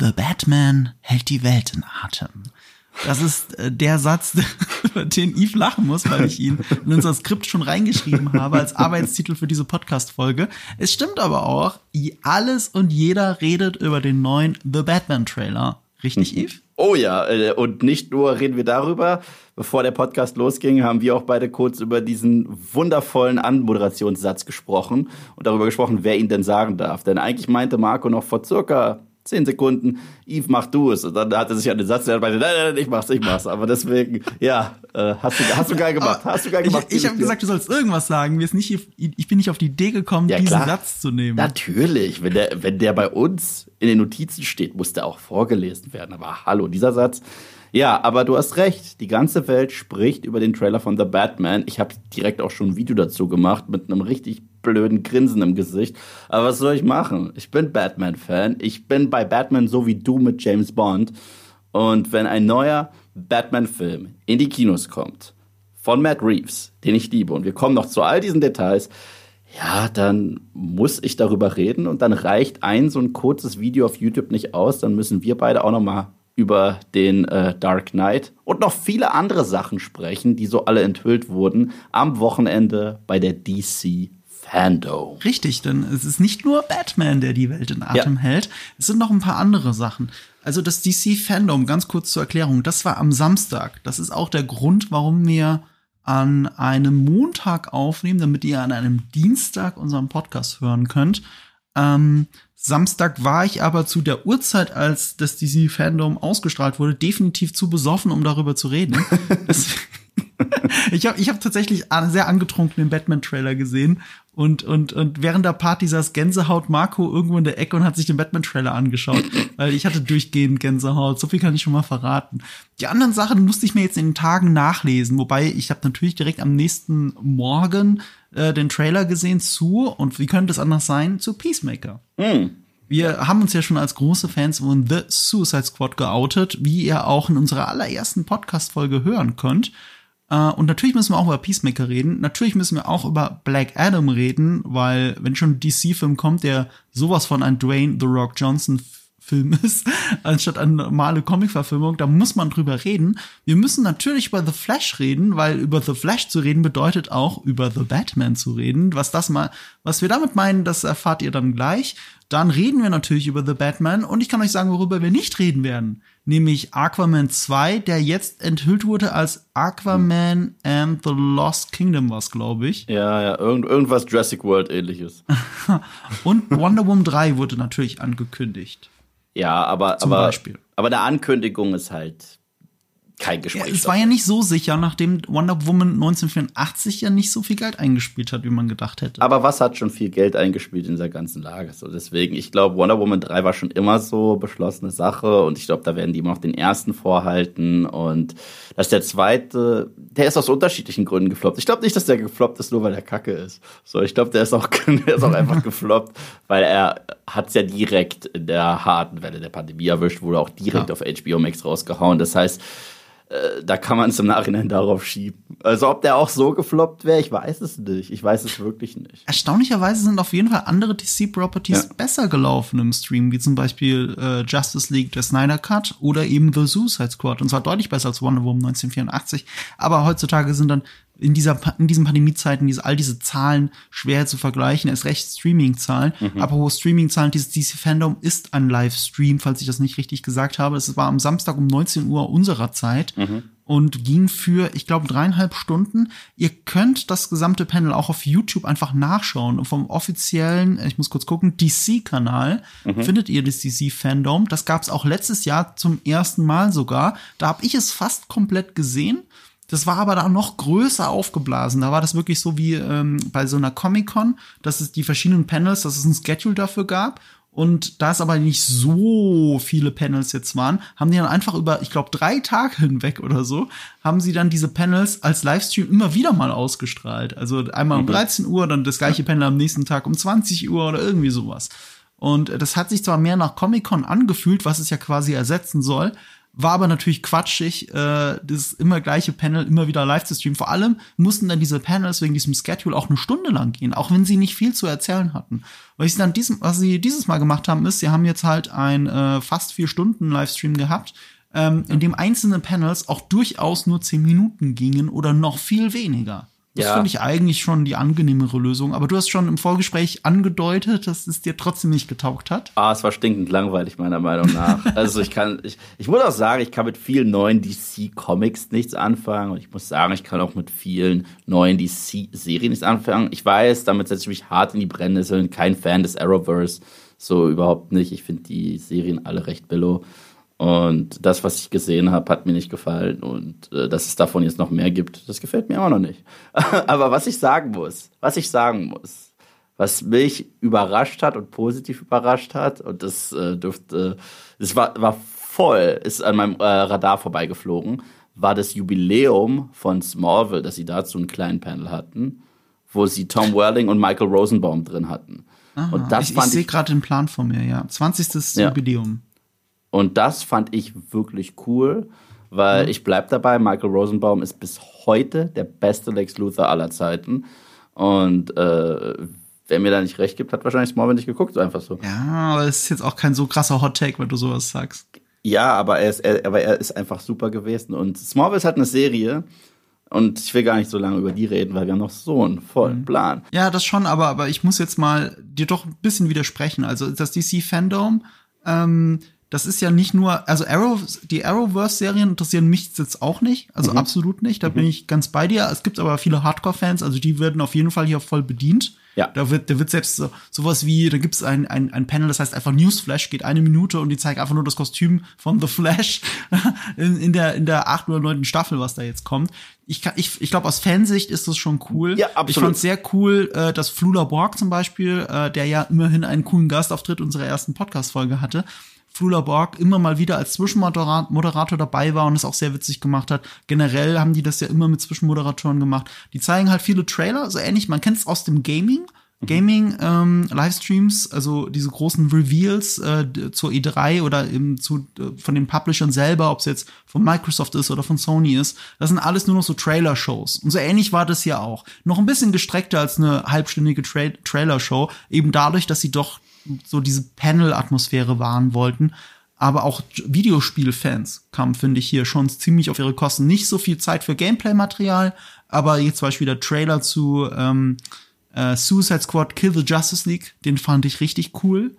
The Batman hält die Welt in Atem. Das ist äh, der Satz, über den Yves lachen muss, weil ich ihn in unser Skript schon reingeschrieben habe als Arbeitstitel für diese Podcast-Folge. Es stimmt aber auch, alles und jeder redet über den neuen The Batman-Trailer. Richtig, Yves? Oh ja, äh, und nicht nur reden wir darüber. Bevor der Podcast losging, haben wir auch beide kurz über diesen wundervollen Anmoderationssatz gesprochen und darüber gesprochen, wer ihn denn sagen darf. Denn eigentlich meinte Marco noch vor circa zehn Sekunden, Yves, mach du es. Und dann hat er sich an den Satz, der nein, nein, nein, ich mach's, ich mach's. Aber deswegen, ja, äh, hast du, hast du geil gemacht, hast du geil gemacht. Ich, ich habe gesagt, du sollst irgendwas sagen. Mir ist nicht, ich bin nicht auf die Idee gekommen, ja, diesen klar. Satz zu nehmen. Natürlich, wenn der, wenn der bei uns in den Notizen steht, muss der auch vorgelesen werden. Aber hallo, dieser Satz. Ja, aber du hast recht. Die ganze Welt spricht über den Trailer von The Batman. Ich habe direkt auch schon ein Video dazu gemacht mit einem richtig blöden Grinsen im Gesicht. Aber was soll ich machen? Ich bin Batman-Fan. Ich bin bei Batman so wie du mit James Bond. Und wenn ein neuer Batman-Film in die Kinos kommt, von Matt Reeves, den ich liebe, und wir kommen noch zu all diesen Details, ja, dann muss ich darüber reden und dann reicht ein so ein kurzes Video auf YouTube nicht aus, dann müssen wir beide auch noch mal über den äh, Dark Knight und noch viele andere Sachen sprechen, die so alle enthüllt wurden am Wochenende bei der DC Fandom. Richtig, denn es ist nicht nur Batman, der die Welt in Atem ja. hält. Es sind noch ein paar andere Sachen. Also das DC Fandom, ganz kurz zur Erklärung, das war am Samstag. Das ist auch der Grund, warum wir an einem Montag aufnehmen, damit ihr an einem Dienstag unseren Podcast hören könnt. Ähm, Samstag war ich aber zu der Uhrzeit, als das DC Fandom ausgestrahlt wurde, definitiv zu besoffen, um darüber zu reden. ich habe ich hab tatsächlich sehr angetrunken den Batman-Trailer gesehen und, und, und während der Party saß Gänsehaut Marco irgendwo in der Ecke und hat sich den Batman-Trailer angeschaut, weil ich hatte durchgehend Gänsehaut. So viel kann ich schon mal verraten. Die anderen Sachen musste ich mir jetzt in den Tagen nachlesen, wobei ich habe natürlich direkt am nächsten Morgen äh, den Trailer gesehen zu, und wie könnte es anders sein, zu Peacemaker. Mm. Wir haben uns ja schon als große Fans von The Suicide Squad geoutet, wie ihr auch in unserer allerersten Podcast-Folge hören könnt. Uh, und natürlich müssen wir auch über Peacemaker reden. Natürlich müssen wir auch über Black Adam reden, weil wenn schon ein DC-Film kommt, der sowas von ein Dwayne The Rock Johnson Film ist, anstatt eine normale Comic-Verfilmung, da muss man drüber reden. Wir müssen natürlich über The Flash reden, weil über The Flash zu reden bedeutet auch über The Batman zu reden. Was das mal, was wir damit meinen, das erfahrt ihr dann gleich. Dann reden wir natürlich über The Batman und ich kann euch sagen, worüber wir nicht reden werden. Nämlich Aquaman 2, der jetzt enthüllt wurde als Aquaman and the Lost Kingdom was, glaube ich. Ja, ja, irgend, irgendwas Jurassic World ähnliches. und Wonder Woman 3 wurde natürlich angekündigt. Ja, aber, Zum aber, Beispiel. aber eine Ankündigung ist halt kein Gespräch. Ja, es war ja nicht so sicher, nachdem Wonder Woman 1984 ja nicht so viel Geld eingespielt hat, wie man gedacht hätte. Aber was hat schon viel Geld eingespielt in dieser ganzen Lage? So deswegen, ich glaube, Wonder Woman 3 war schon immer so beschlossene Sache und ich glaube, da werden die immer noch den ersten vorhalten und dass der zweite, der ist aus unterschiedlichen Gründen gefloppt. Ich glaube nicht, dass der gefloppt ist, nur weil er Kacke ist. So, ich glaube, der ist auch, der ist auch einfach gefloppt, weil er hat's ja direkt in der harten Welle der Pandemie erwischt, wurde auch direkt ja. auf HBO Max rausgehauen. Das heißt, da kann man es im Nachhinein darauf schieben. Also ob der auch so gefloppt wäre, ich weiß es nicht. Ich weiß es wirklich nicht. Erstaunlicherweise sind auf jeden Fall andere DC-Properties ja. besser gelaufen im Stream, wie zum Beispiel äh, Justice League, der Snyder Cut oder eben The Suicide Squad. Und zwar deutlich besser als Wonder Woman 1984. Aber heutzutage sind dann in dieser in diesen Pandemiezeiten diese all diese Zahlen schwer zu vergleichen, erst recht Streaming-Zahlen. Mhm. Aber wo Streaming-Zahlen, dieses DC Fandom ist ein Livestream, falls ich das nicht richtig gesagt habe. Es war am Samstag um 19 Uhr unserer Zeit mhm. und ging für, ich glaube, dreieinhalb Stunden. Ihr könnt das gesamte Panel auch auf YouTube einfach nachschauen. Und vom offiziellen, ich muss kurz gucken, DC-Kanal mhm. findet ihr das DC Fandom. Das gab es auch letztes Jahr zum ersten Mal sogar. Da habe ich es fast komplett gesehen. Das war aber da noch größer aufgeblasen. Da war das wirklich so wie ähm, bei so einer Comic-Con, dass es die verschiedenen Panels, dass es ein Schedule dafür gab. Und da es aber nicht so viele Panels jetzt waren, haben die dann einfach über, ich glaube, drei Tage hinweg oder so, haben sie dann diese Panels als Livestream immer wieder mal ausgestrahlt. Also einmal um 13 mhm. Uhr, dann das gleiche Panel am nächsten Tag um 20 Uhr oder irgendwie sowas. Und das hat sich zwar mehr nach Comic-Con angefühlt, was es ja quasi ersetzen soll, war aber natürlich quatschig, äh, das immer gleiche Panel immer wieder live zu streamen. Vor allem mussten dann diese Panels wegen diesem Schedule auch eine Stunde lang gehen, auch wenn sie nicht viel zu erzählen hatten. Was sie dann diesem, was sie dieses Mal gemacht haben, ist, sie haben jetzt halt ein äh, fast vier Stunden Livestream gehabt, ähm, in dem einzelne Panels auch durchaus nur zehn Minuten gingen oder noch viel weniger. Das Ja. finde ich eigentlich schon die angenehmere Lösung. Aber du hast schon im Vorgespräch angedeutet, dass es dir trotzdem nicht getaugt hat. Ah, es war stinkend langweilig, meiner Meinung nach. also ich kann, ich, ich muss auch sagen, ich kann mit vielen neuen DC-Comics nichts anfangen. Und ich muss sagen, ich kann auch mit vielen neuen DC-Serien nichts anfangen. Ich weiß, damit setze ich mich hart in die Brennnesseln. Kein Fan des Arrowverse. So überhaupt nicht. Ich finde die Serien alle recht billow. Und das, was ich gesehen habe, hat mir nicht gefallen. Und äh, dass es davon jetzt noch mehr gibt, das gefällt mir auch noch nicht. Aber was ich sagen muss, was ich sagen muss, was mich überrascht hat und positiv überrascht hat, und das äh, dürfte, es war, war voll, ist an meinem äh, Radar vorbeigeflogen, war das Jubiläum von Smallville, dass sie dazu einen kleinen Panel hatten, wo sie Tom Welling und Michael Rosenbaum drin hatten. und das ich ich sehe gerade den Plan vor mir, ja. 20. Ja. Jubiläum. Und das fand ich wirklich cool, weil ich bleib dabei, Michael Rosenbaum ist bis heute der beste Lex Luthor aller Zeiten. Und äh, wer mir da nicht recht gibt, hat wahrscheinlich Smallville nicht geguckt, so einfach so. Ja, aber es ist jetzt auch kein so krasser Hot Take, wenn du sowas sagst. Ja, aber er ist, er, aber er ist einfach super gewesen. Und Smallville halt eine Serie. Und ich will gar nicht so lange über die reden, weil wir haben noch so einen vollen Plan. Ja, das schon, aber, aber ich muss jetzt mal dir doch ein bisschen widersprechen. Also das DC-Fandom, ähm, das ist ja nicht nur, also Arrow, die Arrowverse-Serien interessieren mich jetzt auch nicht, also absolut nicht, da bin ich ganz bei dir. Es gibt aber viele Hardcore-Fans, also die werden auf jeden Fall hier voll bedient. Ja. Da wird, da wird selbst so, sowas wie, da gibt's ein, ein, ein Panel, das heißt einfach Newsflash, geht eine Minute und die zeigen einfach nur das Kostüm von The Flash in, in der, in der achten oder neunten Staffel, was da jetzt kommt. Ich, kann- ich, ich glaube, aus Fansicht ist das schon cool. Ja, Ich absolut. fand's sehr cool, äh, dass Flula Borg zum Beispiel, äh, der ja immerhin einen coolen Gastauftritt unserer ersten Podcast-Folge hatte, Flula Borg immer mal wieder als Zwischenmoderator Moderator dabei war und es auch sehr witzig gemacht hat. Generell haben die das ja immer mit Zwischenmoderatoren gemacht. Die zeigen halt viele Trailer, so ähnlich, man kennt es aus dem Gaming. Gaming ähm, Livestreams, also diese großen Reveals äh, zur E3 oder eben zu äh, von den Publishern selber, ob es jetzt von Microsoft ist oder von Sony ist, das sind alles nur noch so Trailer-Shows. Und so ähnlich war das hier auch. Noch ein bisschen gestreckter als eine halbstündige Tra Trailer-Show, eben dadurch, dass sie doch so diese Panel-Atmosphäre wahren wollten. Aber auch Videospielfans kamen, finde ich, hier schon ziemlich auf ihre Kosten. Nicht so viel Zeit für Gameplay-Material, aber jetzt zum Beispiel der Trailer zu ähm, äh, Suicide Squad Kill the Justice League, den fand ich richtig cool.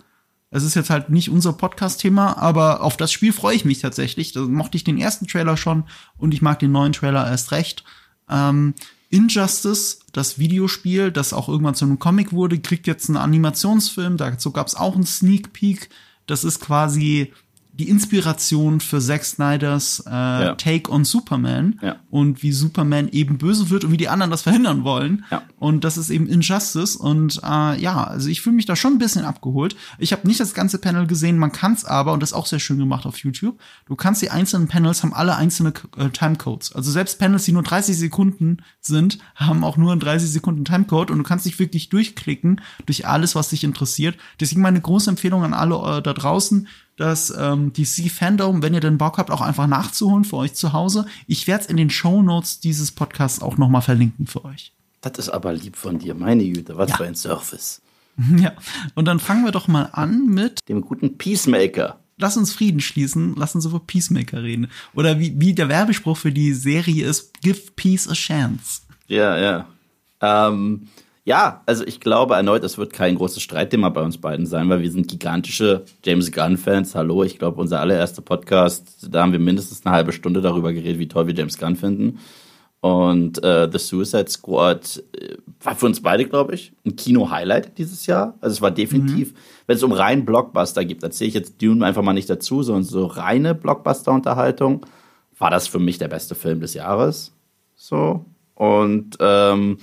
Es ist jetzt halt nicht unser Podcast-Thema, aber auf das Spiel freue ich mich tatsächlich. Da mochte ich den ersten Trailer schon und ich mag den neuen Trailer erst recht. Ähm, Injustice, das Videospiel, das auch irgendwann zu einem Comic wurde, kriegt jetzt einen Animationsfilm. Dazu gab es auch einen Sneak Peek. Das ist quasi die Inspiration für Zack Snyders äh, Take on Superman Ja. und wie Superman eben böse wird und wie die anderen das verhindern wollen. Ja. Und das ist eben Injustice. Und äh, ja, also ich fühle mich da schon ein bisschen abgeholt. Ich habe nicht das ganze Panel gesehen, man kann es aber, und das ist auch sehr schön gemacht auf YouTube, du kannst die einzelnen Panels, haben alle einzelne äh, Timecodes. Also selbst Panels, die nur 30 Sekunden sind, haben auch nur einen 30 Sekunden Timecode und du kannst dich wirklich durchklicken durch alles, was dich interessiert. Deswegen meine große Empfehlung an alle äh, da draußen, das ähm, DC Fandom, wenn ihr den Bock habt, auch einfach nachzuholen für euch zu Hause. Ich werde es in den Show Notes dieses Podcasts auch noch mal verlinken für euch. Das ist aber lieb von dir, meine Güte, was Ja. für ein Service. Ja, und dann fangen wir doch mal an mit Dem guten Peacemaker. Lass uns Frieden schließen, lass uns über Peacemaker reden. Oder wie, wie der Werbespruch für die Serie ist, give peace a chance. Ja, ja. Ähm, ja, also ich glaube erneut, es wird kein großes Streitthema bei uns beiden sein, weil wir sind gigantische James Gunn-Fans. Hallo, ich glaube, unser allererster Podcast, da haben wir mindestens eine halbe Stunde darüber geredet, wie toll wir James Gunn finden. Und äh, The Suicide Squad äh, war für uns beide, glaube ich, ein Kino-Highlight dieses Jahr. Also es war definitiv, wenn es um rein Blockbuster gibt, erzähle ich jetzt Dune einfach mal nicht dazu, sondern so reine Blockbuster-Unterhaltung, war das für mich der beste Film des Jahres. So. Und ähm,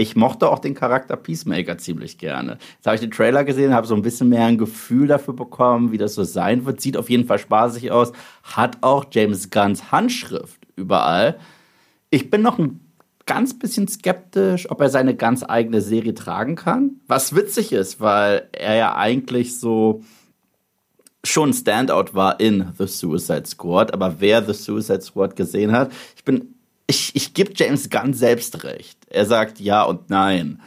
ich mochte auch den Charakter Peacemaker ziemlich gerne. Jetzt habe ich den Trailer gesehen, habe so ein bisschen mehr ein Gefühl dafür bekommen, wie das so sein wird. Sieht auf jeden Fall spaßig aus. Hat auch James Gunns Handschrift überall. Ich bin noch ein ganz bisschen skeptisch, ob er seine ganz eigene Serie tragen kann. Was witzig ist, weil er ja eigentlich so schon Standout war in The Suicide Squad, aber wer The Suicide Squad gesehen hat, ich bin, ich, ich gebe James Gunn selbst recht. Er sagt ja und nein.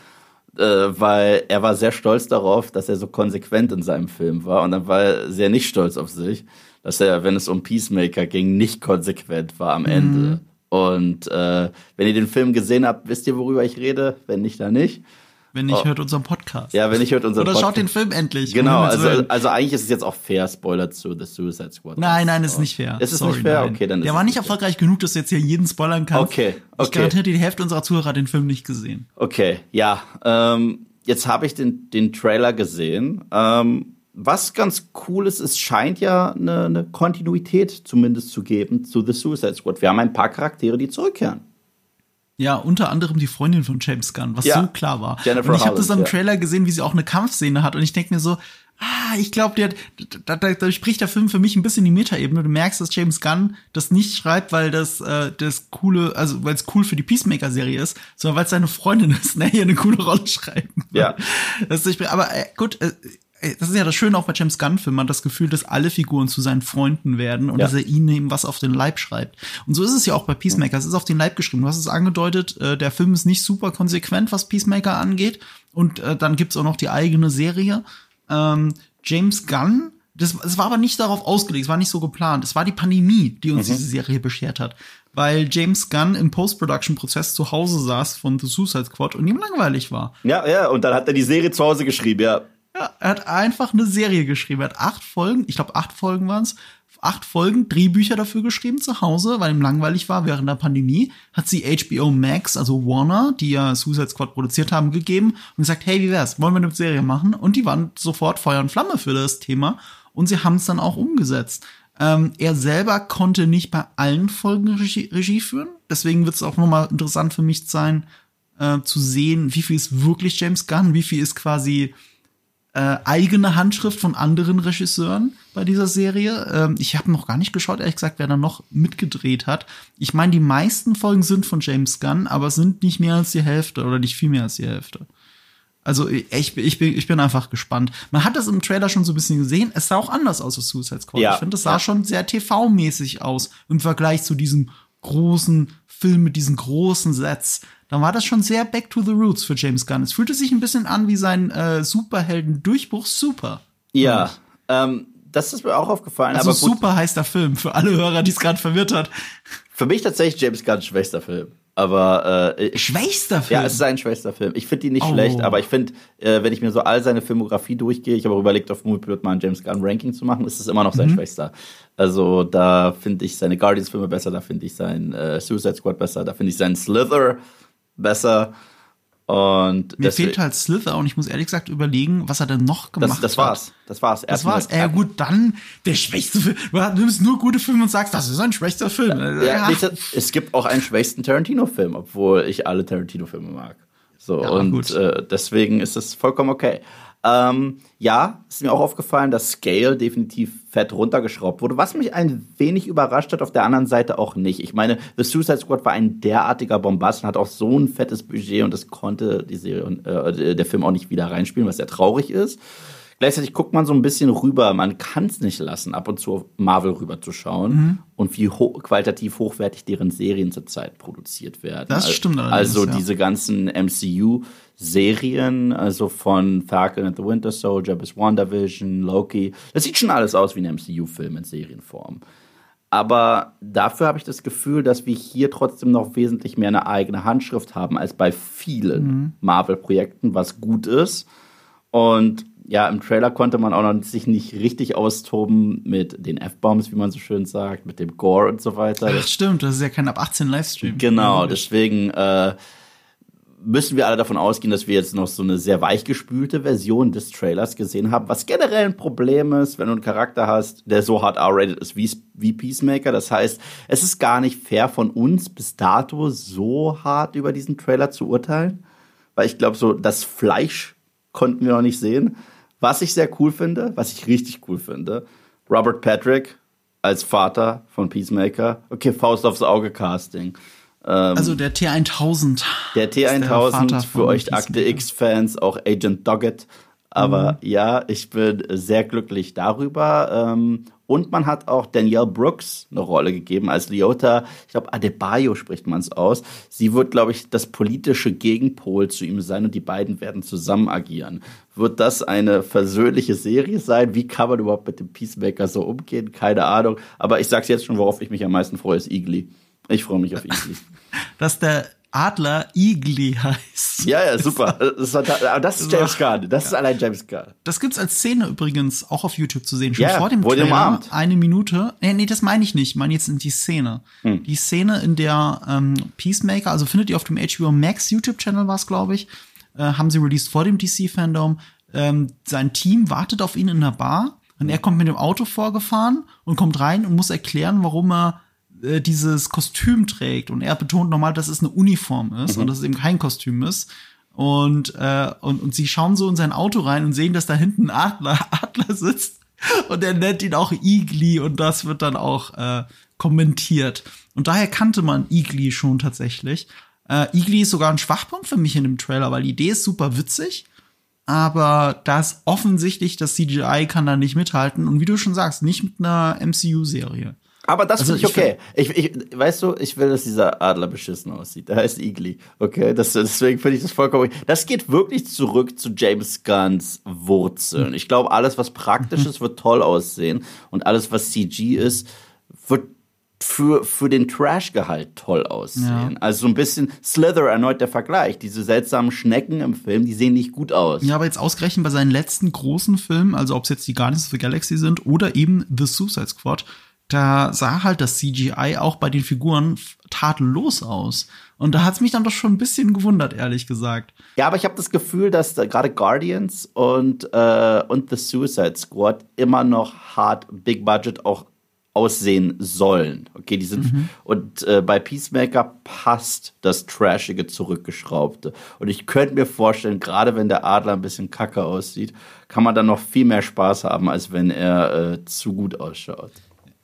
Äh, weil er war sehr stolz darauf, dass er so konsequent in seinem Film war und dann war er sehr nicht stolz auf sich, dass er, wenn es um Peacemaker ging, nicht konsequent war am Ende. Mhm. Und äh, wenn ihr den Film gesehen habt, wisst ihr, worüber ich rede. Wenn nicht, dann nicht. Wenn nicht, oh. hört unseren Podcast. Ja, wenn nicht, hört unseren Oder Podcast. Oder schaut den Film endlich. Genau, also, also eigentlich ist es jetzt auch fair, Spoiler zu The Suicide Squad. Nein, nein, ist nicht fair. Ist es Sorry, nicht fair? Nein. Okay, dann ist Der war nicht erfolgreich genug, dass du jetzt hier jeden spoilern kannst. Okay, okay. Ich garantiere, die Hälfte unserer Zuhörer hat den Film nicht gesehen. Okay, ja. Ähm, jetzt habe ich den, den Trailer gesehen. Ähm, was ganz cool ist, es scheint ja eine, eine Kontinuität zumindest zu geben zu The Suicide Squad. Wir haben ein paar Charaktere, die zurückkehren. Ja, unter anderem die Freundin von James Gunn, was ja. so klar war. Jennifer und ich habe das am ja. Trailer gesehen, wie sie auch eine Kampfszene hat und ich denke mir so, ah, ich glaube, da, da, da spricht der Film für mich ein bisschen die Metaebene. Du merkst, dass James Gunn das nicht schreibt, weil das äh, das coole, also weil es cool für die Peacemaker-Serie ist, sondern weil es seine Freundin ist, ne, hier eine coole Rolle schreiben. Ja. Das ist, aber äh, gut, äh, das ist ja das Schöne auch bei James Gunn-Filmen, man hat das Gefühl, dass alle Figuren zu seinen Freunden werden und ja. dass er ihnen eben was auf den Leib schreibt. Und so ist es ja auch bei Peacemaker. Es ist auf den Leib geschrieben. Du hast es angedeutet, äh, der Film ist nicht super konsequent, was Peacemaker angeht. Und äh, dann gibt's auch noch die eigene Serie. Ähm, James Gunn, das, es war aber nicht darauf ausgelegt, es war nicht so geplant. Es war die Pandemie, die uns mhm. diese Serie beschert hat. Weil James Gunn im Post-Production-Prozess zu Hause saß von The Suicide Squad und ihm langweilig war. Ja, ja, und dann hat er die Serie zu Hause geschrieben, ja. Ja, er hat einfach eine Serie geschrieben. Er hat acht Folgen, ich glaube acht Folgen waren es, acht Folgen Drehbücher dafür geschrieben zu Hause, weil ihm langweilig war während der Pandemie. Hat sie HBO Max, also Warner, die ja Suicide Squad produziert haben, gegeben und gesagt, hey, wie wär's? Wollen wir eine Serie machen? Und die waren sofort Feuer und Flamme für das Thema und sie haben es dann auch umgesetzt. Ähm, er selber konnte nicht bei allen Folgen Regie, Regie führen. Deswegen wird es auch nochmal interessant für mich sein, äh, zu sehen, wie viel ist wirklich James Gunn, wie viel ist quasi äh, eigene Handschrift von anderen Regisseuren bei dieser Serie. Ähm, ich habe noch gar nicht geschaut, ehrlich gesagt, wer da noch mitgedreht hat. Ich meine, die meisten Folgen sind von James Gunn, aber sind nicht mehr als die Hälfte oder nicht viel mehr als die Hälfte. Also ich, ich, bin, ich bin einfach gespannt. Man hat das im Trailer schon so ein bisschen gesehen. Es sah auch anders aus als Suicide Squad. Ja. Ich finde, es sah ja. schon sehr TV-mäßig aus im Vergleich zu diesem großen Film mit diesen großen Sets dann war das schon sehr back to the roots für James Gunn. Es fühlte sich ein bisschen an wie sein äh, Superhelden-Durchbruch Super. Ja, ähm, das ist mir auch aufgefallen. Also aber Super heißt der Film, für alle Hörer, die es gerade verwirrt hat. Für mich tatsächlich James Gunns schwächster Film. Aber äh, schwächster Film. Ja, es ist sein schwächster Film. Ich finde ihn nicht oh. schlecht, aber ich finde, äh, wenn ich mir so all seine Filmografie durchgehe, ich habe überlegt, auf Moviepilot mal ein James Gunn Ranking zu machen, ist es immer noch sein mhm. schwächster. Also da finde ich seine Guardians-Filme besser, da finde ich sein äh, Suicide Squad besser, da finde ich seinen Slither besser. Und Mir fehlt halt Slither und ich muss ehrlich gesagt überlegen, was er denn noch gemacht das, das war's. hat. Das war's. Das war's. Ja gut, dann der schwächste Film. Du nimmst nur gute Filme und sagst, das ist ein schwächster Film. Ja, ja. es gibt auch einen schwächsten Tarantino-Film, obwohl ich alle Tarantino-Filme mag. So, ja, und äh, deswegen ist es vollkommen okay. Ähm, ja, ist mir auch aufgefallen, dass Scale definitiv fett runtergeschraubt wurde, was mich ein wenig überrascht hat, auf der anderen Seite auch nicht. Ich meine, The Suicide Squad war ein derartiger Bombast und hat auch so ein fettes Budget und das konnte die Serie, äh, der Film auch nicht wieder reinspielen, was sehr traurig ist. Gleichzeitig guckt man so ein bisschen rüber. Man kann es nicht lassen, ab und zu auf Marvel rüber zu schauen mhm. und wie ho qualitativ hochwertig deren Serien zurzeit produziert werden. Das stimmt allerdings. Also diese ganzen MCU-Serien, also von Falcon and the Winter Soldier bis WandaVision, Loki. Das sieht schon alles aus wie ein MCU-Film in Serienform. Aber dafür habe ich das Gefühl, dass wir hier trotzdem noch wesentlich mehr eine eigene Handschrift haben als bei vielen mhm. Marvel-Projekten, was gut ist. Und ja, im Trailer konnte man auch noch sich nicht richtig austoben mit den F-Bombs, wie man so schön sagt, mit dem Gore und so weiter. Ach, stimmt, das ist ja kein ab 18 Livestream. Genau, deswegen äh, müssen wir alle davon ausgehen, dass wir jetzt noch so eine sehr weichgespülte Version des Trailers gesehen haben, was generell ein Problem ist, wenn du einen Charakter hast, der so hart R-rated ist wie, wie Peacemaker. Das heißt, es ist gar nicht fair von uns bis dato so hart über diesen Trailer zu urteilen, weil ich glaube, so das Fleisch konnten wir noch nicht sehen. Was ich sehr cool finde, was ich richtig cool finde, Robert Patrick als Vater von Peacemaker. Okay, Faust aufs Auge Casting. Ähm, also der T1000. Der T1000 für euch Akte X-Fans, auch Agent Doggett Aber mhm. ja, ich bin sehr glücklich darüber. Ähm, und man hat auch Danielle Brooks eine Rolle gegeben als Leota. Ich glaube, Adebayo spricht man es aus. Sie wird, glaube ich, das politische Gegenpol zu ihm sein und die beiden werden zusammen agieren. Wird das eine versöhnliche Serie sein? Wie kann man überhaupt mit dem Peacemaker so umgehen? Keine Ahnung. Aber ich sag's jetzt schon, worauf ich mich am meisten freue, ist Igli. Ich freue mich auf Igli. Dass der Adler Igli heißt. Ja, ja, super. Das, aber das ist James Gunn. Das ist allein James Gunn. Das gibt's als Szene übrigens auch auf YouTube zu sehen. Schon ja, vor dem Trailer. Umarmt. Eine Minute. Nee, nee, das meine ich nicht. Ich meine jetzt in die Szene. Hm. Die Szene, in der ähm, Peacemaker, also findet ihr auf dem HBO Max YouTube-Channel was, glaube ich, äh, haben sie released vor dem DC-Fandom. Ähm, sein Team wartet auf ihn in der Bar und er kommt mit dem Auto vorgefahren und kommt rein und muss erklären, warum er äh, dieses Kostüm trägt und er betont nochmal, dass es eine Uniform ist mhm. und dass es eben kein Kostüm ist. Und, äh, und, und sie schauen so in sein Auto rein und sehen, dass da hinten ein Adler, Adler sitzt und er nennt ihn auch Igli und das wird dann auch äh, kommentiert. Und daher kannte man Igli schon tatsächlich. Äh, Igli ist sogar ein Schwachpunkt für mich in dem Trailer, weil die Idee ist super witzig, aber da ist offensichtlich, das CGI kann da nicht mithalten und wie du schon sagst, nicht mit einer MCU-Serie. Aber das also finde ich okay. Ich, ich, weißt du, ich will, dass dieser Adler beschissen aussieht. Der heißt Igli. Okay, das, deswegen finde ich das vollkommen. Das geht wirklich zurück zu James Gunns Wurzeln. Ich glaube, alles, was praktisch ist, wird toll aussehen. Und alles, was CG ist, wird für, für den Trash-Gehalt toll aussehen. Ja. Also so ein bisschen Slither erneut der Vergleich. Diese seltsamen Schnecken im Film, die sehen nicht gut aus. Ja, aber jetzt ausgerechnet bei seinen letzten großen Filmen, also ob es jetzt die Guardians of the Galaxy sind oder eben The Suicide Squad, da sah halt das CGI auch bei den Figuren tadellos aus. Und da hat es mich dann doch schon ein bisschen gewundert, ehrlich gesagt. Ja, aber ich habe das Gefühl, dass da gerade Guardians und, äh, und The Suicide Squad immer noch hart Big Budget auch aussehen sollen. Okay, die sind mhm. und äh, bei Peacemaker passt das trashige zurückgeschraubte und ich könnte mir vorstellen, gerade wenn der Adler ein bisschen kacke aussieht, kann man dann noch viel mehr Spaß haben, als wenn er äh, zu gut ausschaut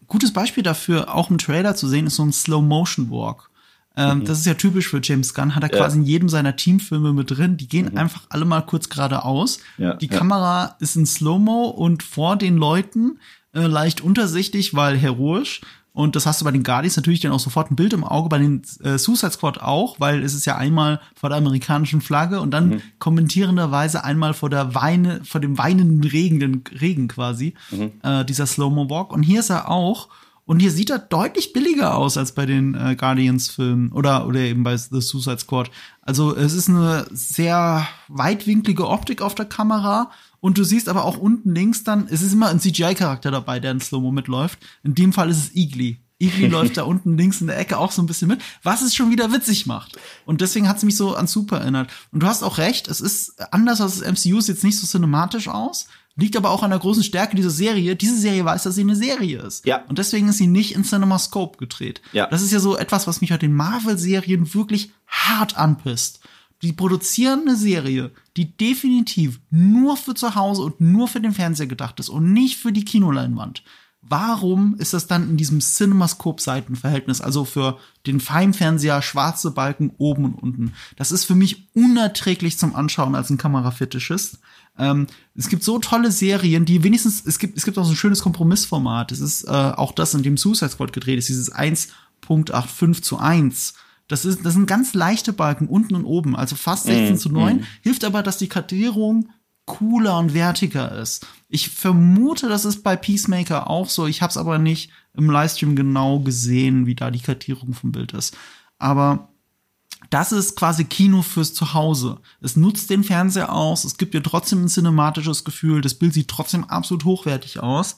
gutes Beispiel dafür, auch im Trailer zu sehen, ist so ein Slow-Motion-Walk. Ähm, mhm. Das ist ja typisch für James Gunn, hat er ja. quasi in jedem seiner Teamfilme mit drin. Die gehen mhm. einfach alle mal kurz geradeaus. Ja, die ja. Kamera ist in Slow-Mo und vor den Leuten äh, leicht untersichtig, weil heroisch. Und das hast du bei den Guardians natürlich dann auch sofort ein Bild im Auge, bei den äh, Suicide Squad auch, weil es ist ja einmal vor der amerikanischen Flagge und dann mhm. kommentierenderweise einmal vor der Weine, vor dem weinenden Regen, Regen quasi, mhm. äh, dieser Slow-Mo Walk. Und hier ist er auch. Und hier sieht er deutlich billiger aus als bei den äh, Guardians-Filmen oder, oder eben bei The Suicide Squad. Also es ist eine sehr weitwinklige Optik auf der Kamera und du siehst aber auch unten links dann, es ist immer ein CGI-Charakter dabei, der in Slow-Mo mitläuft. In dem Fall ist es Igli. Igli läuft da unten links in der Ecke auch so ein bisschen mit, was es schon wieder witzig macht. Und deswegen hat es mich so an Super erinnert. Und du hast auch recht, es ist anders als das MCU, sieht jetzt nicht so cinematisch aus, liegt aber auch an der großen Stärke dieser Serie. Diese Serie weiß, dass sie eine Serie ist. Ja. Und deswegen ist sie nicht in CinemaScope gedreht. Ja. Das ist ja so etwas, was mich bei den Marvel-Serien wirklich hart anpisst die produzieren eine Serie, die definitiv nur für zu Hause und nur für den Fernseher gedacht ist und nicht für die Kinoleinwand. Warum ist das dann in diesem CinemaScope-Seitenverhältnis, also für den Feinfernseher schwarze Balken oben und unten? Das ist für mich unerträglich zum Anschauen als ein Kamerafetischist. Ähm, es gibt so tolle Serien, die wenigstens, es gibt, es gibt auch so ein schönes Kompromissformat. Es ist äh, auch das, in dem Suicide Squad gedreht ist, dieses 1.85 zu 1 das, ist, das sind ganz leichte Balken unten und oben, also fast 16 mm, zu 9. Mm. Hilft aber, dass die Kartierung cooler und wertiger ist. Ich vermute, das ist bei Peacemaker auch so. Ich habe es aber nicht im Livestream genau gesehen, wie da die Kartierung vom Bild ist. Aber das ist quasi Kino fürs Zuhause. Es nutzt den Fernseher aus, es gibt dir trotzdem ein cinematisches Gefühl, das Bild sieht trotzdem absolut hochwertig aus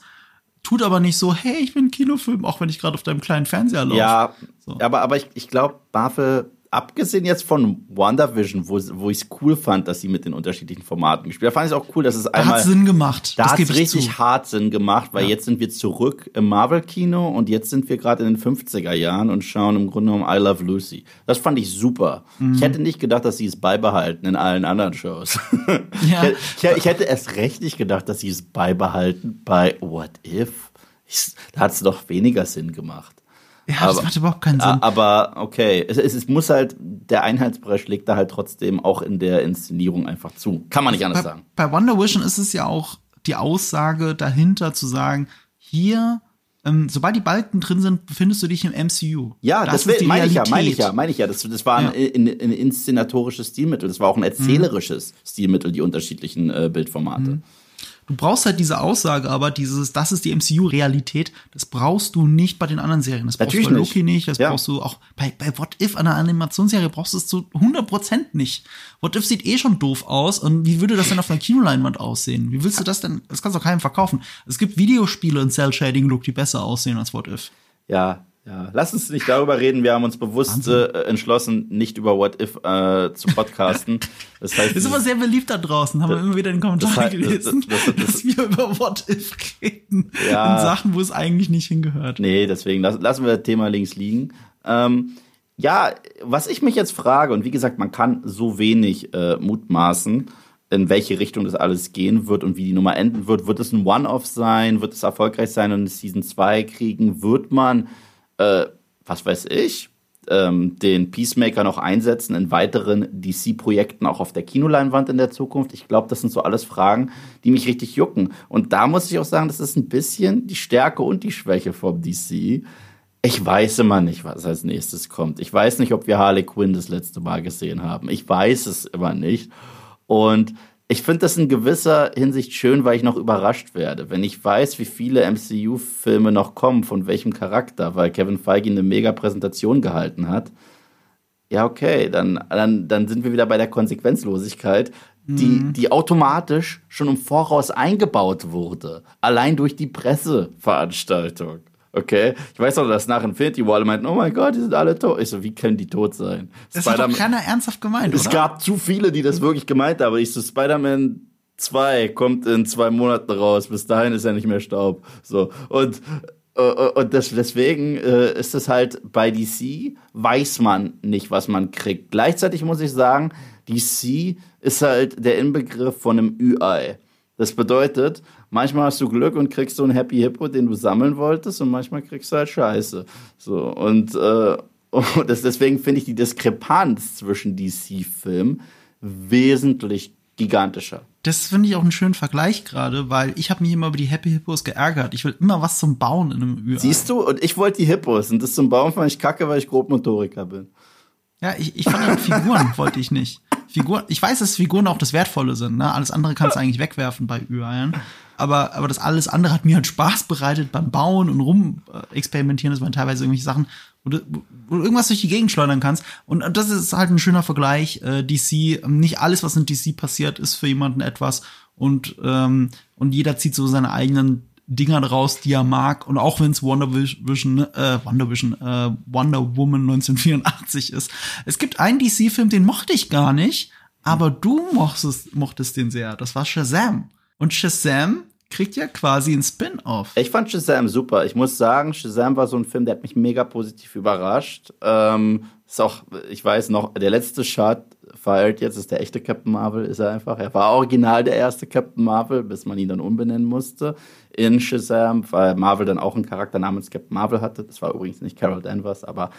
tut aber nicht so, hey, ich bin Kinofilm, auch wenn ich gerade auf deinem kleinen Fernseher laufe. Ja, so. aber, aber ich, ich glaube, Marvel abgesehen jetzt von WandaVision, wo, wo ich es cool fand, dass sie mit den unterschiedlichen Formaten gespielt haben, fand ich es auch cool, dass es einmal. Da hat Sinn gemacht. Da hat richtig zu. hart Sinn gemacht, weil ja. jetzt sind wir zurück im Marvel-Kino und jetzt sind wir gerade in den 50er Jahren und schauen im Grunde um I Love Lucy. Das fand ich super. Mhm. Ich hätte nicht gedacht, dass sie es beibehalten in allen anderen Shows. Ja. ich, ich, ich hätte erst recht nicht gedacht, dass sie es beibehalten bei What If. Ich, da hat es doch weniger Sinn gemacht. Ja, aber, das macht überhaupt keinen Sinn. Aber okay, es, es, es, muss halt, der Einheitsbrei schlägt da halt trotzdem auch in der Inszenierung einfach zu. Kann man nicht anders bei, sagen. Bei Wonder Vision ist es ja auch die Aussage dahinter zu sagen, hier ähm, sobald die Balken drin sind, befindest du dich im MCU. Ja, das, das meine ich ja, meine ich ja, meine ich ja. Das, das war ja. ein, ein, ein, inszenatorisches Stilmittel, das war auch ein erzählerisches mhm. Stilmittel, die unterschiedlichen äh, Bildformate. Mhm. Du brauchst halt diese Aussage, aber dieses, das ist die MCU-Realität, das brauchst du nicht bei den anderen Serien. Das brauchst Natürlich du bei Loki nicht, das ja. brauchst du auch bei, bei What If, einer Animationsserie, brauchst du es zu 100% nicht. What If sieht eh schon doof aus und wie würde das denn auf einer Kinoleinwand aussehen? Wie willst du das denn, das kannst du keinem verkaufen. Es gibt Videospiele in Cell-Shading-Look, die besser aussehen als What If. Ja, ja, lass uns nicht darüber reden. Wir haben uns bewusst äh, entschlossen, nicht über What If äh, zu podcasten. Das heißt, ist aber sehr beliebt da draußen. Haben wir immer wieder in den Kommentaren das heißt, gelesen, das, das, dass wir über What If reden. Ja, in Sachen, wo es eigentlich nicht hingehört. Nee, deswegen lass, lassen wir das Thema links liegen. Ähm, ja, was ich mich jetzt frage, und wie gesagt, man kann so wenig äh, mutmaßen, in welche Richtung das alles gehen wird und wie die Nummer enden wird. Wird es ein One-Off sein? Wird es erfolgreich sein und eine Season 2 kriegen? Wird man äh, was weiß ich, ähm, den Peacemaker noch einsetzen in weiteren DC-Projekten auch auf der Kinoleinwand in der Zukunft? Ich glaube, das sind so alles Fragen, die mich richtig jucken. Und da muss ich auch sagen, das ist ein bisschen die Stärke und die Schwäche vom DC. Ich weiß immer nicht, was als nächstes kommt. Ich weiß nicht, ob wir Harley Quinn das letzte Mal gesehen haben. Ich weiß es immer nicht. Und ich finde das in gewisser Hinsicht schön, weil ich noch überrascht werde. Wenn ich weiß, wie viele MCU-Filme noch kommen, von welchem Charakter, weil Kevin Feige eine mega Präsentation gehalten hat. Ja, okay, dann, dann, dann sind wir wieder bei der Konsequenzlosigkeit, die, mhm. die automatisch schon im Voraus eingebaut wurde. Allein durch die Presseveranstaltung. Okay, ich weiß auch, dass nach Infinity War alle meinten, oh mein Gott, die sind alle tot. Ich so, wie können die tot sein? Das hat doch keiner ernsthaft gemeint, Es oder? gab zu viele, die das wirklich gemeint haben. Ich so, Spider-Man 2 kommt in zwei Monaten raus. Bis dahin ist er nicht mehr Staub. So. Und, äh, und das, deswegen äh, ist es halt bei DC, weiß man nicht, was man kriegt. Gleichzeitig muss ich sagen, DC ist halt der Inbegriff von einem Ü-Ei. Das bedeutet, manchmal hast du Glück und kriegst so einen Happy Hippo, den du sammeln wolltest, und manchmal kriegst du halt Scheiße. So, und, äh, und das, deswegen finde ich die Diskrepanz zwischen DC-Filmen wesentlich gigantischer. Das finde ich auch einen schönen Vergleich gerade, weil ich habe mich immer über die Happy Hippos geärgert. Ich will immer was zum Bauen in einem Ü. Siehst du? Und ich wollte die Hippos und das zum Bauen fand ich kacke, weil ich Grobmotoriker bin. Ja, ich, ich fand halt Figuren wollte ich nicht. Figuren, ich weiß, dass Figuren auch das Wertvolle sind, ne? Alles andere kannst du eigentlich wegwerfen bei Ü-Eiern. Aber, aber das alles andere hat mir halt Spaß bereitet beim Bauen und rumexperimentieren. Das waren teilweise irgendwelche Sachen, wo du, wo du irgendwas durch die Gegend schleudern kannst. Und das ist halt ein schöner Vergleich. Äh, DC, nicht alles, was in DC passiert, ist für jemanden etwas. Und, ähm, und jeder zieht so seine eigenen Dinger draus, die er mag. Und auch wenn es Wonder Vision, äh, Wonder Vision, äh, Wonder Woman 1984 ist. Es gibt einen DC-Film, den mochte ich gar nicht, aber du mochtest, mochtest den sehr. Das war Shazam. Und Shazam kriegt ja quasi ein Spin-off. Ich fand Shazam super. Ich muss sagen, Shazam war so ein Film, der hat mich mega positiv überrascht. Ähm, ist auch, ich weiß noch, der letzte Shot feiert jetzt, ist der echte Captain Marvel, ist er einfach. Er war original der erste Captain Marvel, bis man ihn dann umbenennen musste in Shazam, weil Marvel dann auch einen Charakter namens Captain Marvel hatte. Das war übrigens nicht Carol Danvers, aber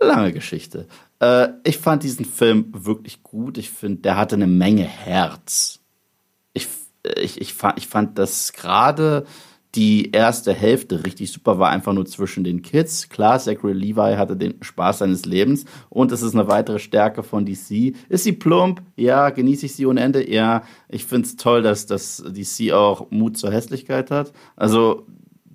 lange Geschichte. Äh, ich fand diesen Film wirklich gut. Ich finde, der hatte eine Menge Herz. Ich, ich, ich, fand, ich fand das gerade die erste Hälfte richtig super war, einfach nur zwischen den Kids. Klar, Zachary Levi hatte den Spaß seines Lebens und es ist eine weitere Stärke von DC. Ist sie plump? Ja. Genieße ich sie ohne Ende? Ja. Ich finde es toll, dass, dass DC auch Mut zur Hässlichkeit hat. Also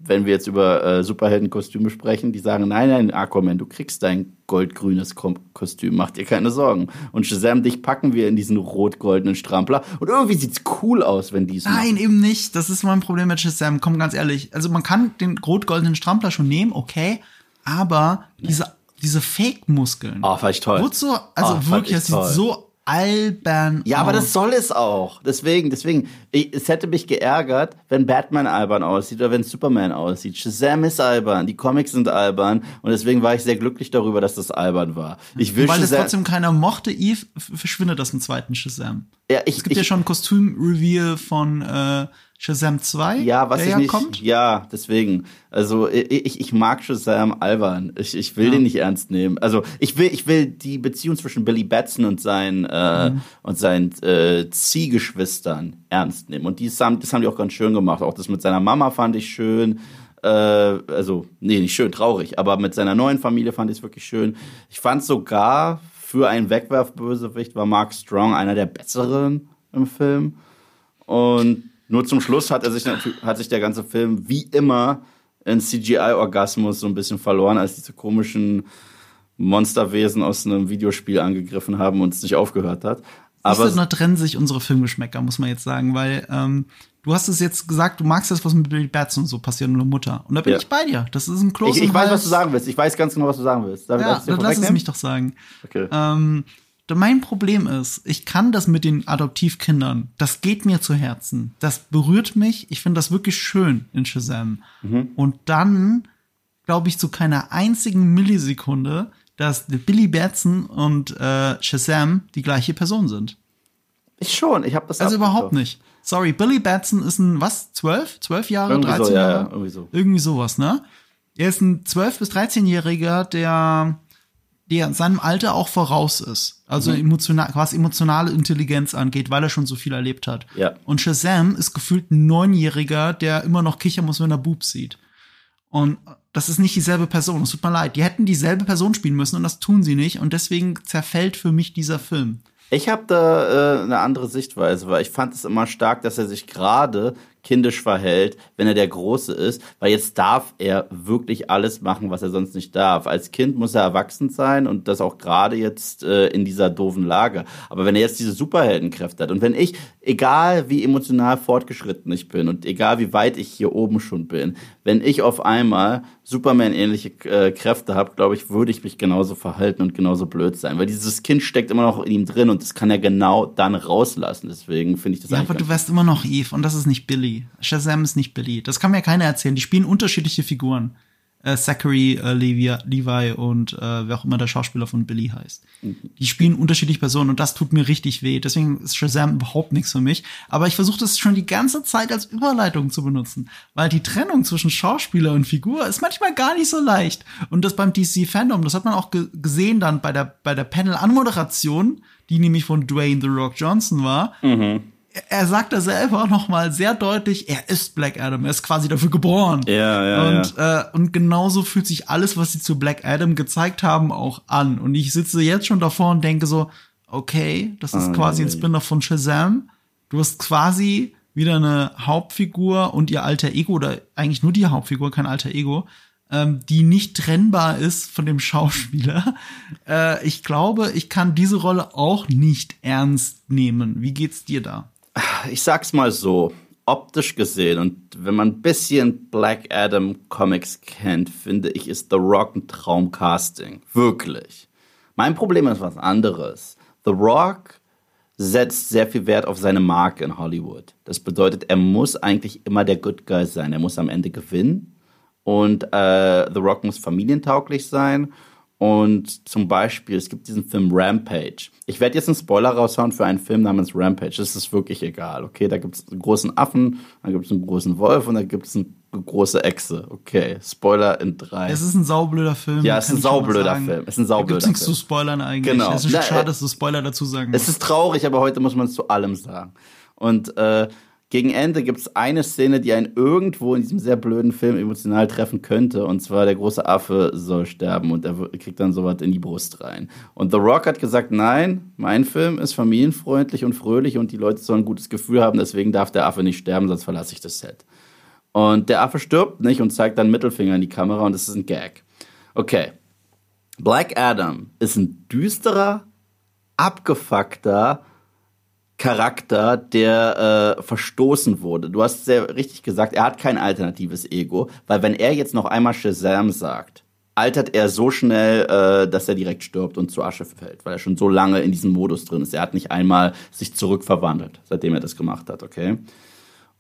wenn wir jetzt über äh, Superheldenkostüme sprechen, die sagen, nein, nein, Aquaman, du kriegst dein goldgrünes Kostüm, mach dir keine Sorgen. Und Shazam, dich packen wir in diesen rot-goldenen Strampler. Und irgendwie sieht's cool aus, wenn die Nein, machen. eben nicht. Das ist mein Problem mit Shazam. Komm, ganz ehrlich. Also man kann den rot-goldenen Strampler schon nehmen, okay, aber diese diese Fake-Muskeln. Oh, fand ich toll. Wozu? Also oh, wirklich, das sieht so albern. Ja, aus. aber das soll es auch. Deswegen, deswegen, ich, es hätte mich geärgert, wenn Batman albern aussieht oder wenn Superman aussieht. Shazam ist albern, die Comics sind albern und deswegen war ich sehr glücklich darüber, dass das albern war. Ich will Weil es trotzdem keiner mochte, Eve, verschwindet das im zweiten Shazam. Ja, ich, es gibt ich, ja schon ein Kostüm-Reveal von äh, Shazam 2, Ja, was der ich ja nicht. kommt. Ja, deswegen. Also ich, ich, mag Shazam albern. Ich, ich will Ja. den nicht ernst nehmen. Also ich will, ich will die Beziehung zwischen Billy Batson und seinen äh, Mhm. und seinen äh, Ziehgeschwistern ernst nehmen. Und die haben, das haben die auch ganz schön gemacht. Auch das mit seiner Mama fand ich schön. Äh, also, nee, nicht schön, traurig, aber mit seiner neuen Familie fand ich es wirklich schön. Ich fand sogar, für einen Wegwerfbösewicht war Mark Strong einer der besseren im Film. Und nur zum Schluss hat er sich hat sich der ganze Film wie immer in CGI-Orgasmus so ein bisschen verloren, als diese komischen Monsterwesen aus einem Videospiel angegriffen haben und es nicht aufgehört hat. Aber Aber da trennen sich unsere Filmgeschmäcker, muss man jetzt sagen, weil ähm, du hast es jetzt gesagt, du magst das, was mit Billy Batson und so passiert und der Mutter. Und da bin Ja. ich bei dir. Das ist ein Kloß ich, ich weiß, was du sagen willst. Ich weiß ganz genau, was du sagen willst. Darf, Ja, dann lass es mich doch sagen. Okay. Ähm, mein Problem ist, ich kann das mit den Adoptivkindern, das geht mir zu Herzen. Das berührt mich. Ich finde das wirklich schön in Shazam. Mhm. Und dann glaube ich zu keiner einzigen Millisekunde, dass Billy Batson und äh, Shazam die gleiche Person sind. Ich schon, ich habe das Also überhaupt nicht. Sorry, Billy Batson ist ein, was, zwölf? Zwölf Jahre, Irgendwie so, 13 ja, Jahre? ja, irgendwie so. Irgendwie sowas, ne? Er ist ein 12- bis 13-Jähriger, der, der seinem Alter auch voraus ist. Also Mhm. emotional, was emotionale Intelligenz angeht, weil er schon so viel erlebt hat. Ja. Und Shazam ist gefühlt ein Neunjähriger, der immer noch kichern muss, wenn er Boobs sieht. Und das ist nicht dieselbe Person. Es tut mir leid. Die hätten dieselbe Person spielen müssen und das tun sie nicht. Und deswegen zerfällt für mich dieser Film. Ich habe da äh, eine andere Sichtweise, weil ich fand es immer stark, dass er sich gerade kindisch verhält, wenn er der Große ist, weil jetzt darf er wirklich alles machen, was er sonst nicht darf. Als Kind muss er erwachsen sein und das auch gerade jetzt äh, in dieser doofen Lage. Aber wenn er jetzt diese Superheldenkräfte hat und wenn ich, egal wie emotional fortgeschritten ich bin und egal wie weit ich hier oben schon bin, wenn ich auf einmal Superman-ähnliche äh, Kräfte habe, glaube ich, würde ich mich genauso verhalten und genauso blöd sein, weil dieses Kind steckt immer noch in ihm drin und das kann er genau dann rauslassen. Deswegen finde ich das Ja, aber du wärst immer noch Eve und das ist nicht Billy. Shazam ist nicht Billy. Das kann mir keiner erzählen. Die spielen unterschiedliche Figuren. Äh, Zachary äh, Levi, Levi und äh, wer auch immer der Schauspieler von Billy heißt. Die spielen unterschiedliche Personen und das tut mir richtig weh. Deswegen ist Shazam überhaupt nichts für mich. Aber ich versuche das schon die ganze Zeit als Überleitung zu benutzen, weil die Trennung zwischen Schauspieler und Figur ist manchmal gar nicht so leicht. Und das beim DC Fandom, das hat man auch ge gesehen dann bei der bei der Panel-Anmoderation, die nämlich von Dwayne The Rock Johnson war er sagt da selber noch mal sehr deutlich, er ist Black Adam, er ist quasi dafür geboren. Ja, ja, und, Äh, und genauso fühlt sich alles, was sie zu Black Adam gezeigt haben, auch an. Und ich sitze jetzt schon davor und denke so, okay, das ist Ah, quasi ein. Spin-off von Shazam. Du hast quasi wieder eine Hauptfigur und ihr alter Ego, oder eigentlich nur die Hauptfigur, kein alter Ego, ähm, die nicht trennbar ist von dem Schauspieler. Äh, ich glaube, ich kann diese Rolle auch nicht ernst nehmen. Wie geht's dir da? Ich sag's mal so, optisch gesehen und wenn man ein bisschen Black Adam Comics kennt, finde ich, ist The Rock ein Traumcasting. Wirklich. Mein Problem ist was anderes. The Rock setzt sehr viel Wert auf seine Marke in Hollywood. Das bedeutet, er muss eigentlich immer der Good Guy sein. Er muss am Ende gewinnen und äh, The Rock muss familientauglich sein. Und zum Beispiel, es gibt diesen Film Rampage. Ich werde jetzt einen Spoiler raushauen für einen Film namens Rampage. Das ist wirklich egal, okay? Da gibt es einen großen Affen, dann gibt es einen großen Wolf und dann gibt es eine große Echse. Okay, Spoiler in drei. Es ist ein saublöder Film. Ja, es ist ein saublöder. Film. Es ist ein Da saublöder gibt's nichts Film. zu spoilern eigentlich. Genau. Es ist Na, schade, äh, dass du Spoiler dazu sagen Es musst. ist traurig, aber heute muss man es zu allem sagen. Und äh, gegen Ende gibt es eine Szene, die einen irgendwo in diesem sehr blöden Film emotional treffen könnte. Und zwar der große Affe soll sterben und er kriegt dann sowas in die Brust rein. Und The Rock hat gesagt, nein, mein Film ist familienfreundlich und fröhlich und die Leute sollen ein gutes Gefühl haben, deswegen darf der Affe nicht sterben, sonst verlasse ich das Set. Und der Affe stirbt nicht und zeigt dann Mittelfinger in die Kamera und das ist ein Gag. Okay. Black Adam ist ein düsterer, abgefuckter Charakter, der äh, verstoßen wurde. Du hast sehr richtig gesagt, er hat kein alternatives Ego, weil wenn er jetzt noch einmal Shazam sagt, altert er so schnell, äh, dass er direkt stirbt und zu Asche fällt, weil er schon so lange in diesem Modus drin ist. Er hat nicht einmal sich zurückverwandelt, seitdem er das gemacht hat, okay?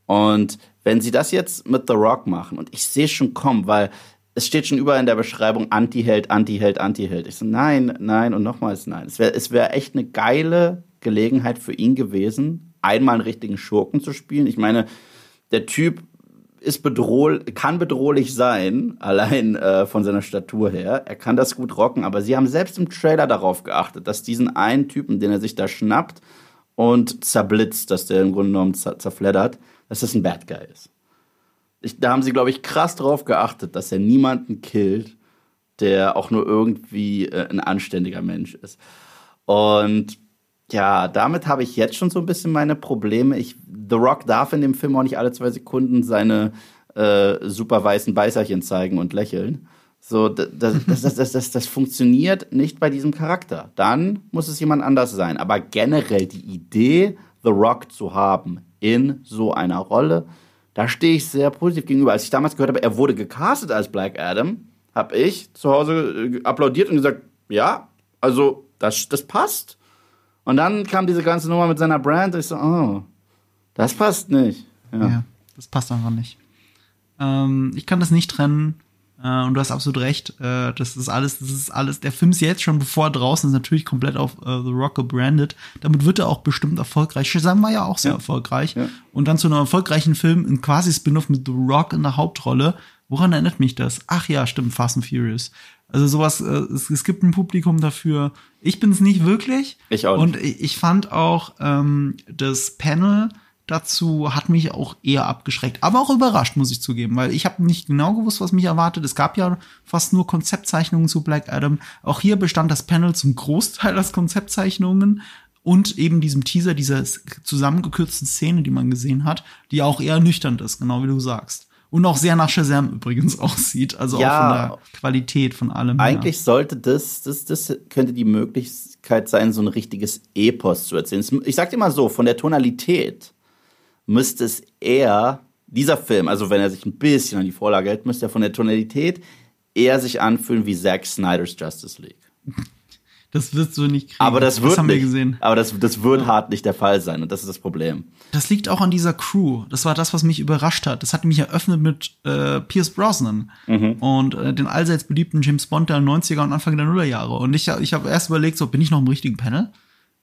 Und wenn sie das jetzt mit The Rock machen, und ich sehe schon kommen, weil es steht schon überall in der Beschreibung Anti-Held, Anti-Held, Anti-Held. Ich so, nein, nein und nochmals nein. Es wäre es wär echt eine geile Gelegenheit für ihn gewesen, einmal einen richtigen Schurken zu spielen. Ich meine, der Typ ist bedrohl kann bedrohlich sein, allein äh, von seiner Statur her. Er kann das gut rocken, aber sie haben selbst im Trailer darauf geachtet, dass diesen einen Typen, den er sich da schnappt und zerblitzt, dass der im Grunde genommen zerfleddert, dass das ein Bad Guy ist. Ich, da haben sie, glaube ich, krass drauf geachtet, dass er niemanden killt, der auch nur irgendwie äh, ein anständiger Mensch ist. Und ja, damit habe ich jetzt schon so ein bisschen meine Probleme. Ich, The Rock darf in dem Film auch nicht alle zwei Sekunden seine äh, super weißen Beißerchen zeigen und lächeln. So, das, das, das, das, das, das funktioniert nicht bei diesem Charakter. Dann muss es jemand anders sein. Aber generell die Idee, The Rock zu haben in so einer Rolle, da stehe ich sehr positiv gegenüber. Als ich damals gehört habe, er wurde gecastet als Black Adam, habe ich zu Hause äh, applaudiert und gesagt, ja, also das, das passt. Und dann kam diese ganze Nummer mit seiner Brand. Und ich so, oh, das passt nicht. Ja, ja das passt einfach nicht. Ähm, ich kann das nicht trennen. Äh, und du hast absolut recht. Äh, das ist alles, das ist alles. Der Film ist jetzt schon, bevor er draußen ist, natürlich komplett auf äh, The Rock gebrandet. Damit wird er auch bestimmt erfolgreich. Shazam war ja auch sehr ja. erfolgreich. Ja. Und dann zu einem erfolgreichen Film, ein quasi Spin-off mit The Rock in der Hauptrolle. Woran erinnert mich das? Ach ja, stimmt, Fast and Furious. Also sowas, äh, es, es gibt ein Publikum dafür. Ich bin es nicht wirklich. Ich auch. Nicht. Und ich, ich fand auch ähm, das Panel dazu hat mich auch eher abgeschreckt, aber auch überrascht, muss ich zugeben, weil ich habe nicht genau gewusst, was mich erwartet. Es gab ja fast nur Konzeptzeichnungen zu Black Adam. Auch hier bestand das Panel zum Großteil aus Konzeptzeichnungen und eben diesem Teaser, dieser zusammengekürzten Szene, die man gesehen hat, die auch eher nüchtern ist, genau wie du sagst. Und auch sehr nach Shazam übrigens aussieht. Also ja, auch von der Qualität von allem. Eigentlich ja. sollte das, das, das könnte die Möglichkeit sein, so ein richtiges Epos zu erzählen. Ich sag dir mal so, von der Tonalität müsste es eher, dieser Film, also wenn er sich ein bisschen an die Vorlage hält, müsste er von der Tonalität eher sich anfühlen wie Zack Snyder's Justice League. Das wirst du nicht kriegen. Aber das, wird haben nicht, wir gesehen. Aber das, das wird ja. hart nicht der Fall sein und das ist das Problem. Das liegt auch an dieser Crew. Das war das, was mich überrascht hat. Das hat mich eröffnet mit äh, Pierce Brosnan mhm. und äh, den allseits beliebten James Bond der 90er und Anfang der Nullerjahre. Und ich, ich habe erst überlegt, so bin ich noch im richtigen Panel?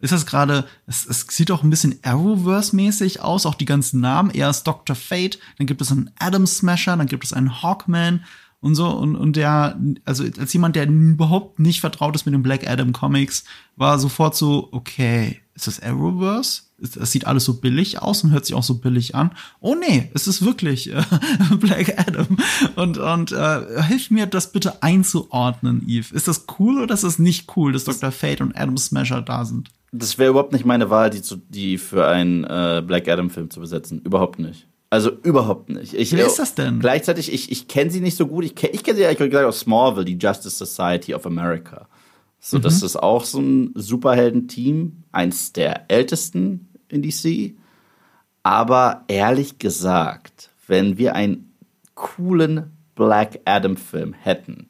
Ist das gerade, es, es sieht auch ein bisschen Arrowverse-mäßig aus, auch die ganzen Namen. Er ist Dr. Fate, dann gibt es einen Adam Smasher, dann gibt es einen Hawkman, und so und und der also als jemand der überhaupt nicht vertraut ist mit den Black Adam Comics war sofort so okay ist das Arrowverse? Es sieht alles so billig aus und hört sich auch so billig an. Oh nee es ist wirklich äh, Black Adam. Und und äh, hilf mir das bitte einzuordnen Eve ist das cool oder ist das nicht cool dass Dr. Fate und Adam Smasher da sind? Das wäre überhaupt nicht meine Wahl die zu, die für einen äh, Black Adam Film zu besetzen. Überhaupt nicht also überhaupt nicht. Ich, Wer ist das denn? Gleichzeitig, ich, ich kenne sie nicht so gut. Ich kenne ich kenn sie eigentlich gesagt aus Smallville, die Justice Society of America. So, mhm. das ist auch so ein Superhelden-Team, eins der ältesten in DC. Aber ehrlich gesagt, wenn wir einen coolen Black Adam-Film hätten,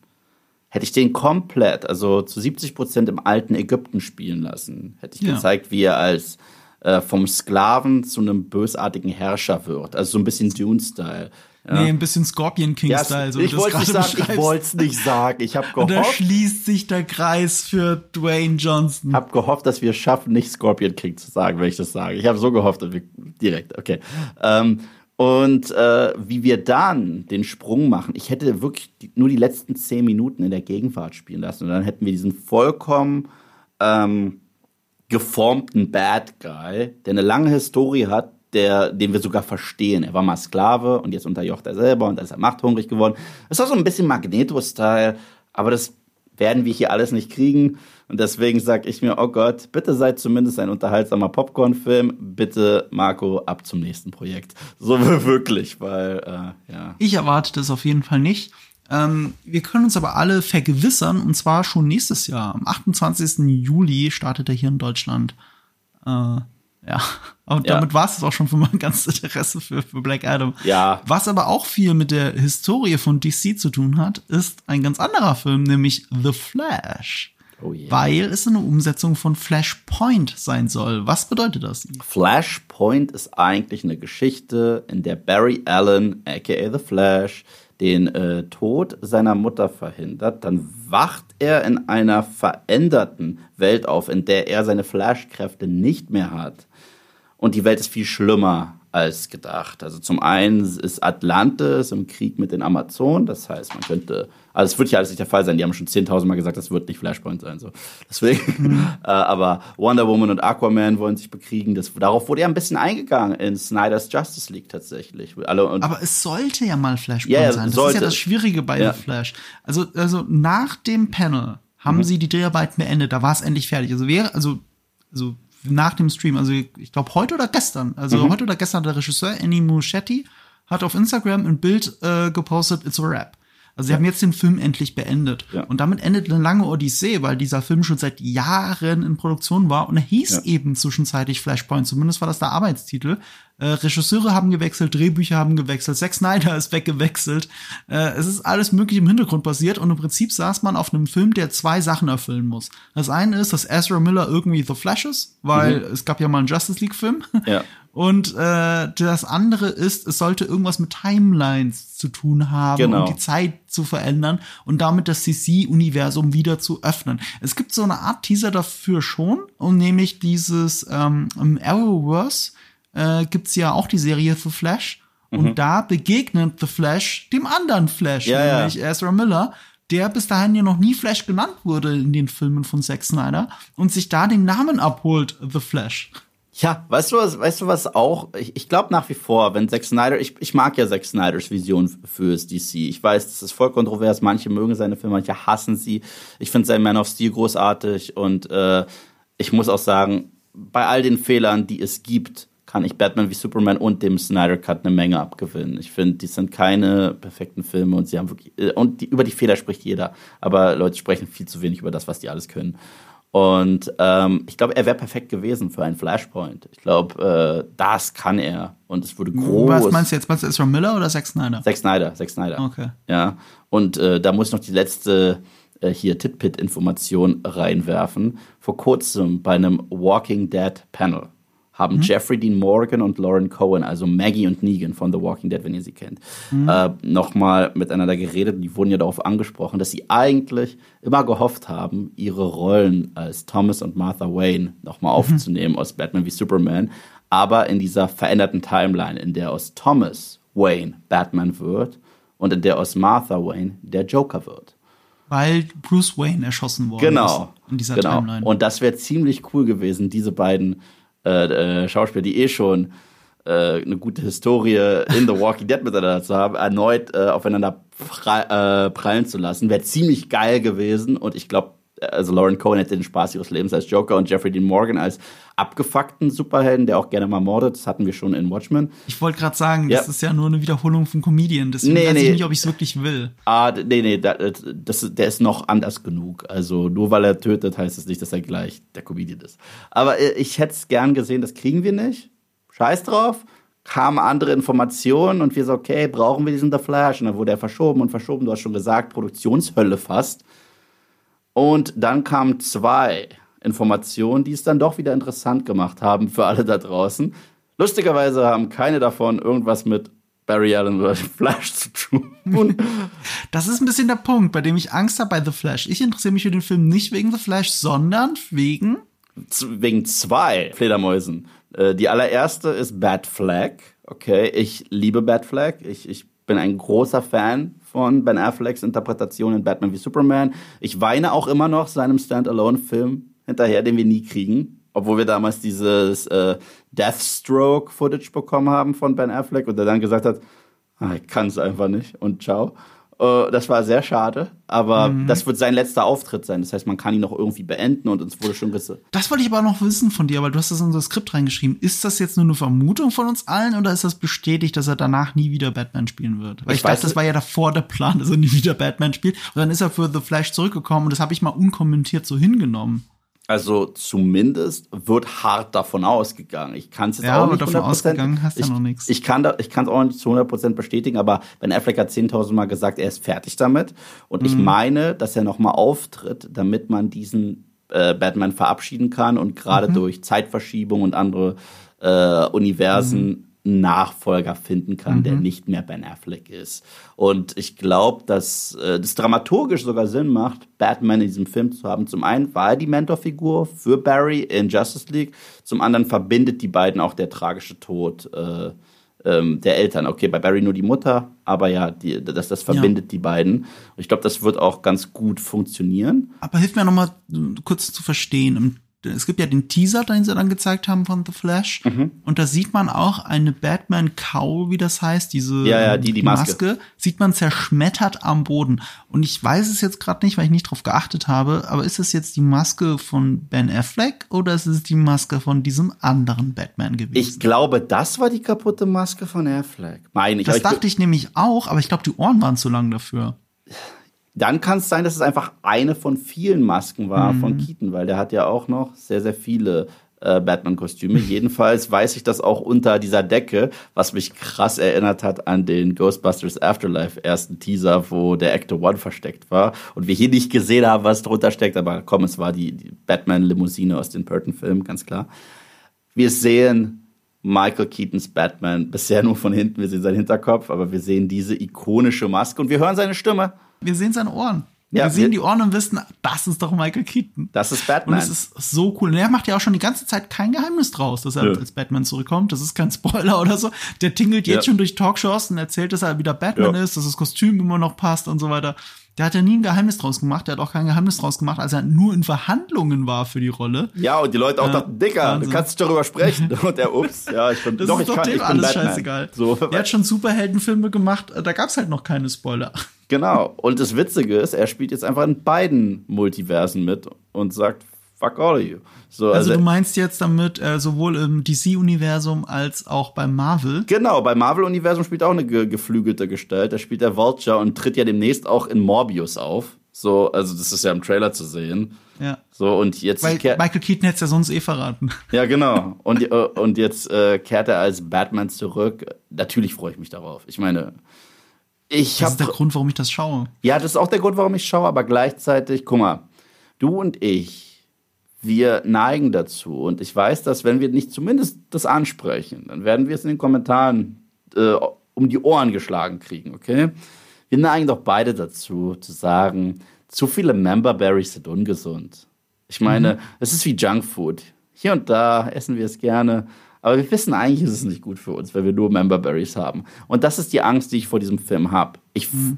hätte ich den komplett, also zu 70 Prozent im alten Ägypten spielen lassen. Hätte ich ja. gezeigt, wie er als äh, vom Sklaven zu einem bösartigen Herrscher wird. Also so ein bisschen Dune-Style. Ja. Nee, ein bisschen Scorpion King-Style. Ja, so ich wollte sagen, ich wollte es nicht sagen. Ich habe gehofft. Und da schließt sich der Kreis für Dwayne Johnson. Ich habe gehofft, dass wir es schaffen, nicht Scorpion King zu sagen, wenn ich das sage. Ich habe so gehofft, dass wir direkt, okay. Ähm, und äh, wie wir dann den Sprung machen, ich hätte wirklich nur die letzten zehn Minuten in der Gegenwart spielen lassen und dann hätten wir diesen vollkommen ähm, geformten Bad Guy, der eine lange Historie hat, der, den wir sogar verstehen. Er war mal Sklave und jetzt unterjocht er selber und dann ist er machthungrig geworden. Das ist auch so ein bisschen Magneto-Style, aber das werden wir hier alles nicht kriegen. Und deswegen sage ich mir, oh Gott, bitte seid zumindest ein unterhaltsamer Popcorn-Film. Bitte, Marco, ab zum nächsten Projekt. So wirklich, weil, äh, ja. Ich erwarte das auf jeden Fall nicht. Ähm, wir können uns aber alle vergewissern, und zwar schon nächstes Jahr. Am 28. Juli startet er hier in Deutschland. Äh, ja, und ja. damit war es auch schon für mein ganzes Interesse für, für Black Adam. Ja. Was aber auch viel mit der Historie von DC zu tun hat, ist ein ganz anderer Film, nämlich The Flash. Oh yeah. Weil es eine Umsetzung von Flashpoint sein soll. Was bedeutet das? Flashpoint ist eigentlich eine Geschichte, in der Barry Allen, aka The Flash, den äh, Tod seiner Mutter verhindert, dann wacht er in einer veränderten Welt auf, in der er seine Flashkräfte nicht mehr hat. Und die Welt ist viel schlimmer, als gedacht. Also zum einen ist Atlantis im Krieg mit den Amazonen, das heißt, man könnte, also es wird ja alles nicht der Fall sein, die haben schon 10.000 Mal gesagt, das wird nicht Flashpoint sein, so. Deswegen, mhm. äh, aber Wonder Woman und Aquaman wollen sich bekriegen, das, darauf wurde ja ein bisschen eingegangen in Snyder's Justice League tatsächlich. Alle, aber es sollte ja mal Flashpoint ja, sein, das sollte. ist ja das Schwierige bei ja. Flash. Also, also nach dem Panel haben mhm. sie die Dreharbeiten beendet, da war es endlich fertig. Also wäre, also, also nach dem Stream, also ich glaube heute oder gestern, also mhm. heute oder gestern der Regisseur Annie Muschetti hat auf Instagram ein Bild äh, gepostet, it's a rap. Also sie ja. haben jetzt den Film endlich beendet. Ja. Und damit endet eine lange Odyssee, weil dieser Film schon seit Jahren in Produktion war und er hieß ja. eben zwischenzeitlich Flashpoint. Zumindest war das der Arbeitstitel. Äh, Regisseure haben gewechselt, Drehbücher haben gewechselt, Zack Snyder ist weggewechselt. Äh, es ist alles mögliche im Hintergrund passiert und im Prinzip saß man auf einem Film, der zwei Sachen erfüllen muss. Das eine ist, dass Ezra Miller irgendwie The Flash ist, weil mhm. es gab ja mal einen Justice League Film. Ja. Und äh, das andere ist, es sollte irgendwas mit Timelines zu tun haben genau. und die Zeit zu verändern und damit das CC-Universum wieder zu öffnen. Es gibt so eine Art Teaser dafür schon, und nämlich dieses ähm, im Arrowverse äh, gibt's ja auch die Serie The Flash. Mhm. Und da begegnet The Flash dem anderen Flash, ja, nämlich ja. Ezra Miller der bis dahin ja noch nie Flash genannt wurde in den Filmen von Zack Snyder und sich da den Namen abholt, The Flash. Ja, weißt du was, weißt du was auch? Ich, ich glaube nach wie vor, wenn Zack Snyder, ich, ich mag ja Zack Snyders Vision fürs DC. Ich weiß, das ist voll kontrovers. Manche mögen seine Filme, manche hassen sie. Ich finde sein Man of Steel großartig und äh, ich muss auch sagen, bei all den Fehlern, die es gibt, kann ich Batman wie Superman und dem Snyder Cut eine Menge abgewinnen. Ich finde, die sind keine perfekten Filme und sie haben wirklich äh, und die, über die Fehler spricht jeder, aber Leute sprechen viel zu wenig über das, was die alles können. Und ähm, ich glaube, er wäre perfekt gewesen für einen Flashpoint. Ich glaube, äh, das kann er. Und es wurde groß. Was meinst du jetzt? Meinst du Ezra Miller oder Zack Snyder? Zack Snyder, Zack Snyder. Okay. Ja. Und äh, da muss ich noch die letzte äh, hier Titpit-Information reinwerfen. Vor kurzem bei einem Walking Dead Panel haben mhm. Jeffrey Dean Morgan und Lauren Cohen, also Maggie und Negan von The Walking Dead, wenn ihr sie kennt, mhm. äh, nochmal miteinander geredet. Die wurden ja darauf angesprochen, dass sie eigentlich immer gehofft haben, ihre Rollen als Thomas und Martha Wayne nochmal mhm. aufzunehmen aus Batman wie Superman, aber in dieser veränderten Timeline, in der aus Thomas Wayne Batman wird und in der aus Martha Wayne der Joker wird. Weil Bruce Wayne erschossen worden genau, ist in dieser genau. Timeline. Und das wäre ziemlich cool gewesen, diese beiden äh, äh, Schauspieler, die eh schon äh, eine gute Historie in The Walking Dead miteinander zu haben, erneut äh, aufeinander äh, prallen zu lassen, wäre ziemlich geil gewesen. Und ich glaube, also Lauren Cohen hätte den Spaß ihres Lebens als Joker und Jeffrey Dean Morgan als abgefuckten Superhelden, der auch gerne mal mordet. Das hatten wir schon in Watchmen. Ich wollte gerade sagen, ja. das ist ja nur eine Wiederholung von Comedian. Deswegen nee, weiß nee. ich nicht, ob ich es wirklich will. Ah, nee, nee, das, das, der ist noch anders genug. Also nur weil er tötet, heißt es das nicht, dass er gleich der Comedian ist. Aber äh, ich hätte es gern gesehen, das kriegen wir nicht. Scheiß drauf kamen andere Informationen und wir so, okay, brauchen wir diesen The Flash? Und dann wurde er verschoben und verschoben, du hast schon gesagt, Produktionshölle fast. Und dann kamen zwei Informationen, die es dann doch wieder interessant gemacht haben für alle da draußen. Lustigerweise haben keine davon irgendwas mit Barry Allen oder Flash zu tun. Das ist ein bisschen der Punkt, bei dem ich Angst habe bei The Flash. Ich interessiere mich für den Film nicht wegen The Flash, sondern wegen wegen zwei Fledermäusen. Äh, die allererste ist Bad Flag. Okay, ich liebe Bad Flag. Ich, ich bin ein großer Fan von Ben Afflecks Interpretation in Batman wie Superman. Ich weine auch immer noch seinem Standalone-Film hinterher, den wir nie kriegen. Obwohl wir damals dieses äh, Deathstroke-Footage bekommen haben von Ben Affleck und er dann gesagt hat, ah, ich kann es einfach nicht und ciao. Äh, das war sehr schade, aber mhm. das wird sein letzter Auftritt sein. Das heißt, man kann ihn noch irgendwie beenden und uns wurde schon gewisse. Das wollte ich aber noch wissen von dir, weil du hast das in unser Skript reingeschrieben. Ist das jetzt nur eine Vermutung von uns allen oder ist das bestätigt, dass er danach nie wieder Batman spielen wird? Weil ich, ich dachte, das war ja davor der Plan, dass er nie wieder Batman spielt. Und dann ist er für The Flash zurückgekommen und das habe ich mal unkommentiert so hingenommen. Also zumindest wird hart davon ausgegangen. Ich kann es jetzt ja, auch nicht davon ausgegangen hast ich, ja noch nichts. Ich kann da, ich kann es auch nicht zu 100% bestätigen, aber Ben Affleck hat 10.000 Mal gesagt, er ist fertig damit. Und mhm. ich meine, dass er nochmal auftritt, damit man diesen äh, Batman verabschieden kann und gerade mhm. durch Zeitverschiebung und andere äh, Universen mhm Nachfolger finden kann, Mhm. der nicht mehr Ben Affleck ist. Und ich glaube, dass äh, das dramaturgisch sogar Sinn macht, Batman in diesem Film zu haben. Zum einen war er die Mentorfigur für Barry in Justice League, zum anderen verbindet die beiden auch der tragische Tod äh, ähm, der Eltern. Okay, bei Barry nur die Mutter, aber ja, die, das, das verbindet die beiden. Und ich glaube, das wird auch ganz gut funktionieren. Aber hilf mir noch mal äh, kurz zu verstehen. Im- Es gibt ja den Teaser, den sie dann gezeigt haben von The Flash. Mhm. Und da sieht man auch eine Batman-Cowl, wie das heißt, diese Ja, ja, die- die Maske. sieht man zerschmettert am Boden. Und ich weiß es jetzt gerade nicht, weil ich nicht drauf geachtet habe, aber ist es jetzt die Maske von Ben Affleck oder ist es die Maske von diesem anderen Batman gewesen? Ich glaube, das war die kaputte Maske von Affleck. Meine ich. das dachte ich nämlich auch, aber ich glaube, die Ohren waren zu lang dafür. Dann kann es sein, dass es einfach eine von vielen Masken war von Keaton, weil der hat ja auch noch sehr, sehr viele äh, Batman-Kostüme. Jedenfalls weiß ich das auch unter dieser Decke, was mich krass erinnert hat an den Ghostbusters Afterlife ersten Teaser, wo der Actor One versteckt war und wir hier nicht gesehen haben, was drunter steckt. Aber komm, es war die, die Batman-Limousine aus den Burton-Filmen, ganz klar. Wir sehen Michael Keatons Batman bisher nur von hinten. Wir sehen seinen Hinterkopf, aber wir sehen diese ikonische Maske und wir hören seine Stimme. Wir sehen seine Ohren. Ja, wir sehen die Ohren und wissen, das ist doch Michael Keaton. Das ist Und Batman. es ist so cool. Und er macht ja auch schon die ganze Zeit kein Geheimnis draus, dass er Nö. als Batman zurückkommt. Das ist kein Spoiler oder so. Der tingelt jetzt Ja. schon durch Talkshows und erzählt, dass er wieder Batman Ja. ist, dass das Kostüm immer noch passt und so weiter. Der hat ja nie ein Geheimnis draus gemacht. Der hat auch kein Geheimnis draus gemacht, als er nur in Verhandlungen war für die Rolle. Ja, und die Leute auch Ja, dachten, Dicker, Wahnsinn. du kannst nicht darüber sprechen. Und der, ups, ja, ich bin, Das doch, ist ich doch kann, dem ich bin alles Batman. scheißegal. So, Der hat schon Superheldenfilme gemacht, da gab's halt noch keine Spoiler. Genau. Und das Witzige ist, er spielt jetzt einfach in beiden Multiversen mit und sagt, fuck all of you. So, Also, also, du meinst jetzt damit äh, sowohl im DC-Universum als auch beim Marvel. genau, bei Marvel-Universum spielt auch eine ge geflügelte Gestalt. Da spielt der Vulture und tritt ja demnächst auch in Morbius auf. So, also das ist ja im Trailer zu sehen. Ja. So, und jetzt Weil Michael Keaton hätte ja sonst eh verraten. Ja, genau. Und, äh, und jetzt äh, kehrt er als Batman zurück. Natürlich freue ich mich darauf. Ich meine, ich Das ist der. Grund, warum ich das schaue. Ja, das ist auch der Grund, warum ich schaue, aber gleichzeitig, guck mal, du und ich, wir neigen dazu. Und ich weiß, dass wenn wir nicht zumindest das ansprechen, dann werden wir es in den Kommentaren äh, um die Ohren geschlagen kriegen, okay? Wir neigen doch beide dazu, zu sagen, zu viele Memberberries sind ungesund. Ich meine, es ist wie Junkfood. Hier und da essen wir es gerne, aber wir wissen eigentlich, ist es nicht gut für uns, weil wir nur Memberberries haben. Und das ist die Angst, die ich vor diesem Film habe.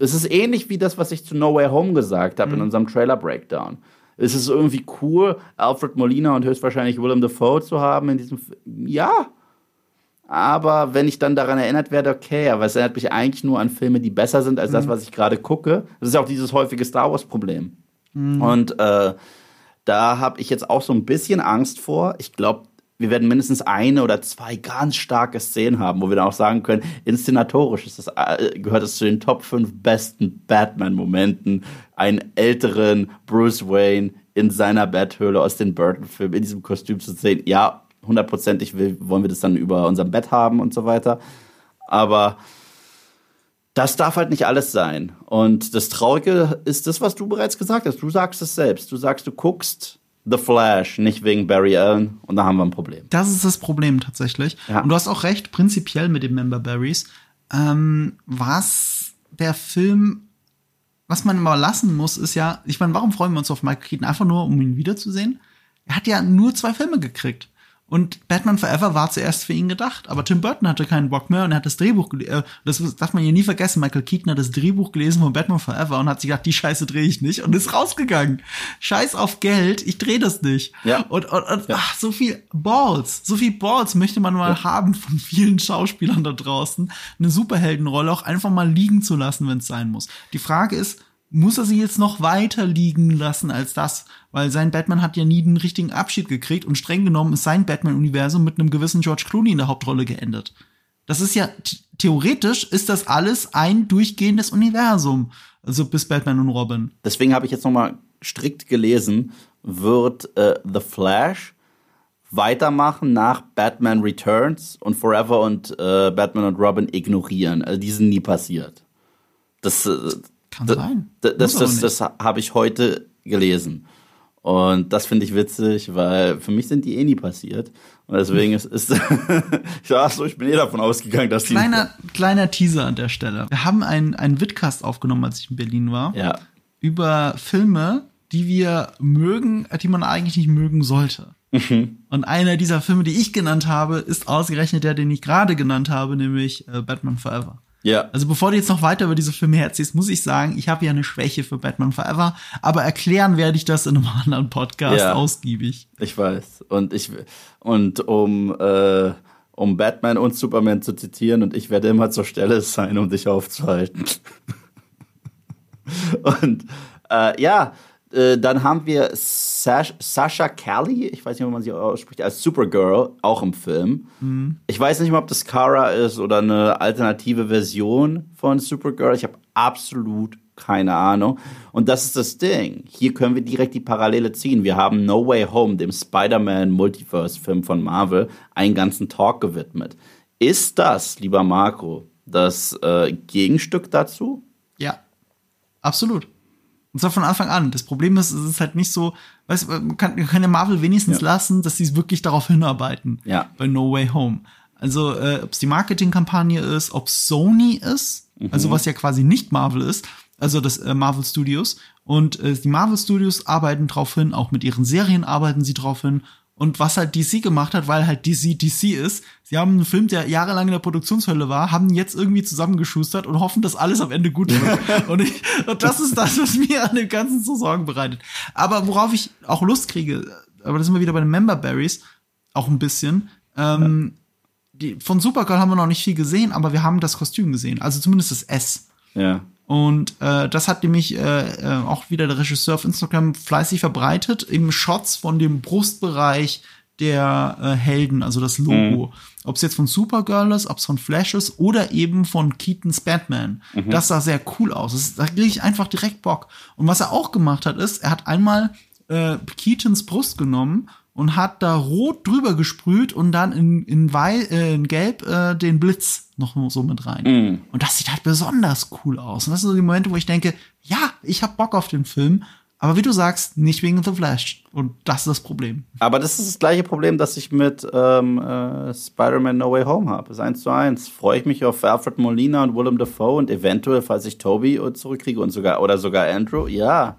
Es ist ähnlich wie das, was ich zu No Way Home gesagt habe in unserem Trailer Breakdown. Es ist irgendwie cool, Alfred Molina und höchstwahrscheinlich Willem Dafoe zu haben in diesem Film. Ja, aber wenn ich dann daran erinnert werde, okay, aber es erinnert mich eigentlich nur an Filme, die besser sind als das, was ich gerade gucke. Das ist ja auch dieses häufige Star Wars-Problem. Und äh, da habe ich jetzt auch so ein bisschen Angst vor. Ich glaube, wir werden mindestens eine oder zwei ganz starke Szenen haben, wo wir dann auch sagen können, inszenatorisch ist das, äh, gehört es zu den Top 5 besten Batman-Momenten, einen älteren Bruce Wayne in seiner Betthöhle aus den Burton-Filmen in diesem Kostüm zu sehen. Ja, hundertprozentig wollen wir das dann über unserem Bett haben und so weiter. Aber das darf halt nicht alles sein. Und das Traurige ist das, was du bereits gesagt hast. Du sagst es selbst. Du sagst, du guckst The Flash, nicht wegen Barry Allen. Und da haben wir ein Problem. Das ist das Problem tatsächlich. Ja. Und du hast auch recht, prinzipiell mit den Member Berries. Ähm, was der Film, was man immer lassen muss, ist ja, ich meine, warum freuen wir uns auf Michael Keaton? Einfach nur, um ihn wiederzusehen? Er hat ja nur zwei Filme gekriegt. Und Batman Forever war zuerst für ihn gedacht. Aber Tim Burton hatte keinen Bock mehr und er hat das Drehbuch gelesen. Das darf man ja nie vergessen. Michael Keaton hat das Drehbuch gelesen von Batman Forever und hat sich gedacht, die Scheiße drehe ich nicht und ist rausgegangen. Scheiß auf Geld, ich drehe das nicht. Ja. Und, und, und ach, so viel Balls, so viel Balls möchte man mal haben von vielen Schauspielern da draußen, eine Superheldenrolle auch einfach mal liegen zu lassen, wenn es sein muss. Die Frage ist, muss er sie jetzt noch weiter liegen lassen als das? Weil sein Batman hat ja nie den richtigen Abschied gekriegt und streng genommen ist sein Batman-Universum mit einem gewissen George Clooney in der Hauptrolle geendet. Das ist ja, theoretisch ist das alles ein durchgehendes Universum. Also bis Batman und Robin. Deswegen habe ich jetzt nochmal strikt gelesen, wird äh, The Flash weitermachen nach Batman Returns und Forever und äh, Batman und Robin ignorieren. Also die sind nie passiert. Das, äh, Kann sein. Das, das, nicht. das habe ich heute gelesen. Und das finde ich witzig, weil für mich sind die eh nie passiert. Und deswegen ist, ist ich sag so, ich bin eh davon ausgegangen, dass kleiner, die. Kleiner Teaser an der Stelle. Wir haben einen, einen Vidcast aufgenommen, als ich in Berlin war. Ja. Über Filme, die wir mögen, die man eigentlich nicht mögen sollte. Mhm. Und einer dieser Filme, die ich genannt habe, ist ausgerechnet der, den ich gerade genannt habe, nämlich äh, Batman Forever. Ja. Also bevor du jetzt noch weiter über diese Filme herziehst, muss ich sagen, ich habe ja eine Schwäche für Batman Forever, aber erklären werde ich das in einem anderen Podcast ja, ausgiebig. Ich weiß. Und ich und um äh, um Batman und Superman zu zitieren und ich werde immer zur Stelle sein, um dich aufzuhalten. und äh, ja, äh, dann haben wir Sash, Sasha Kelly, ich weiß nicht, wie man sie ausspricht, als Supergirl, auch im Film. Mhm. Ich weiß nicht mal, ob das Kara ist oder eine alternative Version von Supergirl. Ich habe absolut keine Ahnung. Und das ist das Ding. Hier können wir direkt die Parallele ziehen. Wir haben No Way Home, dem Spider-Man Multiverse-Film von Marvel, einen ganzen Talk gewidmet. Ist das, lieber Marco, das äh, Gegenstück dazu? Ja, absolut. Und zwar von Anfang an. Das Problem ist, es ist halt nicht so, weißt du, man kann, man kann ja Marvel wenigstens ja. lassen, dass sie es wirklich darauf hinarbeiten. Ja. Bei No Way Home. Also, äh, ob es die Marketingkampagne ist, ob Sony ist, mhm. also was ja quasi nicht Marvel ist, also das äh, Marvel Studios. Und äh, die Marvel Studios arbeiten drauf hin, auch mit ihren Serien arbeiten sie drauf hin. Und was halt DC gemacht hat, weil halt DC DC ist, sie haben einen Film, der jahrelang in der Produktionshölle war, haben jetzt irgendwie zusammengeschustert und hoffen, dass alles am Ende gut wird. und, ich, und das ist das, was mir an dem Ganzen so Sorgen bereitet. Aber worauf ich auch Lust kriege, aber das sind wir wieder bei den Member Berries, auch ein bisschen. Ähm, die, von Supergirl haben wir noch nicht viel gesehen, aber wir haben das Kostüm gesehen. Also zumindest das S. Ja. Und äh, das hat nämlich äh, äh, auch wieder der Regisseur auf Instagram fleißig verbreitet, eben Shots von dem Brustbereich der äh, Helden, also das Logo. Mhm. Ob es jetzt von Supergirl ist, ob es von Flash ist oder eben von Keatons Batman. Mhm. Das sah sehr cool aus. Das, da kriege ich einfach direkt Bock. Und was er auch gemacht hat, ist, er hat einmal äh, Keatons Brust genommen und hat da rot drüber gesprüht und dann in, in, Weil, äh, in Gelb äh, den Blitz noch so mit rein. Mm. Und das sieht halt besonders cool aus. Und das sind so die Momente, wo ich denke, ja, ich hab Bock auf den Film. Aber wie du sagst, nicht wegen The Flash. Und das ist das Problem. Aber das ist das gleiche Problem, das ich mit ähm, äh, Spider-Man No Way Home habe. Ist eins zu eins. Freue ich mich auf Alfred Molina und Willem Dafoe und eventuell, falls ich Toby zurückkriege und sogar oder sogar Andrew, ja.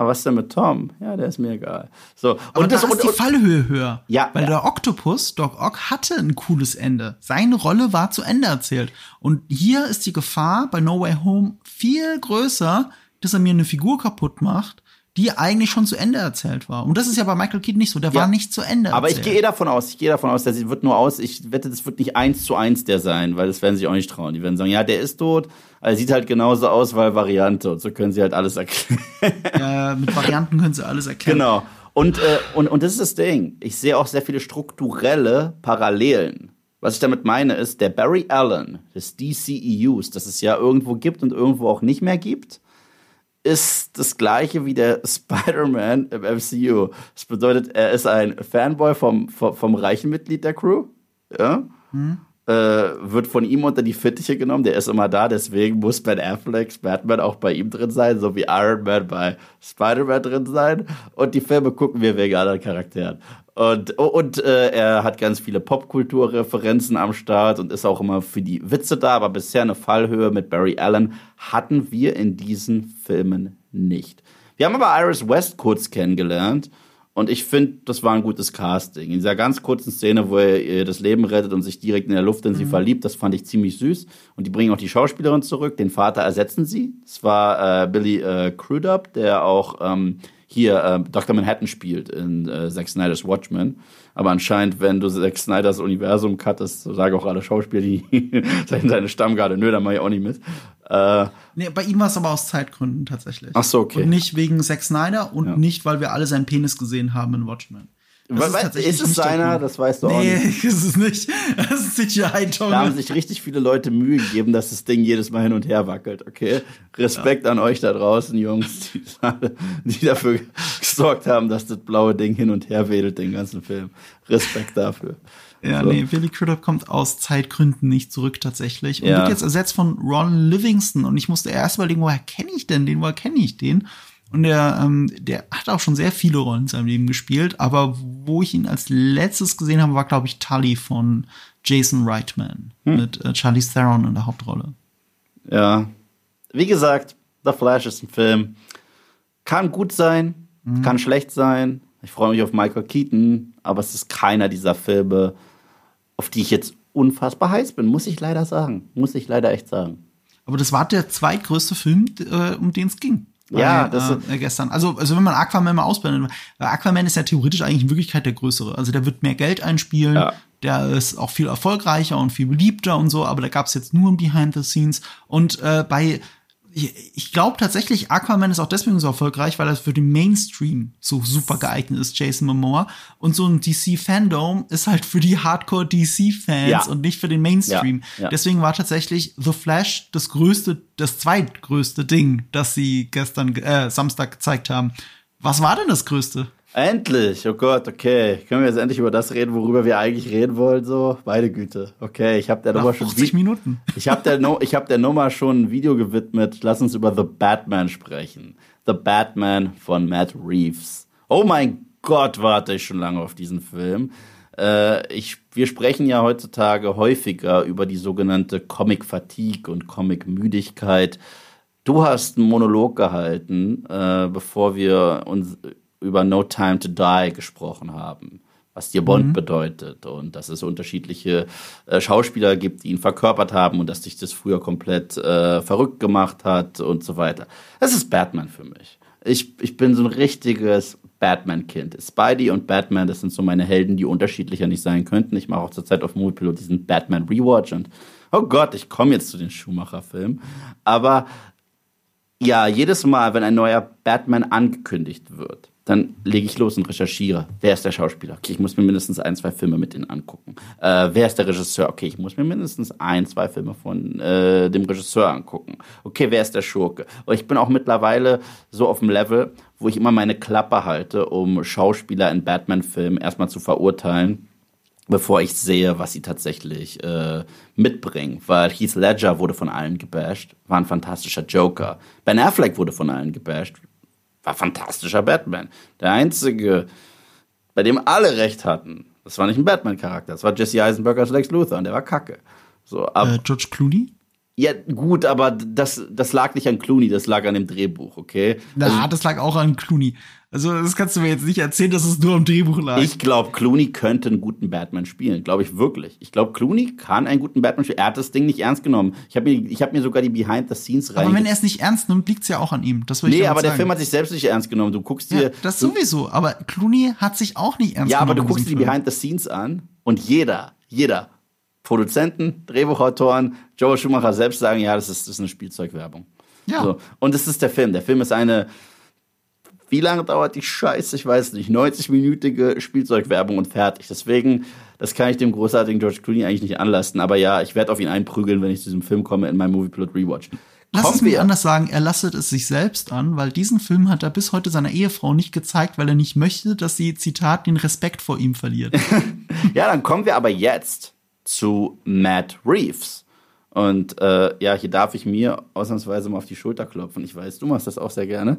Aber was denn mit Tom? Ja, der ist mir egal. So. Aber und das, da ist die Fallhöhe höher. Ja. Weil ja. der Octopus, Doc Ock, hatte ein cooles Ende. Seine Rolle war zu Ende erzählt. Und hier ist die Gefahr bei No Way Home viel größer, dass er mir eine Figur kaputt macht, die eigentlich schon zu Ende erzählt war. Und das ist ja bei Michael Keaton nicht so, der ja. war nicht zu Ende Aber erzählt. ich gehe eh davon aus, ich gehe davon aus, der wird nur aus, ich wette, das wird nicht eins zu eins der sein, weil das werden sie auch nicht trauen. Die werden sagen, ja, der ist tot, aber er sieht halt genauso aus, weil Variante und so können sie halt alles erklären. Ja, mit Varianten können sie alles erkennen. Genau. Und, äh, und, und das ist das Ding. Ich sehe auch sehr viele strukturelle Parallelen. Was ich damit meine, ist, der Barry Allen des DCEUs, das es ja irgendwo gibt und irgendwo auch nicht mehr gibt, ist das gleiche wie der Spider-Man im MCU. Das bedeutet, er ist ein Fanboy vom, vom, vom reichen Mitglied der Crew. Ja? Hm. Äh, wird von ihm unter die Fittiche genommen. Der ist immer da, deswegen muss Ben Afflecks Batman auch bei ihm drin sein, so wie Iron Man bei Spider-Man drin sein. Und die Filme gucken wir wegen anderen Charakteren. Und, und äh, er hat ganz viele Popkulturreferenzen am Start und ist auch immer für die Witze da, aber bisher eine Fallhöhe mit Barry Allen hatten wir in diesen Filmen nicht. Wir haben aber Iris West kurz kennengelernt und ich finde, das war ein gutes Casting. In dieser ganz kurzen Szene, wo er ihr das Leben rettet und sich direkt in der Luft in sie mhm. verliebt, das fand ich ziemlich süß. Und die bringen auch die Schauspielerin zurück. Den Vater ersetzen sie. Es war äh, Billy äh, Crudup, der auch ähm, hier äh, Dr. Manhattan spielt in äh, Zack Snyder's Watchmen. Aber anscheinend, wenn du Zack Snyders Universum cuttest, so sagen auch alle Schauspieler, die seine Stammgarde, nö, da mach ich auch nicht mit. Äh, nee, bei ihm war es aber aus Zeitgründen tatsächlich. Ach so, okay. Und nicht wegen Zack Snyder und ja. nicht, weil wir alle seinen Penis gesehen haben in Watchmen. Das ist, ist es seiner? Das weißt du nee, auch nicht. Nee, ist es nicht. Das ist CGI, Tom. Da haben sich richtig viele Leute Mühe gegeben, dass das Ding jedes Mal hin und her wackelt, okay? Respekt ja. an euch da draußen, Jungs, die, die, dafür gesorgt haben, dass das blaue Ding hin und her wedelt, den ganzen Film. Respekt dafür. Ja, so. nee, Billy Crudup kommt aus Zeitgründen nicht zurück tatsächlich und ja. wird jetzt ersetzt von Ron Livingston und ich musste erst überlegen, woher kenne ich denn den, woher kenne ich den? Und der, ähm, der hat auch schon sehr viele Rollen in seinem Leben gespielt, aber wo ich ihn als letztes gesehen habe, war, glaube ich, Tully von Jason Reitman hm. mit äh, Charlie Theron in der Hauptrolle. Ja. Wie gesagt, The Flash ist ein Film. Kann gut sein, mhm. kann schlecht sein. Ich freue mich auf Michael Keaton, aber es ist keiner dieser Filme, auf die ich jetzt unfassbar heiß bin, muss ich leider sagen. Muss ich leider echt sagen. Aber das war der zweitgrößte Film, äh, um den es ging. Ja, das äh, gestern. Also, also wenn man Aquaman mal ausblendet, Aquaman ist ja theoretisch eigentlich in Wirklichkeit der größere. Also der wird mehr Geld einspielen, ja. der ist auch viel erfolgreicher und viel beliebter und so, aber da gab es jetzt nur ein Behind the Scenes. Und äh, bei ich glaube tatsächlich, Aquaman ist auch deswegen so erfolgreich, weil er für den Mainstream so super geeignet ist, Jason Momoa. Und so ein DC-Fandom ist halt für die Hardcore-DC-Fans ja. und nicht für den Mainstream. Ja, ja. Deswegen war tatsächlich The Flash das größte, das zweitgrößte Ding, das sie gestern, äh, Samstag gezeigt haben. Was war denn das größte? Endlich, oh Gott, okay. Können wir jetzt endlich über das reden, worüber wir eigentlich reden wollen, so? Beide Güte. Okay, ich habe der Nummer schon 50 Minuten. Ich habe der, no hab der Nummer schon ein Video gewidmet. Lass uns über The Batman sprechen. The Batman von Matt Reeves. Oh mein Gott, warte ich schon lange auf diesen Film. Äh, ich, wir sprechen ja heutzutage häufiger über die sogenannte Comic Fatigue und Comic Müdigkeit. Du hast einen Monolog gehalten, äh, bevor wir uns über No Time to Die gesprochen haben, was dir Bond mhm. bedeutet und dass es unterschiedliche äh, Schauspieler gibt, die ihn verkörpert haben und dass sich das früher komplett äh, verrückt gemacht hat und so weiter. Das ist Batman für mich. Ich, ich bin so ein richtiges Batman-Kind. Spidey und Batman, das sind so meine Helden, die unterschiedlicher nicht sein könnten. Ich mache auch zurzeit auf Moviepilot diesen Batman Rewatch und oh Gott, ich komme jetzt zu den Schumacher-Filmen. Aber ja, jedes Mal, wenn ein neuer Batman angekündigt wird, dann lege ich los und recherchiere. Wer ist der Schauspieler? Okay, ich muss mir mindestens ein, zwei Filme mit denen angucken. Äh, wer ist der Regisseur? Okay, ich muss mir mindestens ein, zwei Filme von äh, dem Regisseur angucken. Okay, wer ist der Schurke? Und ich bin auch mittlerweile so auf dem Level, wo ich immer meine Klappe halte, um Schauspieler in Batman-Filmen erstmal zu verurteilen bevor ich sehe, was sie tatsächlich äh, mitbringen. Weil Heath Ledger wurde von allen gebasht, war ein fantastischer Joker. Ben Affleck wurde von allen gebasht, war fantastischer Batman. Der einzige, bei dem alle recht hatten, das war nicht ein Batman-Charakter, das war Jesse Eisenberg als Lex Luthor und der war kacke. So, ab, äh, George Clooney? Ja, gut, aber das, das lag nicht an Clooney, das lag an dem Drehbuch, okay? Na, also, das lag auch an Clooney. Also, das kannst du mir jetzt nicht erzählen, dass es nur am Drehbuch lag. Ich glaube, Clooney könnte einen guten Batman spielen. Glaube ich wirklich. Ich glaube, Clooney kann einen guten Batman spielen. Er hat das Ding nicht ernst genommen. Ich habe mir, hab mir sogar die Behind-the-Scenes rein. Aber wenn er es nicht ernst nimmt, liegt es ja auch an ihm. Das will nee, aber sagen. der Film hat sich selbst nicht ernst genommen. Du guckst dir. Ja, das sowieso. Aber Clooney hat sich auch nicht ernst ja, genommen. Ja, aber du guckst dir die Behind-the-Scenes an und jeder, jeder Produzenten, Drehbuchautoren, Joe Schumacher selbst sagen, ja, das ist, das ist eine Spielzeugwerbung. Ja. So. Und das ist der Film. Der Film ist eine, wie lange dauert die Scheiße? Ich weiß nicht. 90-minütige Spielzeugwerbung und fertig. Deswegen, das kann ich dem großartigen George Clooney eigentlich nicht anlasten. Aber ja, ich werde auf ihn einprügeln, wenn ich zu diesem Film komme in meinem Movieplot Rewatch. Lass es mich anders sagen, er lasset es sich selbst an, weil diesen Film hat er bis heute seiner Ehefrau nicht gezeigt, weil er nicht möchte, dass sie, Zitat, den Respekt vor ihm verliert. ja, dann kommen wir aber jetzt zu Matt Reeves. Und äh, ja, hier darf ich mir ausnahmsweise mal auf die Schulter klopfen. Ich weiß, du machst das auch sehr gerne.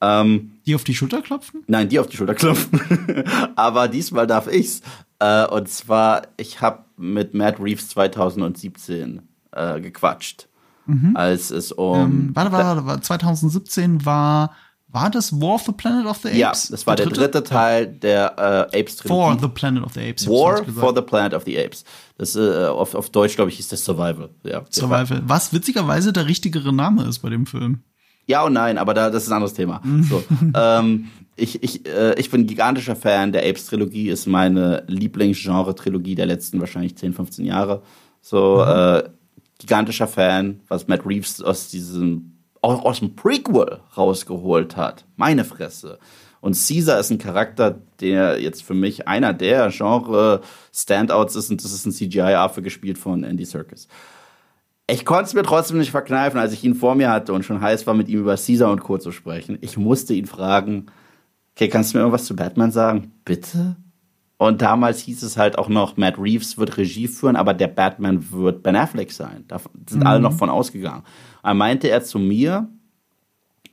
Ähm, die auf die Schulter klopfen? Nein, die auf die Schulter klopfen. Aber diesmal darf ich's. Äh, und zwar, ich habe mit Matt Reeves 2017 äh, gequatscht. Mhm. Als es um. Ähm, warte, warte, warte, 2017 war war das War of the Planet of the Apes? Ja, das war der, der dritte Teil der äh, Apes Trilogie. For the Planet of the Apes. War for the Planet of the Apes. Das äh, auf, auf Deutsch glaube ich hieß das Survival. Ja, Survival. Was witzigerweise der richtigere Name ist bei dem Film. Ja und nein, aber da, das ist ein anderes Thema. so, ähm, ich, ich, äh, ich bin gigantischer Fan der Apes Trilogie, ist meine Lieblingsgenre-Trilogie der letzten wahrscheinlich 10, 15 Jahre. So, mhm. äh, gigantischer Fan, was Matt Reeves aus diesem auch aus dem Prequel rausgeholt hat. Meine Fresse. Und Caesar ist ein Charakter, der jetzt für mich einer der Genre-Standouts ist und das ist ein CGI-Affe gespielt von Andy Serkis. Ich konnte es mir trotzdem nicht verkneifen, als ich ihn vor mir hatte und schon heiß war, mit ihm über Caesar und Co. zu sprechen. Ich musste ihn fragen, okay, kannst du mir irgendwas zu Batman sagen? Bitte? Und damals hieß es halt auch noch, Matt Reeves wird Regie führen, aber der Batman wird Ben Affleck sein. Da sind mhm. alle noch von ausgegangen. Er meinte er zu mir,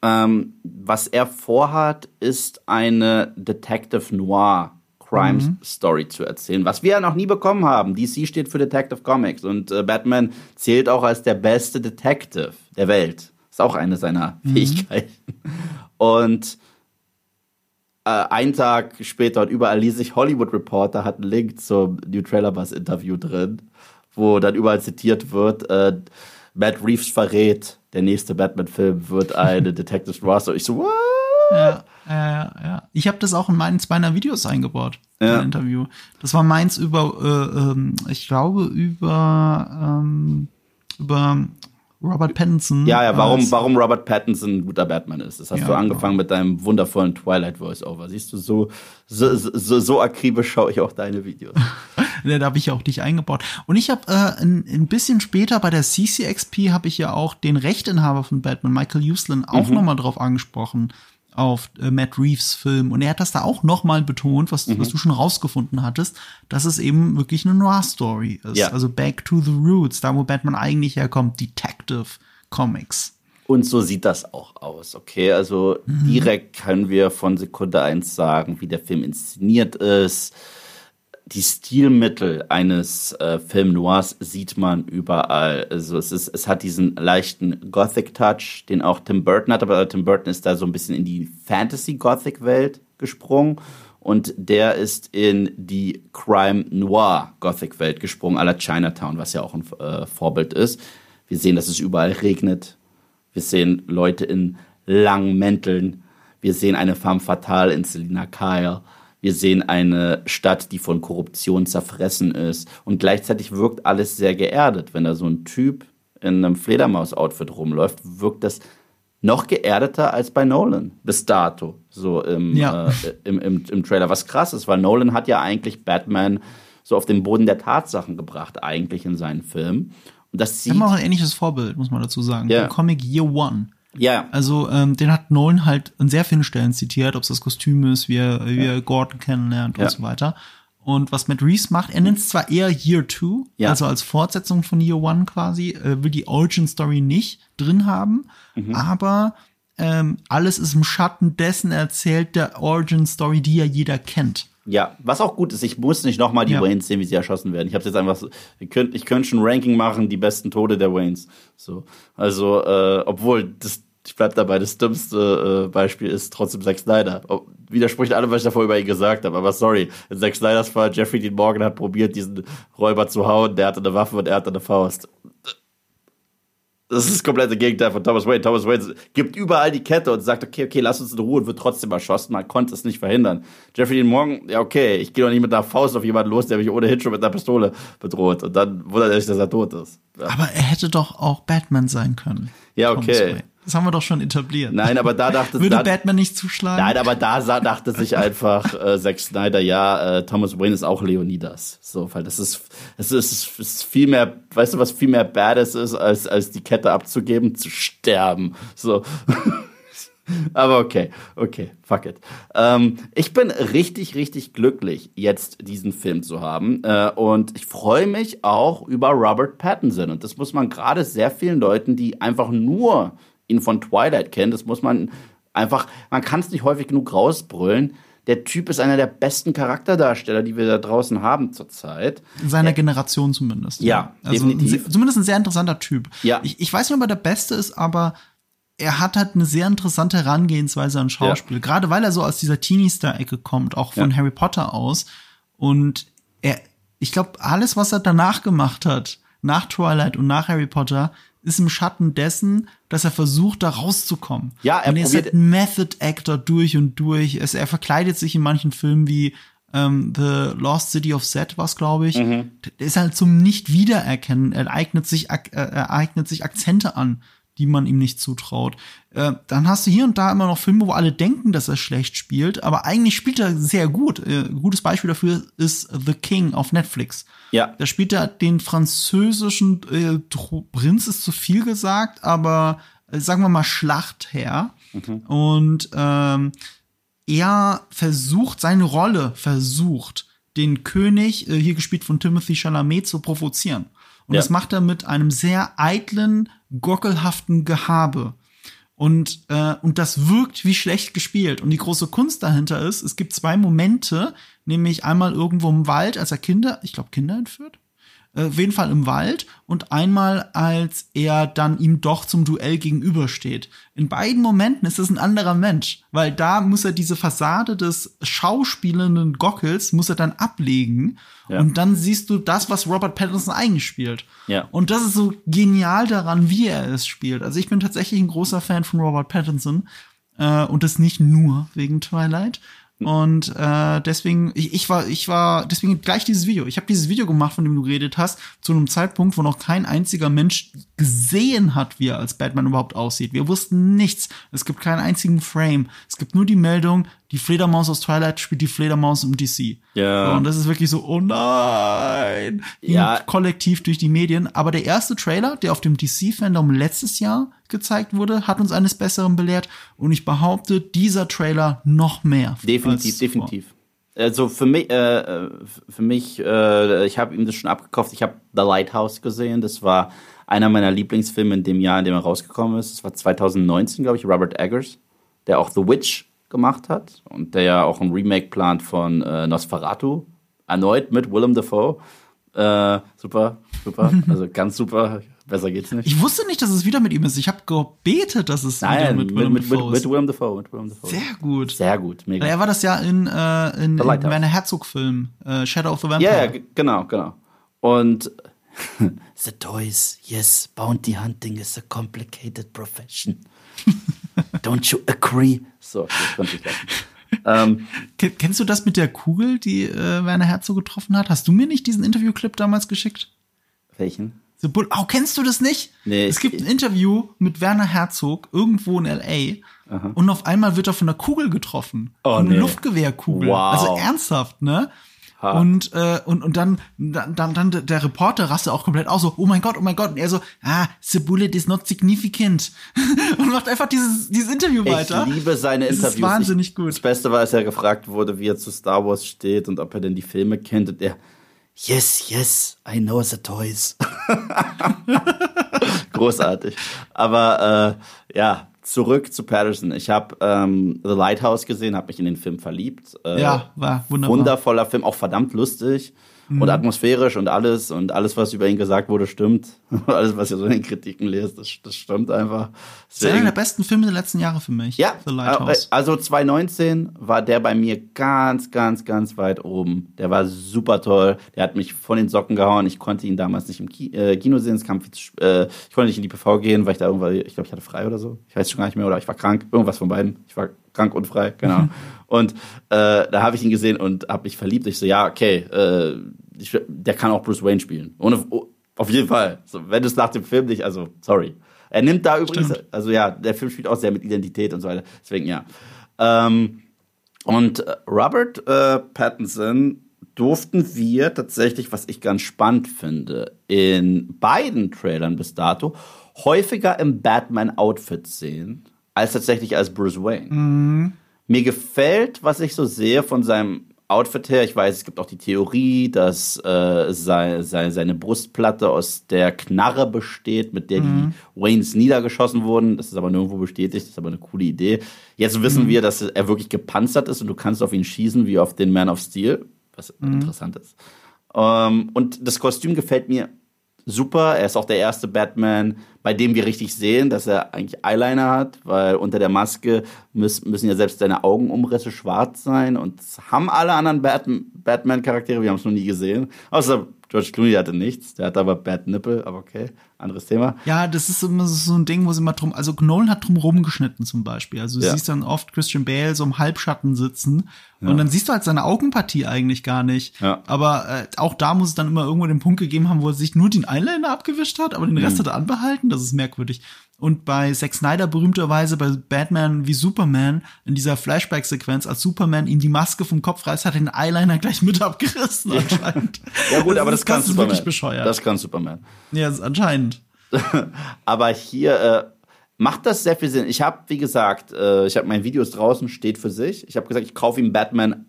Ähm, was er vorhat, ist eine Detective Noir Crime mhm. Story zu erzählen, was wir ja noch nie bekommen haben. DC steht für Detective Comics und äh, Batman zählt auch als der beste Detective der Welt. Ist auch eine seiner mhm. Fähigkeiten. Und äh, einen Tag später und überall ließ sich Hollywood Reporter hat einen Link zum New Trailer Bus Interview drin, wo dann überall zitiert wird, äh, Matt Reeves verrät, der nächste Batman-Film wird eine Detective Noir. Und ich so, what? Ja, ja, ja. Ich habe das auch in meinen zwei Videos eingebaut, ja. Interview. Das war meins über, äh, ähm, ich glaube, über, ähm, über Robert Pattinson. Ja, ja, warum, warum Robert Pattinson ein guter Batman ist. Das hast ja, du angefangen genau. mit deinem wundervollen Twilight Voice-Over. Siehst du, so, so, so, so akribisch schaue ich auch deine Videos. da habe ich ja auch dich eingebaut. Und ich habe äh, ein, ein bisschen später bei der CCXP habe ich ja auch den Rechteinhaber von Batman, Michael Uslan, auch mhm. nochmal drauf angesprochen auf äh, Matt Reeves Film und er hat das da auch nochmal betont, was, mhm. was du schon rausgefunden hattest, dass es eben wirklich eine Noir-Story ist. Ja. Also Back to the Roots, da wo Batman eigentlich herkommt, Detective Comics. Und so sieht das auch aus, okay? Also mhm. direkt können wir von Sekunde eins sagen, wie der Film inszeniert ist die Stilmittel eines äh, Film Noirs sieht man überall. Also es ist, es hat diesen leichten Gothic-Touch, den auch Tim Burton hat, aber Tim Burton ist da so ein bisschen in die Fantasy-Gothic-Welt gesprungen und der ist in die Crime Noir Gothic-Welt gesprungen, aller Chinatown, was ja auch ein äh, Vorbild ist. Wir sehen, dass es überall regnet. Wir sehen Leute in langen Mänteln. Wir sehen eine femme fatale in Selina Kyle. Wir sehen eine Stadt, die von Korruption zerfressen ist. Und gleichzeitig wirkt alles sehr geerdet. Wenn da so ein Typ in einem Fledermaus-Outfit rumläuft, wirkt das noch geerdeter als bei Nolan bis dato, so im, ja. äh, im, im, im Trailer. Was krass ist, weil Nolan hat ja eigentlich Batman so auf den Boden der Tatsachen gebracht, eigentlich in seinen Filmen. Und das sieht. Wir haben auch ein ähnliches Vorbild, muss man dazu sagen. Ja. Der Comic Year One. Ja. Also ähm, den hat Nolan halt an sehr vielen Stellen zitiert, ob es das Kostüm ist, wie er, wie er Gordon kennenlernt ja. und so weiter. Und was Matt Reeves macht, er nennt es zwar eher Year Two, ja. also als Fortsetzung von Year One quasi, äh, will die Origin Story nicht drin haben, mhm. aber ähm, alles ist im Schatten dessen erzählt der Origin Story, die ja jeder kennt. Ja, was auch gut ist, ich muss nicht nochmal die ja. Waynes sehen, wie sie erschossen werden. Ich habe jetzt einfach, so, ich könnte ich könnt schon ein Ranking machen, die besten Tode der Waynes. So, also, äh, obwohl das, ich bleib dabei, das dümmste äh, Beispiel ist trotzdem Zack Snyder. Ob, widerspricht allem, was ich davor über ihn gesagt habe. Aber sorry, in Zack Snyders Fall, Jeffrey Dean Morgan hat probiert, diesen Räuber zu hauen. Der hatte eine Waffe und er hatte eine Faust. Das ist das komplette Gegenteil von Thomas Wayne. Thomas Wayne gibt überall die Kette und sagt, okay, okay, lass uns in Ruhe und wird trotzdem erschossen. Man konnte es nicht verhindern. Jeffrey Dean Morgan, ja, okay, ich gehe doch nicht mit einer Faust auf jemanden los, der mich ohnehin schon mit einer Pistole bedroht. Und dann wundert er sich, dass er tot ist. Ja. Aber er hätte doch auch Batman sein können. Ja, okay. Das haben wir doch schon etabliert. Nein, aber da dachte Würde da, Batman nicht zuschlagen? Nein, aber da sah, dachte sich einfach äh, Zack Snyder, ja, äh, Thomas Wayne ist auch Leonidas. So, weil das ist, es ist, ist viel mehr, weißt du, was viel mehr Badass ist, als, als die Kette abzugeben, zu sterben. So. Aber okay, okay, fuck it. Ähm, ich bin richtig, richtig glücklich, jetzt diesen Film zu haben. Äh, und ich freue mich auch über Robert Pattinson. Und das muss man gerade sehr vielen Leuten, die einfach nur ihn von Twilight kennen, das muss man einfach, man kann es nicht häufig genug rausbrüllen. Der Typ ist einer der besten Charakterdarsteller, die wir da draußen haben zurzeit. In seiner Generation zumindest. Ja, also definitiv. Zumindest ein sehr interessanter Typ. Ja. Ich, ich weiß nicht, ob er der Beste ist, aber er hat halt eine sehr interessante Herangehensweise an Schauspiel. Ja. Gerade weil er so aus dieser Teenie-Star-Ecke kommt, auch von ja. Harry Potter aus. Und er, ich glaube, alles, was er danach gemacht hat, nach Twilight und nach Harry Potter, ist im Schatten dessen, dass er versucht, da rauszukommen. Ja, er und er ist halt ein Method Actor durch und durch. Es, er verkleidet sich in manchen Filmen wie ähm, The Lost City of Set, was glaube ich. Mhm. Ist halt zum Nicht-Wiedererkennen. Er eignet sich, äh, er eignet sich Akzente an die man ihm nicht zutraut. Äh, dann hast du hier und da immer noch Filme, wo alle denken, dass er schlecht spielt, aber eigentlich spielt er sehr gut. Äh, gutes Beispiel dafür ist The King auf Netflix. Ja. Da spielt er den französischen äh, Prinz, ist zu viel gesagt, aber äh, sagen wir mal Schlachtherr. Mhm. Und ähm, er versucht, seine Rolle versucht, den König, äh, hier gespielt von Timothy Chalamet, zu provozieren. Und ja. das macht er mit einem sehr eitlen, gockelhaften Gehabe. Und, äh, und das wirkt wie schlecht gespielt. Und die große Kunst dahinter ist, es gibt zwei Momente, nämlich einmal irgendwo im Wald, als er Kinder, ich glaube Kinder entführt, äh, auf jeden Fall im Wald und einmal, als er dann ihm doch zum Duell gegenübersteht. In beiden Momenten ist es ein anderer Mensch, weil da muss er diese Fassade des schauspielenden Gockels muss er dann ablegen Ja. und dann siehst du das, was Robert Pattinson eigentlich spielt. Ja. Und das ist so genial daran, wie er es spielt. Also ich bin tatsächlich ein großer Fan von Robert Pattinson äh, und das nicht nur wegen Twilight. Und äh, deswegen, ich, ich war, ich war, deswegen gleich dieses Video. Ich habe dieses Video gemacht, von dem du geredet hast, zu einem Zeitpunkt, wo noch kein einziger Mensch gesehen hat, wie er als Batman überhaupt aussieht. Wir wussten nichts. Es gibt keinen einzigen Frame. Es gibt nur die Meldung, die Fledermaus aus Twilight spielt die Fledermaus im DC. Ja. So, und das ist wirklich so, oh nein. Ja. Kollektiv durch die Medien. Aber der erste Trailer, der auf dem DC-Fandom letztes Jahr gezeigt wurde, hat uns eines Besseren belehrt. Und ich behaupte, dieser Trailer noch mehr. Definitiv, definitiv. Also für mich, äh, äh, für mich, äh, ich habe ihm das schon abgekauft. Ich habe The Lighthouse gesehen. Das war einer meiner Lieblingsfilme in dem Jahr, in dem er rausgekommen ist. Das war 2019, glaube ich. Robert Eggers, der auch The Witch gemacht hat und der ja auch ein Remake plant von äh, Nosferatu. Erneut mit Willem Dafoe. Äh, super, super. Also ganz super. Besser geht's nicht. Ich wusste nicht, dass es wieder mit ihm ist. Ich habe gebetet, dass es wieder Nein, mit mit, Willem mit, mit, Dafoe mit ist. Willem Dafoe. Mit Willem Dafoe. Sehr gut. Sehr gut, mega. Er war das ja in, äh, in, in. Werner Herzog-Film, äh, Shadow of the Vampire. Ja, g- genau, genau. Und The Toys, yes, Bounty Hunting is a complicated profession. Don't you agree? So, das konnte ich lassen. ähm, Ken- Kennst du das mit der Kugel, die äh, Werner Herzog getroffen hat? Hast du mir nicht diesen Interviewclip damals geschickt? welchen? The Bull oh, kennst du das nicht? Nee. Es gibt ein Interview mit Werner Herzog irgendwo in L.A. und auf einmal wird er von einer Kugel getroffen. Oh, eine nee. Luftgewehrkugel. Wow. Also ernsthaft, ne? Ha. Und, äh, und, und dann, dann, dann, der Reporter raste auch komplett aus, so, oh mein Gott, oh mein Gott. Und er so, ah, the bullet is not significant. und macht einfach dieses, dieses Interview weiter. Ich liebe seine ist Interviews. wahnsinnig ich, gut. Das Beste war, als er gefragt wurde, wie er zu Star Wars steht und ob er denn die Filme kennt. Und er, yes, yes, I know the toys. Großartig. Aber äh, ja, zurück zu Patterson. Ich habe ähm, The Lighthouse gesehen, habe mich in den Film verliebt. Äh, Ja, war wunderbar. Wundervoller Film, auch verdammt lustig. Und atmosphärisch und alles und alles, was über ihn gesagt wurde, stimmt. alles, was ihr so in den Kritiken lest, das, das stimmt einfach. Das ist einer der besten Filme der letzten Jahre für mich. Ja, The Lighthouse. äh, also 2019 war der bei mir ganz, ganz, ganz weit oben. Der war super toll. Der hat mich von den Socken gehauen. Ich konnte ihn damals nicht im äh, Kino sehen. Es kam viel zu, äh, ich konnte nicht in die PV gehen, weil ich da irgendwann, ich glaube, ich hatte frei oder so. Ich weiß schon gar nicht mehr. Oder ich war krank. Irgendwas von beiden. Ich war krank und frei, genau. und äh, da habe ich ihn gesehen und habe mich verliebt. Ich so, ja, okay, äh, ich, der kann auch Bruce Wayne spielen. Ohne, oh, auf jeden Fall. So, wenn du es nach dem Film nicht, also, sorry. Er nimmt da übrigens, Stimmt. also ja, der Film spielt auch sehr mit Identität und so weiter. Deswegen ja. Ähm, und äh, Robert äh, Pattinson durften wir tatsächlich, was ich ganz spannend finde, in beiden Trailern bis dato häufiger im Batman-Outfit sehen, als tatsächlich als Bruce Wayne. Mir gefällt, was ich so sehe von seinem Outfit her. Ich weiß, es gibt auch die Theorie, dass äh, sei, sei, seine Brustplatte aus der Knarre besteht, mit der die Waynes niedergeschossen wurden. Das ist aber nirgendwo bestätigt. Das ist aber eine coole Idee. Jetzt wissen wir, dass er wirklich gepanzert ist und du kannst auf ihn schießen wie auf den Man of Steel, was interessant ist. Ähm, und das Kostüm gefällt mir super. Er ist auch der erste Batman, bei dem wir richtig sehen, dass er eigentlich Eyeliner hat, weil unter der Maske müssen, ja selbst seine Augenumrisse schwarz sein und haben alle anderen Bat Batman-Charaktere, wir haben es noch nie gesehen. Außer George Clooney hatte nichts, der hat aber Bad Nipple, aber okay, anderes Thema. Ja, das ist immer so ein Ding, wo sie mal drum, also Nolan hat drum rumgeschnitten zum Beispiel. Also du Ja. siehst dann oft Christian Bale so im Halbschatten sitzen und dann siehst du halt seine Augenpartie eigentlich gar nicht. Ja. Aber äh, auch da muss es dann immer irgendwo den Punkt gegeben haben, wo er sich nur den Eyeliner abgewischt hat, aber den Mhm. Rest hat er anbehalten. Das ist merkwürdig. Und bei Zack Snyder berühmterweise bei Batman wie Superman in dieser Flashback-Sequenz, als Superman ihm die Maske vom Kopf reißt, hat er den Eyeliner gleich mit abgerissen anscheinend. Ja gut, aber das, ist- kann ist Superman. wirklich bescheuert. Das kann Superman. ja, das ist anscheinend. Aber hier äh, macht das sehr viel Sinn. Ich habe, wie gesagt, äh, ich habe mein Videos draußen, steht für sich. Ich habe gesagt, ich kaufe ihm Batman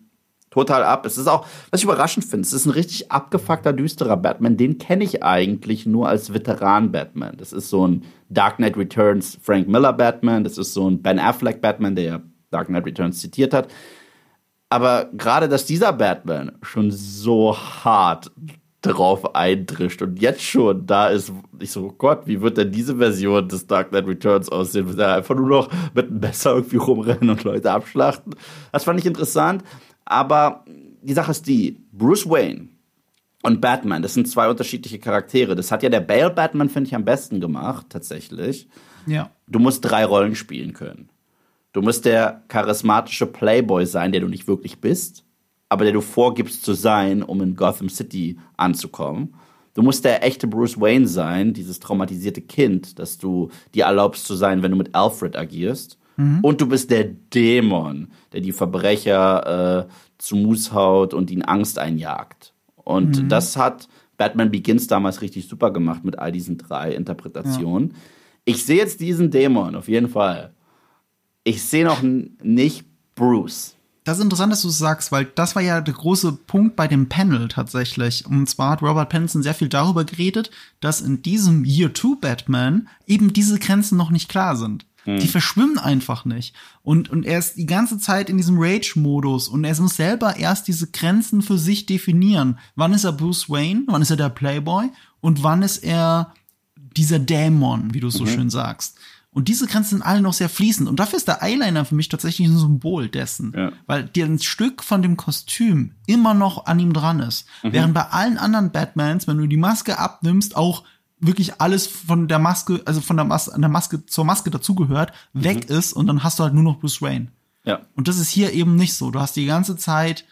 total ab. Es ist auch, was ich überraschend finde, es ist ein richtig abgefuckter, düsterer Batman. Den kenne ich eigentlich nur als Veteran-Batman. Das ist so ein Dark Knight Returns Frank Miller Batman. Das ist so ein Ben Affleck Batman, der ja Dark Knight Returns zitiert hat. Aber gerade, dass dieser Batman schon so hart drauf eindrischt und jetzt schon da ist, ich so, Gott, wie wird denn diese Version des Dark Knight Returns aussehen? Wird er einfach nur noch mit einem Messer irgendwie rumrennen und Leute abschlachten? Das fand ich interessant. Aber die Sache ist die, Bruce Wayne und Batman, das sind zwei unterschiedliche Charaktere. Das hat ja der Bale Batman, finde ich, am besten gemacht, tatsächlich. Ja. Du musst drei Rollen spielen können. Du musst der charismatische Playboy sein, der du nicht wirklich bist, aber der du vorgibst zu sein, um in Gotham City anzukommen. Du musst der echte Bruce Wayne sein, dieses traumatisierte Kind, das du dir erlaubst zu sein, wenn du mit Alfred agierst. Mhm. Und du bist der Dämon, der die Verbrecher äh, zu Mus haut und ihnen Angst einjagt. Und mhm. das hat Batman Begins damals richtig super gemacht mit all diesen drei Interpretationen. Ja. Ich sehe jetzt diesen Dämon auf jeden Fall. Ich sehe noch nicht Bruce. Das ist interessant, dass du es sagst, weil das war ja der große Punkt bei dem Panel tatsächlich. Und zwar hat Robert Pattinson sehr viel darüber geredet, dass in diesem Year 2 Batman eben diese Grenzen noch nicht klar sind. Die hm. verschwimmen einfach nicht. Und, und er ist die ganze Zeit in diesem Rage-Modus und er muss selber erst diese Grenzen für sich definieren. Wann ist er Bruce Wayne? Wann ist er der Playboy? Und wann ist er dieser Dämon, wie du so mhm. schön sagst? Und diese Grenzen sind alle noch sehr fließend. Und dafür ist der Eyeliner für mich tatsächlich ein Symbol dessen. Ja. Weil dir ein Stück von dem Kostüm immer noch an ihm dran ist. Mhm. Während bei allen anderen Batmans, wenn du die Maske abnimmst, auch wirklich alles von der Maske, also von der, Mas der Maske zur Maske dazugehört, mhm. weg ist und dann hast du halt nur noch Bruce Wayne. Ja. Und das ist hier eben nicht so. Du hast die ganze Zeit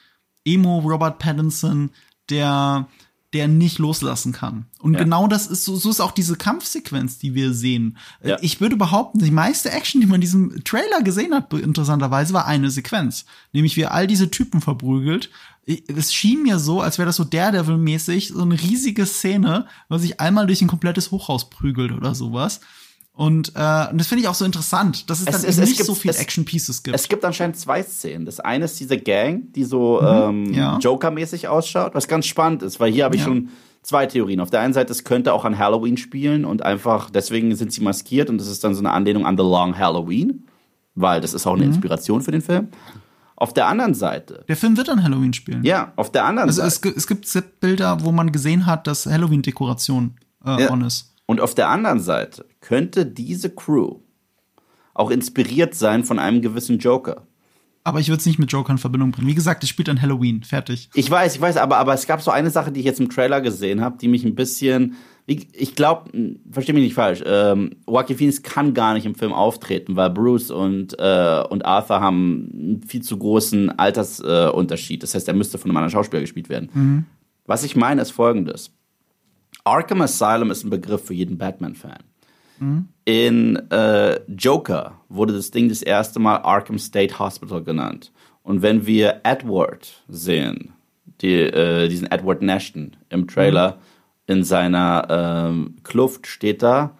Emo Robert Pattinson, der der nicht loslassen kann. Und ja. genau das ist so, so ist auch diese Kampfsequenz, die wir sehen. Ja. Ich würde behaupten, die meiste Action, die man in diesem Trailer gesehen hat, interessanterweise, war eine Sequenz. Nämlich wie er all diese Typen verprügelt. Es schien mir so, als wäre das so Daredevil-mäßig, so eine riesige Szene, wo sich einmal durch ein komplettes Hochhaus prügelt oder sowas. Und, äh, und das finde ich auch so interessant, dass es, es dann es, nicht gibt, so viel Action-Pieces gibt. Es gibt anscheinend zwei Szenen. Das eine ist diese Gang, die so mhm, ähm, ja. Joker-mäßig ausschaut, was ganz spannend ist, weil hier habe ich ja. schon zwei Theorien. Auf der einen Seite, es könnte auch an Halloween spielen und einfach deswegen sind sie maskiert und das ist dann so eine Anlehnung an The Long Halloween, weil das ist auch eine mhm. Inspiration für den Film. Auf der anderen Seite. Der Film wird an Halloween spielen. Ja, auf der anderen also Seite. Es, es gibt Bilder, wo man gesehen hat, dass Halloween-Dekoration äh, ja. on ist. Und auf der anderen Seite könnte diese Crew auch inspiriert sein von einem gewissen Joker. Aber ich würde es nicht mit Joker in Verbindung bringen. Wie gesagt, es spielt an Halloween. Fertig. Ich weiß, ich weiß, aber, aber es gab so eine Sache, die ich jetzt im Trailer gesehen habe, die mich ein bisschen. Ich glaube, verstehe mich nicht falsch, ähm, Joaquin Phoenix kann gar nicht im Film auftreten, weil Bruce und, äh, und Arthur haben einen viel zu großen Altersunterschied. Äh, das heißt, er müsste von einem anderen Schauspieler gespielt werden. Mhm. Was ich meine, ist folgendes. Arkham Asylum ist ein Begriff für jeden Batman-Fan. Mhm. In äh, Joker wurde das Ding das erste Mal Arkham State Hospital genannt. Und wenn wir Edward sehen, die, äh, diesen Edward Nashton im Trailer, mhm. in seiner ähm, Kluft steht da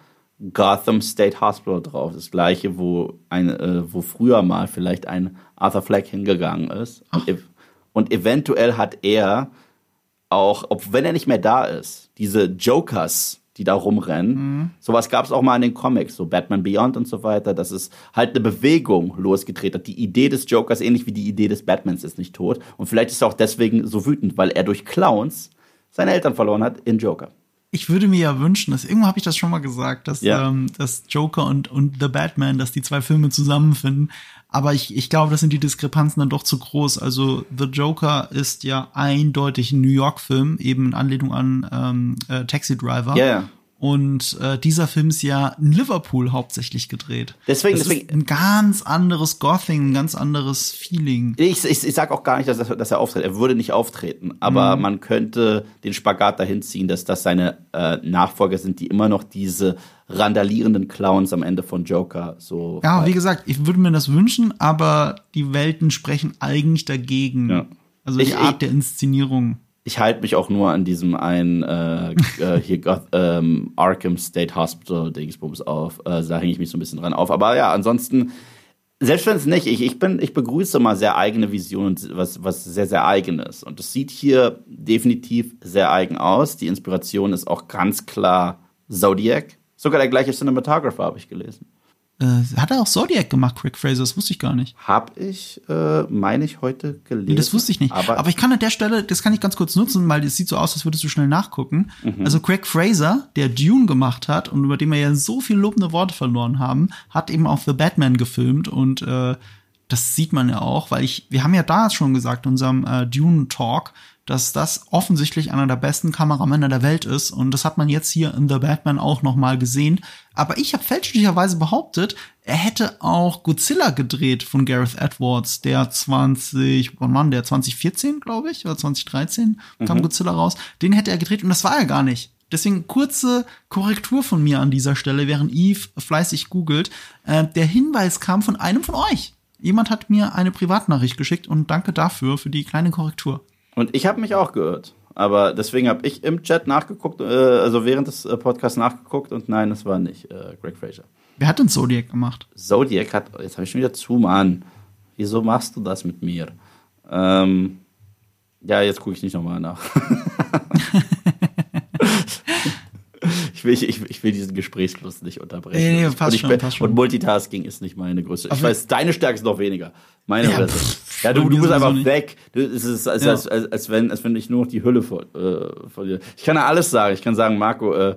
Gotham State Hospital drauf. Das gleiche, wo, ein, äh, wo früher mal vielleicht ein Arthur Fleck hingegangen ist. Und, ev und, eventuell hat er auch, ob wenn er nicht mehr da ist, diese Jokers, die da rumrennen. Mhm. Sowas gab es auch mal in den Comics, so Batman Beyond und so weiter, dass es halt eine Bewegung losgetreten hat. Die Idee des Jokers, ähnlich wie die Idee des Batmans, ist nicht tot. Und vielleicht ist er auch deswegen so wütend, weil er durch Clowns seine Eltern verloren hat in Joker. Ich würde mir ja wünschen, dass irgendwo habe ich das schon mal gesagt, dass, ja. ähm, dass Joker und, und The Batman, dass die zwei Filme zusammenfinden. Aber ich, ich glaube, das sind die Diskrepanzen dann doch zu groß. Also The Joker ist ja eindeutig ein New York-Film, eben in Anlehnung an ähm, äh, Taxi Driver. Yeah. Und äh, dieser Film ist ja in Liverpool hauptsächlich gedreht. Deswegen, das deswegen ist ein ganz anderes Gothing, ein ganz anderes Feeling. Ich, ich, ich sag auch gar nicht, dass er, dass er auftritt. Er würde nicht auftreten, aber mhm. man könnte den Spagat dahin ziehen, dass das seine äh, Nachfolger sind, die immer noch diese randalierenden Clowns am Ende von Joker so. Ja, wie gesagt, ich würde mir das wünschen, aber die Welten sprechen eigentlich dagegen. Ja. Also die ich, Art der Inszenierung ich halte mich auch nur an diesem einen äh, äh, hier Goth, ähm, Arkham State Hospital Dingsbums auf. Äh, da hänge ich mich so ein bisschen dran auf. Aber ja, ansonsten, Selbst wenn es nicht, ich, ich, bin, ich begrüße mal sehr eigene Visionen, was, was sehr, sehr eigenes. Und es sieht hier definitiv sehr eigen aus. Die Inspiration ist auch ganz klar Zodiac. Sogar der gleiche Cinematographer habe ich gelesen. Äh, hat er auch Zodiac gemacht, Craig Fraser? Das wusste ich gar nicht. Hab ich, äh, meine ich, heute gelesen. Nee, das wusste ich nicht. Aber, aber, ich kann an der Stelle, das kann ich ganz kurz nutzen, weil es sieht so aus, als würdest du schnell nachgucken. Mhm. Also Craig Fraser, der Dune gemacht hat und über den wir ja so viel lobende Worte verloren haben, hat eben auch The Batman gefilmt und äh, das sieht man ja auch, weil ich, wir haben ja da schon gesagt, in unserem äh, Dune Talk, dass das offensichtlich einer der besten Kameramänner der Welt ist und das hat man jetzt hier in The Batman auch noch mal gesehen. Aber ich habe fälschlicherweise behauptet, er hätte auch Godzilla gedreht von Gareth Edwards, der 20, wann Mann, der 2014, glaube ich, oder 2013 mhm. kam Godzilla raus. Den hätte er gedreht und das war er gar nicht. Deswegen kurze Korrektur von mir an dieser Stelle, während Eve fleißig googelt. Äh, der Hinweis kam von einem von euch. Jemand hat mir eine Privatnachricht geschickt und danke dafür, für die kleine Korrektur. Und ich habe mich auch gehört. Aber deswegen habe ich im Chat nachgeguckt, äh, also während des äh, Podcasts nachgeguckt und nein, es war nicht äh, Greg Fraser. Wer hat denn Zodiac gemacht? Zodiac hat, jetzt habe ich schon wieder zu, Mann. Wieso machst du das mit mir? Ähm, ja, jetzt gucke ich nicht nochmal nach. ich, will, ich, ich, will diesen Gesprächsfluss nicht unterbrechen. Nee, nee, passt und, schon, bin, passt schon. und Multitasking ist nicht meine größte. Ich weiß, deine Stärke ist noch weniger. Meine ja, pff, ja du, du bist einfach weg. Du, es ist als, ja. als, als, als, wenn, als wenn ich nur noch die Hülle vor, äh, vor dir. Ich kann ja alles sagen. Ich kann sagen, Marco, äh,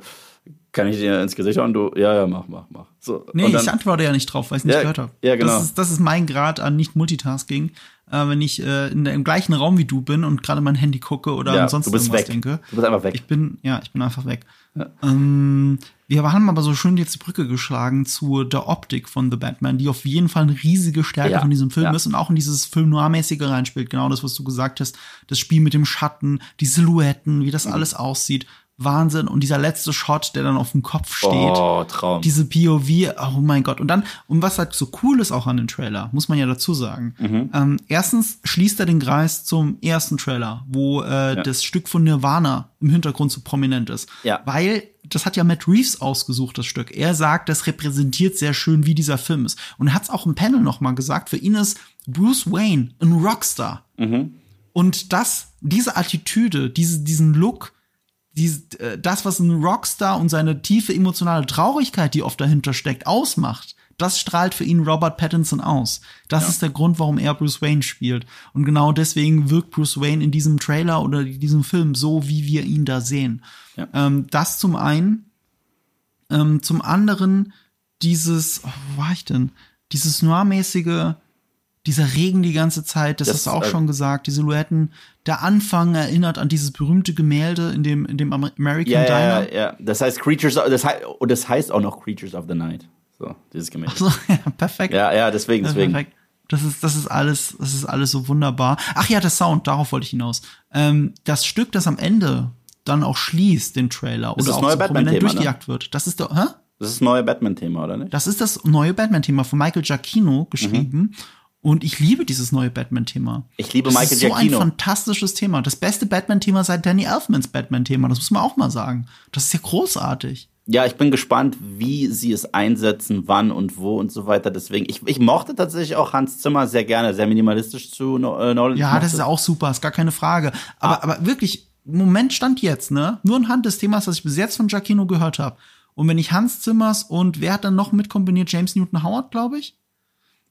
kann ich dir ins Gesicht hauen? Du, ja, ja, mach, mach, mach. So, nee, dann, ich antworte ja nicht drauf, weil ich es nicht ja, gehört habe. Ja, genau. Das ist, das ist mein Grad an Nicht-Multitasking. Äh, wenn ich äh, in im gleichen Raum wie du bin und gerade mein Handy gucke oder ja, ansonsten irgendwas weg. denke. Du bist einfach weg. Ich bin, ja, ich bin einfach weg. Ja. Ähm, wir haben aber so schön jetzt die Brücke geschlagen zu der Optik von The Batman, die auf jeden Fall eine riesige Stärke ja, von diesem Film ja. ist und auch in dieses Film Noir-mäßige reinspielt. Genau das, was du gesagt hast. Das Spiel mit dem Schatten, die Silhouetten, wie das mhm. alles aussieht. Wahnsinn. Und dieser letzte Shot, der dann auf dem Kopf steht. Oh, Traum. Diese POV, oh mein Gott. Und dann, und was halt so cool ist auch an dem Trailer, muss man ja dazu sagen. Mhm. Ähm, erstens schließt er den Kreis zum ersten Trailer, wo äh, ja. das Stück von Nirvana im Hintergrund so prominent ist. Ja. Weil das hat ja Matt Reeves ausgesucht, das Stück. Er sagt, das repräsentiert sehr schön, wie dieser Film ist. Und er hat es auch im Panel noch mal gesagt, für ihn ist Bruce Wayne ein Rockstar. Mhm. Und das, diese Attitüde, diese, diesen Look, die, äh, das, was ein Rockstar und seine tiefe emotionale Traurigkeit, die oft dahinter steckt, ausmacht, das strahlt für ihn Robert Pattinson aus. Das ja. ist der Grund, warum er Bruce Wayne spielt. Und genau deswegen wirkt Bruce Wayne in diesem Trailer oder in diesem Film so, wie wir ihn da sehen. Ja. Ähm, das zum einen. Ähm, zum anderen dieses, oh, wo war ich denn? Dieses noirmäßige, dieser Regen die ganze Zeit, das, das hast du auch äh, schon gesagt, die Silhouetten. Der Anfang erinnert an dieses berühmte Gemälde in dem, in dem American ja, Diner. Ja, ja, das heißt Creatures, das heißt, und das heißt auch noch Creatures of the Night. So, dieses Gemälde. Ach so, ja, perfekt. Ja, ja, deswegen, deswegen. Perfekt. Das ist, das ist alles, das ist alles so wunderbar. Ach ja, der Sound, darauf wollte ich hinaus. Ähm, das Stück, das am Ende dann auch schließt, den Trailer, das oder auch so prominent ne? durchgejagt ne? wird. Das ist doch, hä? Das ist das neue Batman-Thema, oder nicht? Das ist das neue Batman-Thema von Michael Giacchino geschrieben. Mhm. Und ich liebe dieses neue Batman-Thema. Ich liebe das Michael Giacchino. Das ist so ein fantastisches Thema. Das beste Batman-Thema seit Danny Elfmans Batman-Thema. Das muss man auch mal sagen. Das ist ja großartig. Ja, ich bin gespannt, wie sie es einsetzen, wann und wo und so weiter. Deswegen, ich, ich mochte tatsächlich auch Hans Zimmer sehr gerne, sehr minimalistisch zu äh, Nolan. Ja, das ist auch super, ist gar keine Frage. Aber, ah. aber wirklich, Moment stand jetzt, ne? Nur anhand des Themas, das ich bis jetzt von Giacchino gehört habe. Und wenn ich Hans Zimmers und wer hat dann noch mit kombiniert? James Newton Howard, glaube ich?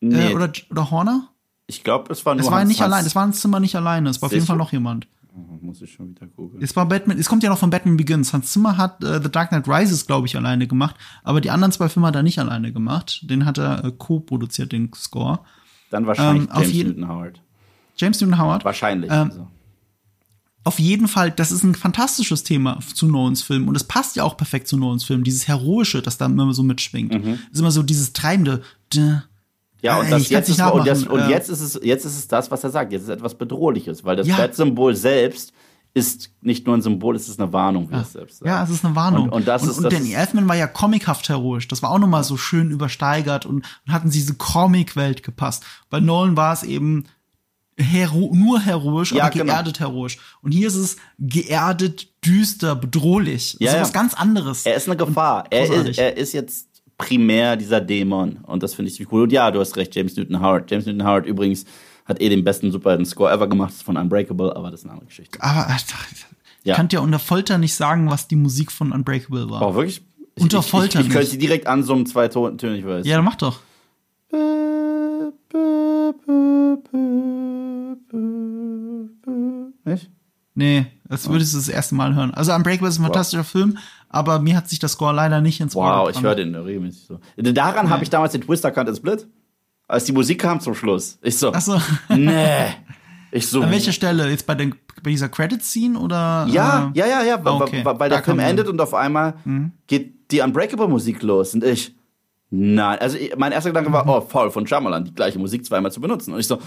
Nee. Äh, oder, oder Horner? Ich glaube, es war nur. Es war Hans nicht Hans. allein, es war Hans Zimmer nicht alleine, es war auf jeden Fall noch jemand. Oh, muss ich schon wieder googeln. Es war Batman, es kommt ja noch von Batman Begins. Hans Zimmer hat äh, The Dark Knight Rises, glaube ich, alleine gemacht, aber die anderen zwei Filme hat er nicht alleine gemacht. Den hat er äh, co-produziert, den Score. Dann wahrscheinlich ähm, James Newton Howard. James Newton Howard? Wahrscheinlich. Ähm, also. Auf jeden Fall, das ist ein fantastisches Thema zu Nolans Film und es passt ja auch perfekt zu Nolans Film. Dieses Heroische, das da immer so mitschwingt. Mhm. ist immer so dieses treibende. Ja, und, das jetzt ist, und, das, und jetzt ist es jetzt ist es das, was er sagt. Jetzt ist es etwas Bedrohliches, weil das ja. Bat-Symbol selbst ist nicht nur ein Symbol, es ist eine Warnung, wie ja. es selbst sagt. Ja, es ist eine Warnung. Und, und das und, ist und das Danny Elfman war ja comichaft heroisch. Das war auch nochmal so schön übersteigert und, und hatten diese Comic-Welt gepasst. Bei Nolan war es eben hero nur heroisch, ja, aber genau. geerdet heroisch. Und hier ist es geerdet, düster, bedrohlich. Ja, also ja. was ganz anderes. Er ist eine Gefahr. Er ist, er ist jetzt primär dieser Dämon. Und das finde ich ziemlich cool. Und ja, du hast recht, James Newton Howard. James Newton Howard übrigens hat eh den besten Superhelden-Score ever gemacht, ist von Unbreakable, aber das ist eine andere Geschichte. Aber äh, ich Ja. kann dir unter Folter nicht sagen, was die Musik von Unbreakable war. Oh, wirklich? Ich- Unter ich, Folter Ich, ich könnte sie direkt ansummen, zwei Ton- Töne, ich weiß. Ja, dann mach doch. Nicht? Nee, das würdest du das erste Mal hören. Also Unbreakable ist ein fantastischer Film, aber mir hat sich das Score leider nicht ins Ohr Wow, ich gebrannt. höre den regelmäßig so. Daran habe ich damals den Twister and Split, als die Musik kam zum Schluss. Ich so, Ach so. nee. Ich so, An welcher Stelle? Jetzt bei, den, bei dieser Credit-Scene oder? ja, äh, ja, ja, ja, weil, okay. weil, Da der Film endet und auf einmal geht die Unbreakable-Musik los und ich, nein, also ich, mein erster Gedanke war, oh, faul von Shyamalan, die gleiche Musik zweimal zu benutzen. Und ich so,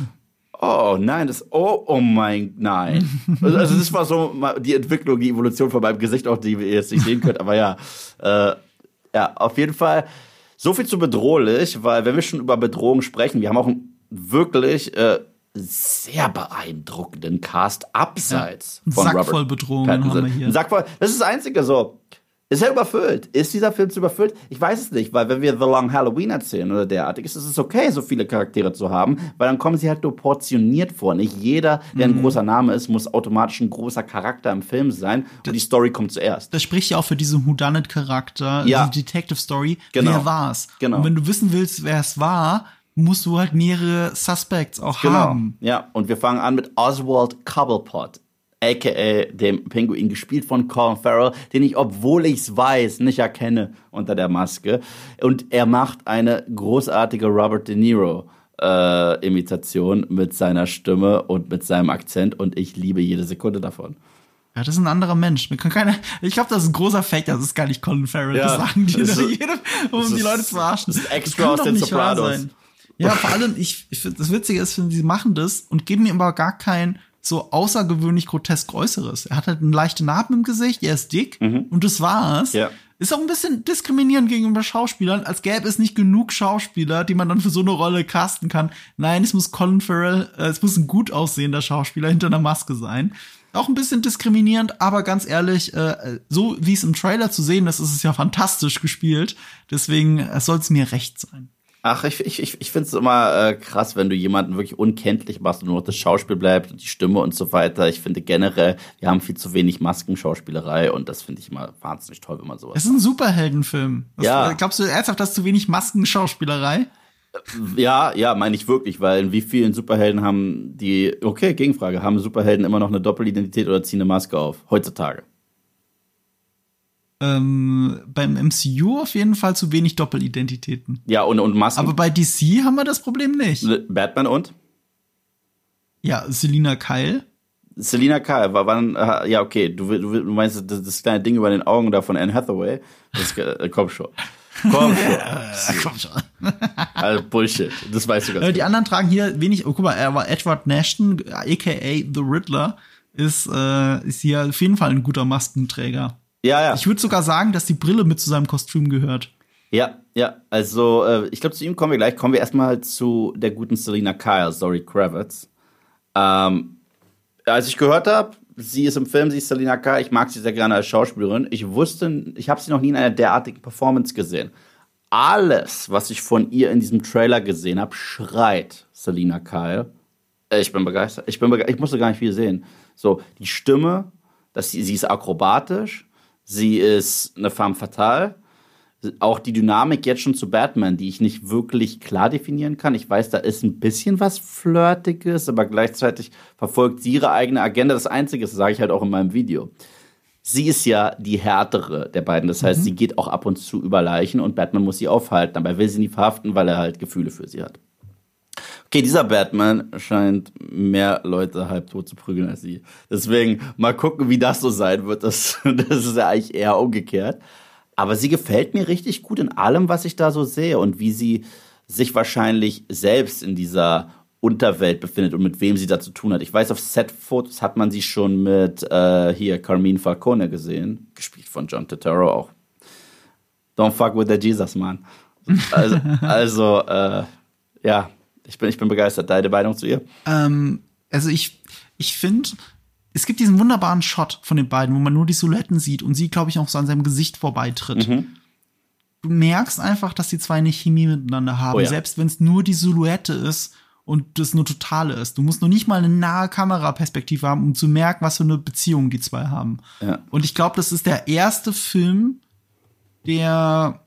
oh nein, das, oh, oh mein, nein. Also also das war so die Entwicklung, die Evolution von meinem Gesicht auch, die ihr jetzt nicht sehen könnt, aber ja, äh, ja, auf jeden Fall so viel zu bedrohlich, weil wenn wir schon über Bedrohung sprechen, wir haben auch einen wirklich äh, sehr beeindruckenden Cast abseits Ein von Sack Robert voll Bedrohungen Pattinson. haben wir hier. Ein Sack voll, das ist das Einzige so. Ist er überfüllt? Ist dieser Film zu überfüllt? Ich weiß es nicht, weil wenn wir The Long Halloween erzählen oder derartig, ist es okay, so viele Charaktere zu haben, weil dann kommen sie halt nur portioniert vor. Nicht jeder, der Mhm. ein großer Name ist, muss automatisch ein großer Charakter im Film sein und die Story kommt zuerst. Das spricht ja auch für diesen Whodunit-Charakter, Ja. die Detective Story. Genau. Wer war's? Genau. Und wenn du wissen willst, wer es war, musst du halt mehrere Suspects auch Genau. haben. Ja, und wir fangen an mit Oswald Cobblepot, aka dem Pinguin, gespielt von Colin Farrell, den ich, obwohl ich's weiß, nicht erkenne unter der Maske. Und er macht eine großartige Robert De Niro. Äh, Imitation mit seiner Stimme und mit seinem Akzent und ich liebe jede Sekunde davon. Ja, das ist ein anderer Mensch. Man kann keine, ich glaube, das ist ein großer Fake, das ist gar nicht Colin Farrell. Ja. das sagen die Das da ist- jedem, um das die ist- Leute zu verarschen. das ist extra kann aus doch den Sopranos. Ja, vor allem, ich, ich das Witzige ist, sie machen das und geben ihm aber gar kein so außergewöhnlich grotesk Äußeres. Er hat halt einen leichten Narben im Gesicht, er ist dick und das war's. Mhm. Ja. Ist auch ein bisschen diskriminierend gegenüber Schauspielern, als gäbe es nicht genug Schauspieler, die man dann für so eine Rolle casten kann. Nein, es muss Colin Farrell, äh, es muss ein gut aussehender Schauspieler hinter einer Maske sein. Auch ein bisschen diskriminierend, aber ganz ehrlich, äh, so wie es im Trailer zu sehen ist, ist es ja fantastisch gespielt. Deswegen soll es mir recht sein. Ach, ich, ich, ich, ich finde es immer äh, krass, wenn du jemanden wirklich unkenntlich machst und nur noch das Schauspiel bleibt und die Stimme und so weiter. Ich finde generell, wir haben viel zu wenig Maskenschauspielerei und das finde ich immer wahnsinnig toll, wenn man sowas. Es ist ein Superheldenfilm. Das, Ja. äh, Glaubst du ernsthaft, dass zu wenig Maskenschauspielerei? Ja, ja, meine ich wirklich, weil in wie vielen Superhelden haben die, okay, Gegenfrage, haben Superhelden immer noch eine Doppelidentität oder ziehen eine Maske auf? Heutzutage. Ähm, beim MCU auf jeden Fall zu wenig Doppelidentitäten. Ja, und, und Masken. Aber bei DC haben wir das Problem nicht. Batman und? Ja, Selina Kyle. Selina Kyle, war wann, äh, ja, okay, du, du, du meinst das, das kleine Ding über den Augen da von Anne Hathaway. Das, äh, komm schon. Komm schon. komm schon. Also Bullshit. Das weißt du ganz Äh, die anderen tragen hier wenig. Oh, guck mal, er war Edward Nashton, aka The Riddler, ist, äh, ist hier auf jeden Fall ein guter Maskenträger. Ja, ja. Ich würde sogar sagen, dass die Brille mit zu seinem Kostüm gehört. Ja, ja, also äh, ich glaube, zu ihm kommen wir gleich. Kommen wir erstmal zu der guten Selina Kyle, Zoe Kravitz. Ähm, als ich gehört habe, sie ist im Film, sie ist Selina Kyle, ich mag sie sehr gerne als Schauspielerin. Ich wusste, ich habe sie noch nie in einer derartigen Performance gesehen. Alles, was ich von ihr in diesem Trailer gesehen habe, schreit Selina Kyle. Äh, Ich bin begeistert. Ich bin bege ich musste gar nicht viel sehen. So, die Stimme, sie, sie ist akrobatisch, sie ist eine femme fatale auch die Dynamik jetzt schon zu Batman, die ich nicht wirklich klar definieren kann. Ich weiß, da ist ein bisschen was Flirtiges, aber gleichzeitig verfolgt sie ihre eigene Agenda. Das Einzige, das sage ich halt auch in meinem Video. Sie ist ja die härtere der beiden. Das heißt, sie geht auch ab und zu über Leichen und Batman muss sie aufhalten. Dabei will sie nie verhaften, weil er halt Gefühle für sie hat. Okay, dieser Batman scheint mehr Leute halbtot zu prügeln als sie. Deswegen mal gucken, wie das so sein wird. Das, das ist ja eigentlich eher umgekehrt. Aber sie gefällt mir richtig gut in allem, was ich da so sehe und wie sie sich wahrscheinlich selbst in dieser Unterwelt befindet und mit wem sie da zu tun hat. Ich weiß, auf Set-Fotos hat man sie schon mit äh, hier Carmine Falcone gesehen, gespielt von John Turturro auch. Don't fuck with the Jesus, man. Also, also äh, ja, ich bin, ich bin begeistert. Deine Meinung zu ihr? Ähm, also ich, ich finde, es gibt diesen wunderbaren Shot von den beiden, wo man nur die Silhouetten sieht und sie, glaube ich, auch so an seinem Gesicht vorbeitritt. du merkst einfach, dass die zwei nicht Chemie miteinander haben, Oh ja. selbst wenn es nur die Silhouette ist und das nur totale ist. Du musst noch nicht mal eine nahe Kameraperspektive haben, um zu merken, was für eine Beziehung die zwei haben. Ja. Und ich glaube, das ist der erste Film, der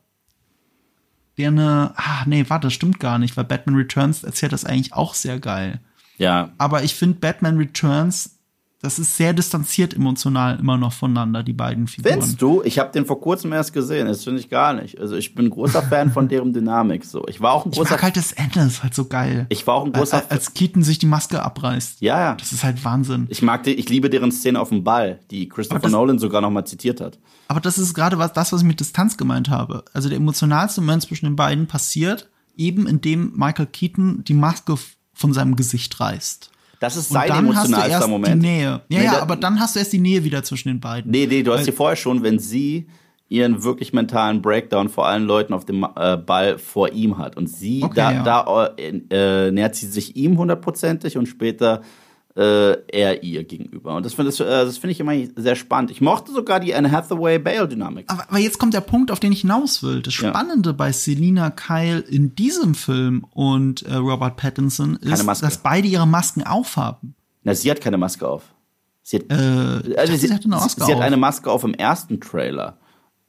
der eine, ah, nee, warte, das stimmt gar nicht, weil Batman Returns erzählt das eigentlich auch sehr geil. Ja, Aber ich finde Batman Returns, das ist sehr distanziert emotional immer noch voneinander, die beiden Figuren. Findest du? Ich habe den vor kurzem erst gesehen. Das finde ich gar nicht. Also ich bin ein großer Fan von deren Dynamik. So, ich war auch ein Ich großer. mag halt das Ende, ist halt so geil. ich war auch ein großer. als, als Keaton sich die Maske abreißt. ja, ja. Das ist halt Wahnsinn. Ich mag die, ich liebe deren Szene auf dem Ball, die Christopher das- Nolan sogar noch mal zitiert hat. Aber das ist gerade was, das, was ich mit Distanz gemeint habe. Also der emotionalste Moment zwischen den beiden passiert, eben indem Michael Keaton die Maske von seinem Gesicht reißt. Das ist sein emotionalster Moment. die Nähe. Ja, Nee, ja, aber dann hast du erst die Nähe wieder zwischen den beiden. Nee, nee, du hast sie vorher schon, wenn sie ihren wirklich mentalen Breakdown vor allen Leuten auf dem äh, Ball vor ihm hat. Und sie, Okay, da, ja. da äh, nähert sie sich ihm hundertprozentig und später äh, er ihr gegenüber. Und das finde das, äh, das finde ich immer sehr spannend. Ich mochte sogar die Anne Hathaway-Bale-Dynamik. Aber, aber jetzt kommt der Punkt, auf den ich hinaus will. Das Ja. Spannende bei Selina Kyle in diesem Film und äh, Robert Pattinson ist, dass beide ihre Masken aufhaben. Na, sie hat keine Maske auf. Sie hat, Äh, dachte, sie, sie hatte eine Maske sie hat auf. eine Maske auf im ersten Trailer.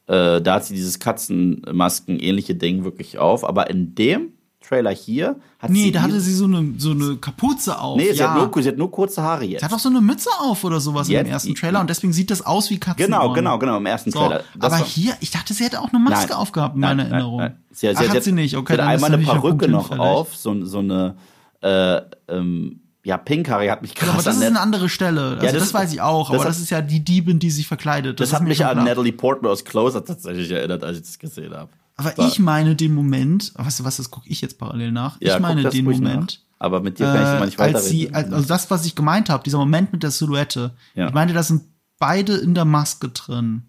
Äh, da hat sie dieses Katzenmasken-ähnliche Ding wirklich auf. Aber in dem Trailer hier hat sie. Nee, da hatte sie so eine, so eine Kapuze auf. Nee, sie, ja. hat nur, sie hat nur kurze Haare jetzt. Sie hat auch so eine Mütze auf oder sowas Jetzt- im ersten Trailer und deswegen sieht das aus wie Katzen. Genau, genau, genau, im ersten So, Trailer. Das aber hier, ich dachte, sie hätte auch eine Maske Nein. aufgehabt in Nein, meiner nein, Erinnerung. nein. Sie, hat- Ach, sie hat hat, sie nicht, okay. Sie hat einmal eine Perücke noch auf, so, so eine, äh, ähm, ja, Pinkhaare hat mich krass Ja, aber das ist eine andere Stelle. Also Ja, das, das- weiß ich auch, das aber hat- das ist ja die Diebin, die sich verkleidet. Das, ist hat mich an. Natalie Portman aus Closer tatsächlich erinnert, als ich das gesehen habe. Aber War- ich meine den Moment, weißt du was, das gucke ich jetzt parallel nach. Ja, ich meine den Moment, nach. Aber mit dir kann ich immer nicht äh, als weiterreden. sie, als- also das, was ich gemeint habe, dieser Moment mit der Silhouette. Ja. Ich meinte, da sind beide in der Maske drin.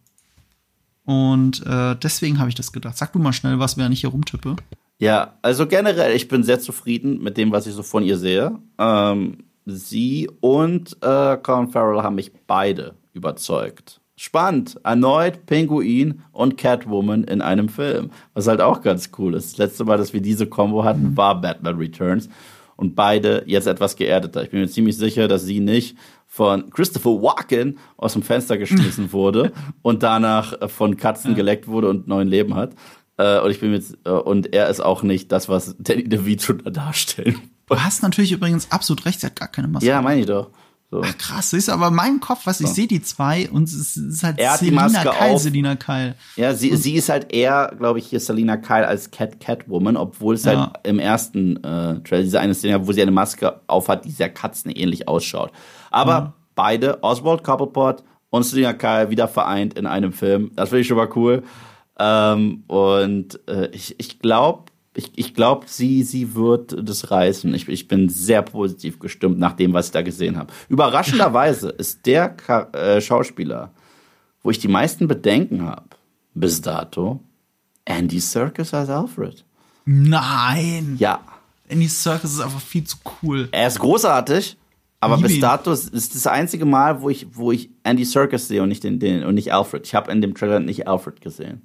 Und äh, deswegen habe ich das gedacht. Sag du mal schnell was, während ich hier rumtippe. Ja, also generell, ich bin sehr zufrieden mit dem, was ich so von ihr sehe. Ähm, sie und äh, Colin Farrell haben mich beide überzeugt. Spannend. Erneut Pinguin und Catwoman in einem Film. Was halt auch ganz cool ist. Das letzte Mal, dass wir diese Combo hatten, war Batman Returns. Und beide jetzt etwas geerdeter. Ich bin mir ziemlich sicher, dass sie nicht von Christopher Walken aus dem Fenster geschmissen wurde und danach von Katzen geleckt wurde und neuen Leben hat. Äh, und ich bin jetzt, äh, und er ist auch nicht das, was Danny DeVito da darstellen. Du hast natürlich übrigens absolut recht, sie hat gar keine Maske. Ja, meine ich doch. So. Ach, krass, du, aber mein Kopf, was ich sehe die zwei und es ist halt Er hat die Selina Maske Kyle, auf. Selina Kyle. Ja, sie, sie ist halt eher, glaube ich, hier Selina Kyle als Cat Catwoman, obwohl es Ja. halt im ersten äh, Trailer diese eine Szene, wo sie eine Maske aufhat, die sehr katzenähnlich ausschaut. Aber beide, Oswald Cobblepot und Selina Kyle, wieder vereint in einem Film. Das finde ich schon mal cool. Ähm, und äh, ich, ich glaube, ich, ich glaube, sie, sie wird das reißen. Ich, ich bin sehr positiv gestimmt nach dem, was ich da gesehen habe. Überraschenderweise ist der Ka äh, Schauspieler, wo ich die meisten Bedenken habe, bis dato, Andy Serkis als Alfred. Nein. Ja, Andy Circus ist einfach viel zu cool. er ist großartig, aber Liebe bis dato ist ist das einzige Mal, wo ich, wo ich Andy Serkis sehe und nicht den, den und nicht Alfred. Ich habe in dem Trailer nicht Alfred gesehen.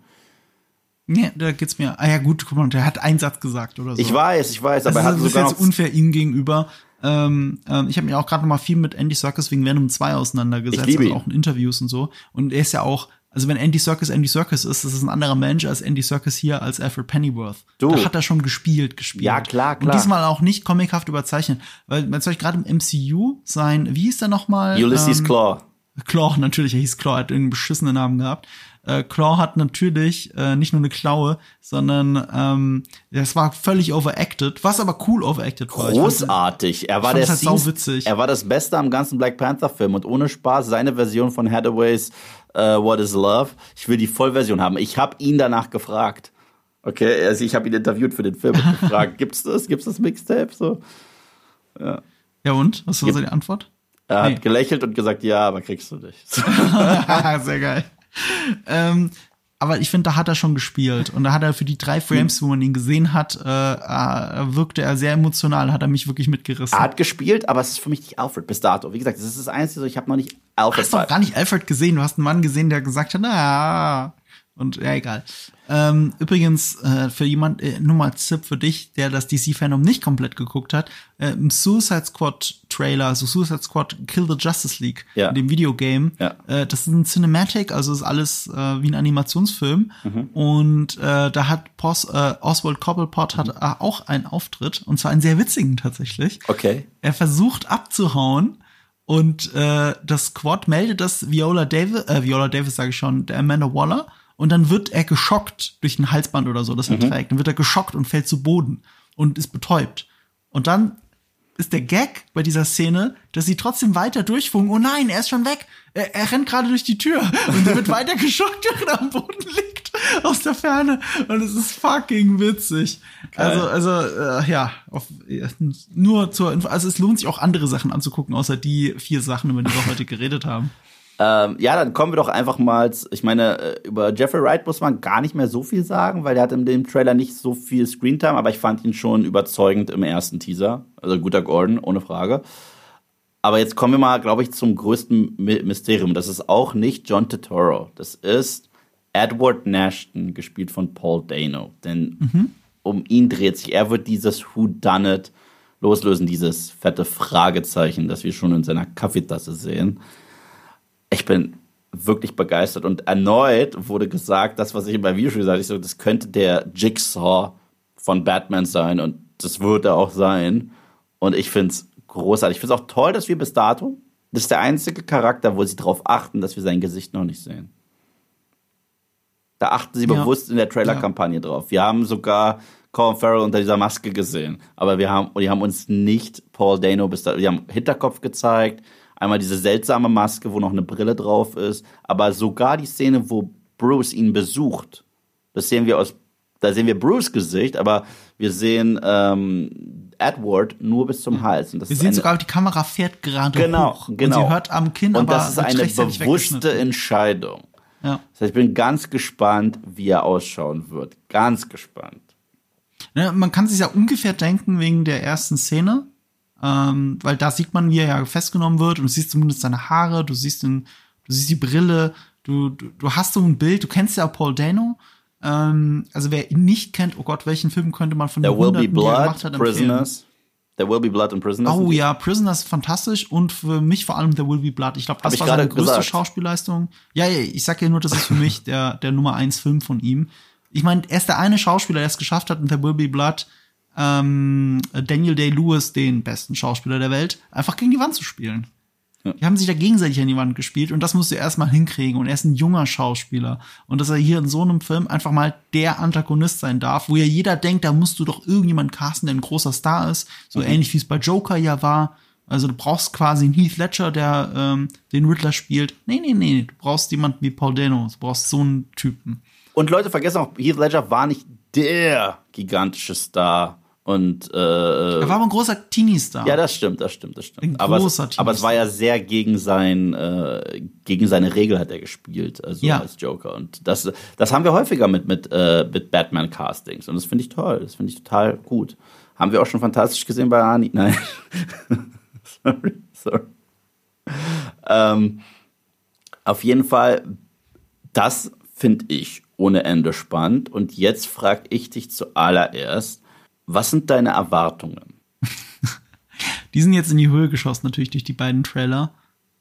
Nee, da geht's mir. Ah ja, gut, guck mal, der hat einen Satz gesagt oder so. Ich weiß, ich weiß, das aber er hat das ist jetzt unfair ihm gegenüber. Ähm, ähm, ich habe mich auch gerade noch mal viel mit Andy Serkis wegen Venom 2 auseinandergesetzt, also auch in Interviews und so. Und er ist ja auch, also wenn Andy Serkis Andy Serkis ist, das ist ein anderer Mensch als Andy Serkis hier als Alfred Pennyworth. Du. Da hat er schon gespielt, gespielt. Ja, klar, klar. Und diesmal auch nicht comichaft überzeichnet. Weil, man soll gerade im MCU sein, wie hieß der noch mal? Ulysses Ähm, Claw. Claw, natürlich, er hieß Claw, hat irgendeinen beschissenen Namen gehabt. Äh, Claw hat natürlich äh, nicht nur eine Klaue, sondern ähm, das war völlig overacted, was aber cool overacted war. Ich fand- Großartig. Er war der halt. Er war das Beste am ganzen Black Panther Film und ohne Spaß seine Version von Hathaways äh, What is Love. Ich will die Vollversion haben. Ich habe ihn danach gefragt. Okay, also ich habe ihn interviewt für den Film und gefragt, gibt's das? Gibt's das Mixtape so? Ja und? Was war die Antwort? Er hat Nee. gelächelt und gesagt, ja, aber kriegst du nicht. Sehr geil. Ähm, aber ich finde, da hat er schon gespielt. Und da hat er für die drei Frames, wo man ihn gesehen hat, äh, äh, wirkte er sehr emotional, hat er mich wirklich mitgerissen. er hat gespielt, aber es ist für mich nicht Alfred bis dato. Wie gesagt, das ist das Einzige, so, ich habe noch nicht Du Alfred. hast doch gar nicht Alfred gesehen. Du hast einen Mann gesehen, der gesagt hat, na, Und ja, egal. Ähm, übrigens, äh, für jemand, äh, nur mal Tipp für dich, der das DC-Fandom nicht komplett geguckt hat, äh, im Suicide Squad Trailer, also Suicide Squad Kill the Justice League, Ja. in dem Videogame, Ja. äh, das ist ein Cinematic, also ist alles äh, wie ein Animationsfilm. Mhm. Und äh, da hat Pos, äh, Oswald Cobblepot hat äh, auch einen Auftritt, und zwar einen sehr witzigen tatsächlich. Okay. Er versucht abzuhauen und äh, das Squad meldet das Viola Davis, äh, Viola Davis sage ich schon, der Amanda Waller und dann wird er geschockt durch ein Halsband oder so, das er trägt. Dann wird er geschockt und fällt zu Boden und ist betäubt. Und dann ist der Gag bei dieser Szene, dass sie trotzdem weiter durchfunken. Oh nein, er ist schon weg. Er, er rennt gerade durch die Tür und er wird weiter geschockt, während er am Boden liegt aus der Ferne. Und es ist fucking witzig. Geil. Also, also äh, ja, auf, nur zur Info. Also es lohnt sich auch andere Sachen anzugucken, außer die vier Sachen, über die wir heute geredet haben. Ähm, ja, dann kommen wir doch einfach mal, ich meine, äh, über Jeffrey Wright muss man gar nicht mehr so viel sagen, weil der hat in dem Trailer nicht so viel Screentime, aber ich fand ihn schon überzeugend im ersten Teaser. Also guter Gordon, ohne Frage. Aber jetzt kommen wir mal, glaube ich, zum größten Mysterium. Das ist auch nicht John Turturro. Das ist Edward Nashton, gespielt von Paul Dano. Denn um ihn dreht sich, er wird dieses Who Done It loslösen, dieses fette Fragezeichen, das wir schon in seiner Kaffeetasse sehen ich bin wirklich begeistert. Und erneut wurde gesagt, das, was ich bei Videospiel gesagt habe, ich so, das könnte der Jigsaw von Batman sein und das wird er auch sein. Und ich finde es großartig. Ich finde es auch toll, dass wir bis dato, das ist der einzige Charakter, wo sie darauf achten, dass wir sein Gesicht noch nicht sehen. Da achten sie Ja. bewusst in der Trailer-Kampagne drauf. Wir haben sogar Colin Farrell unter dieser Maske gesehen. Aber wir haben, die haben uns nicht Paul Dano bis da, die haben Hinterkopf gezeigt. Einmal diese seltsame Maske, wo noch eine Brille drauf ist. Aber sogar die Szene, wo Bruce ihn besucht, das sehen wir aus, da sehen wir Bruce Gesicht, aber wir sehen ähm, Edward nur bis zum Hals. Wir sehen eine, sogar, die Kamera fährt gerade genau, hoch. genau. Und sie hört am Kinn, Und aber das ist eine bewusste. Entscheidung. Ja. Das heißt, ich bin ganz gespannt, wie er ausschauen wird. Ganz gespannt. Ne, man kann sich ja ungefähr denken wegen der ersten Szene, ähm, weil da sieht man, wie er ja festgenommen wird und du siehst zumindest seine Haare, du siehst den, du siehst die Brille, du, du, du hast so ein Bild, du kennst ja Paul Dano. Ähm, also wer ihn nicht kennt, oh Gott, welchen Film könnte man von There will be Hunderten, blood, gemacht hat, empfehlen? prisoners. There will be blood and prisoners. Oh ja, Prisoners ist fantastisch und für mich vor allem There Will Be Blood. Ich glaube, das ich war seine größte gesagt. Schauspielleistung. Ja, ja, ich sag ja nur, das ist für mich der, der Nummer eins Film von ihm. Ich meine, er ist der eine Schauspieler, der es geschafft hat, in There Will Be Blood ähm, Daniel Day-Lewis, den besten Schauspieler der Welt, einfach gegen die Wand zu spielen. Die haben sich da gegenseitig an die Wand gespielt und das musst du erstmal hinkriegen. Und er ist ein junger Schauspieler. Und dass er hier in so einem Film einfach mal der Antagonist sein darf, wo ja jeder denkt, da musst du doch irgendjemand casten, der ein großer Star ist. So ähnlich wie es bei Joker ja war. Also du brauchst quasi einen Heath Ledger, der ähm, den Riddler spielt. Nee, nee, nee, du brauchst jemanden wie Paul Dano. Du brauchst so einen Typen. Und Leute vergessen auch, Heath Ledger war nicht der gigantische Star. Und äh, Er war aber ein großer Teenie-Star. ja, das stimmt, das stimmt, das stimmt. Ein aber, es, großer aber es war ja sehr gegen sein, äh, gegen seine Regel hat er gespielt, also Ja. als Joker. Und das, das haben wir häufiger mit mit äh, mit Batman-Castings. Und das finde ich toll, das finde ich total gut. Haben wir auch schon fantastisch gesehen bei Ani. Nein, sorry, sorry. Ähm, auf jeden Fall, das finde ich ohne Ende spannend. Und jetzt frage ich dich zuallererst, was sind deine Erwartungen? Die sind jetzt in die Höhe geschossen, natürlich durch die beiden Trailer.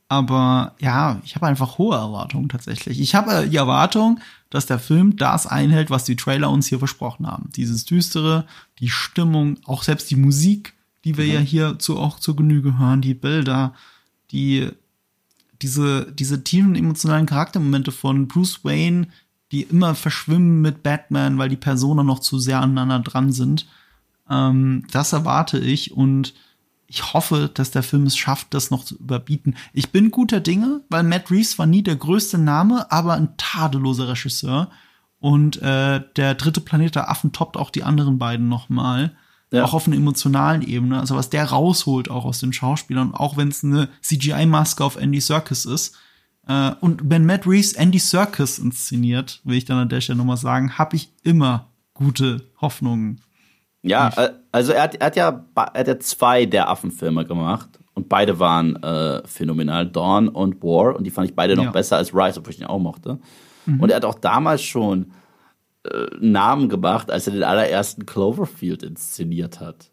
Aber ja, ich habe einfach hohe Erwartungen tatsächlich. Ich habe äh, die Erwartung, dass der Film das einhält, was die Trailer uns hier versprochen haben. Dieses Düstere, die Stimmung, auch selbst die Musik, die wir ja hier zu, auch zur Genüge hören, die Bilder, die, diese, diese tiefen emotionalen Charaktermomente von Bruce Wayne, die immer verschwimmen mit Batman, weil die Personen noch zu sehr aneinander dran sind. Ähm, das erwarte ich und ich hoffe, dass der Film es schafft, das noch zu überbieten. Ich bin guter Dinge, weil Matt Reeves war nie der größte Name, aber ein tadelloser Regisseur. Und äh, der dritte Planet der Affen toppt auch die anderen beiden noch mal. Ja. Auch auf einer emotionalen Ebene. Also was der rausholt auch aus den Schauspielern, auch wenn es eine CGI-Maske auf Andy Serkis ist. Äh, und wenn Matt Reeves Andy Serkis inszeniert, will ich dann an der Stelle nochmal sagen, habe ich immer gute Hoffnungen. Ja, äh, also er hat, er hat ja er hat ja zwei der Affenfilme gemacht und beide waren äh, phänomenal, Dawn und War und die fand ich beide noch Ja. besser als Rise, obwohl ich den auch mochte. Mhm. Und er hat auch damals schon äh, Namen gemacht, als er den allerersten Cloverfield inszeniert hat.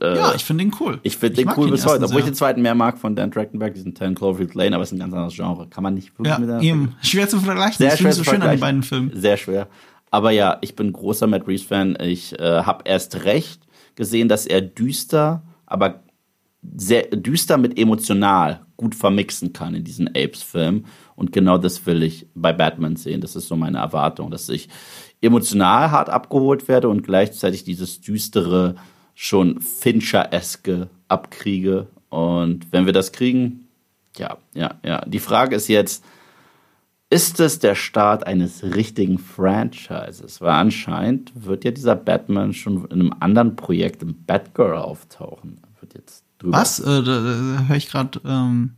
Äh, ja, ich finde den cool. Ich finde den cool bis heute, obwohl ich den zweiten mehr mag von Dan Trachtenberg, diesen 10 Cloverfield Lane, aber es ist ein ganz anderes Genre. Kann man nicht wirklich ja, mit eben. Schwer zu vergleichen. Sehr schwer so schön an den beiden Filmen. Sehr schwer. Aber ja, ich bin großer Matt Reeves-Fan. Ich äh, habe erst recht gesehen, dass er düster, aber sehr düster mit emotional gut vermixen kann in diesen Apes-Film. Und genau das will ich bei Batman sehen. Das ist so meine Erwartung, dass ich emotional hart abgeholt werde und gleichzeitig dieses düstere, schon Fincher-eske abkriege. Und wenn wir das kriegen, ja, ja, ja. Die Frage ist jetzt, ist es der Start eines richtigen Franchises? Weil anscheinend wird ja dieser Batman schon in einem anderen Projekt, im Batgirl, auftauchen. Wird jetzt drüber. Was? Äh, da, da höre ich gerade. Ähm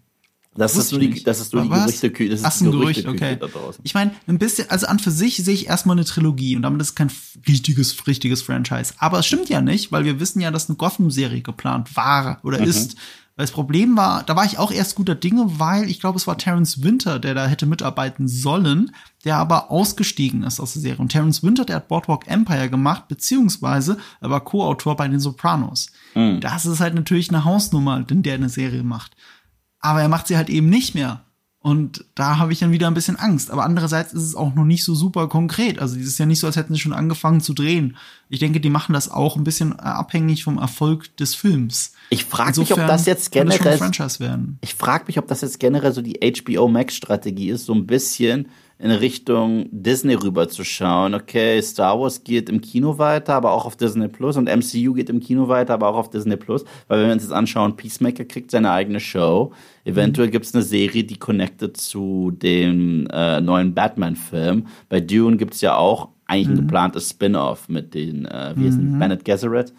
das ist, nur die, das ist nur die Gerüchteküche. Das ist Ach, ein Gerücht, okay. Ich meine, ein bisschen, also an für sich sehe ich erstmal eine Trilogie und damit ist kein richtiges, richtiges Franchise. Aber es stimmt ja nicht, weil wir wissen ja, dass eine Gotham-Serie geplant war oder mhm. ist. Weil das Problem war, da war ich auch erst guter Dinge, weil ich glaube, es war Terence Winter, der da hätte mitarbeiten sollen, der aber ausgestiegen ist aus der Serie. Und Terence Winter, der hat Boardwalk Empire gemacht, beziehungsweise er war Co-Autor bei den Sopranos. Mhm. Das ist halt natürlich eine Hausnummer, denn der eine Serie macht. Aber er macht sie halt eben nicht mehr. Und da habe ich dann wieder ein bisschen Angst. Aber andererseits ist es auch noch nicht so super konkret. Also es ist ja nicht so, als hätten sie schon angefangen zu drehen. Ich denke, die machen das auch ein bisschen äh, abhängig vom Erfolg des Films. Ich frage mich, ob das jetzt generell. Ich frage mich, ob das jetzt generell so die HBO Max Strategie ist, so ein bisschen in Richtung Disney rüberzuschauen. Okay, Star Wars geht im Kino weiter, aber auch auf Disney Plus und MCU geht im Kino weiter, aber auch auf Disney Plus. Weil wenn wir uns jetzt anschauen, Peacemaker kriegt seine eigene Show. Eventuell mhm. gibt es eine Serie, die connected zu dem äh, neuen Batman-Film. Bei Dune gibt es ja auch eigentlich mhm. ein geplantes Spin-off mit den, äh, wie mhm. Bennett Gesserit.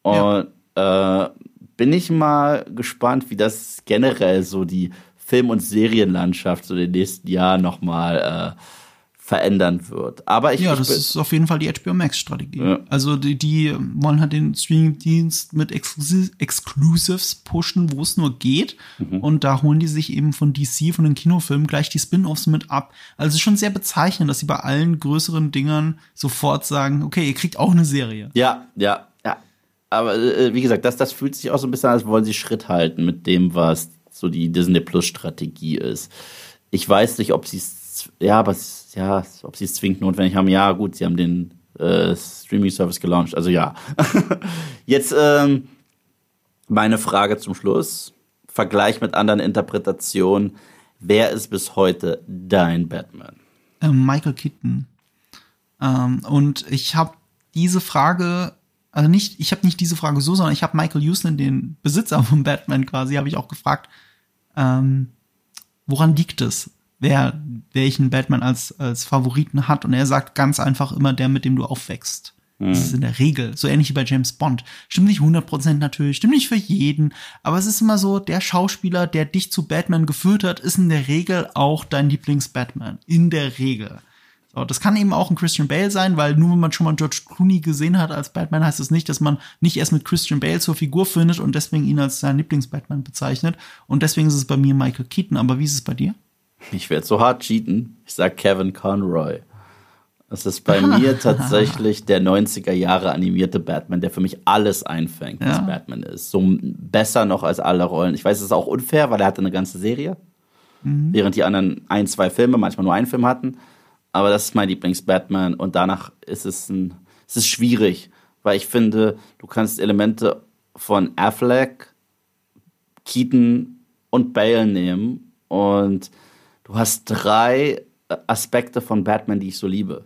Und ja. äh, bin ich mal gespannt, wie das generell so die Film- und Serienlandschaft so in den nächsten Jahren nochmal äh, verändern wird. Aber ich, ja, das ist auf jeden Fall die HBO Max Strategie. Ja. Also die, die wollen halt den Streaming-Dienst mit Exclusives, Exclusives pushen, wo es nur geht. Mhm. Und da holen die sich eben von DC, von den Kinofilmen, gleich die Spin-offs mit ab. Also es ist schon sehr bezeichnend, dass sie bei allen größeren Dingern sofort sagen, okay, ihr kriegt auch eine Serie. Ja, ja, ja. Aber äh, wie gesagt, das, das fühlt sich auch so ein bisschen an, als wollen sie Schritt halten mit dem, was so die Disney Plus Strategie ist. Ich weiß nicht, ob sie es, ja, aber ja, ob sie es zwingend notwendig haben. Ja, gut, sie haben den äh, Streaming Service gelauncht, also ja. Jetzt ähm, meine Frage zum Schluss. Vergleich mit anderen Interpretationen. Wer ist bis heute dein Batman? Ähm, Michael Keaton. Ähm, und ich habe diese Frage also nicht, ich habe nicht diese Frage so, sondern ich habe Michael Uslan, den Besitzer von Batman quasi, habe ich auch gefragt, ähm, woran liegt es, wer welchen Batman als, als Favoriten hat. Und er sagt ganz einfach immer der, mit dem du aufwächst. Mhm. Das ist in der Regel. So ähnlich wie bei James Bond. Stimmt nicht 100% natürlich, stimmt nicht für jeden, aber es ist immer so, der Schauspieler, der dich zu Batman geführt hat, ist in der Regel auch dein Lieblings-Batman. In der Regel. So, das kann eben auch ein Christian Bale sein, weil nur wenn man schon mal George Clooney gesehen hat als Batman, heißt es das nicht, dass man nicht erst mit Christian Bale zur Figur findet und deswegen ihn als sein Lieblings-Batman bezeichnet. Und deswegen ist es bei mir Michael Keaton. Aber wie ist es bei dir? Ich werde so hart cheaten. Ich sag Kevin Conroy. Das ist bei mir tatsächlich der 90er Jahre animierte Batman, der für mich alles einfängt, was ja. Batman ist. So besser noch als alle Rollen. Ich weiß, es ist auch unfair, weil er hatte eine ganze Serie. Mhm. Während die anderen ein, zwei Filme, manchmal nur einen Film hatten aber das ist mein Lieblings-Batman und danach ist es, ein, es ist schwierig, weil ich finde, du kannst Elemente von Affleck, Keaton und Bale nehmen und du hast drei Aspekte von Batman, die ich so liebe.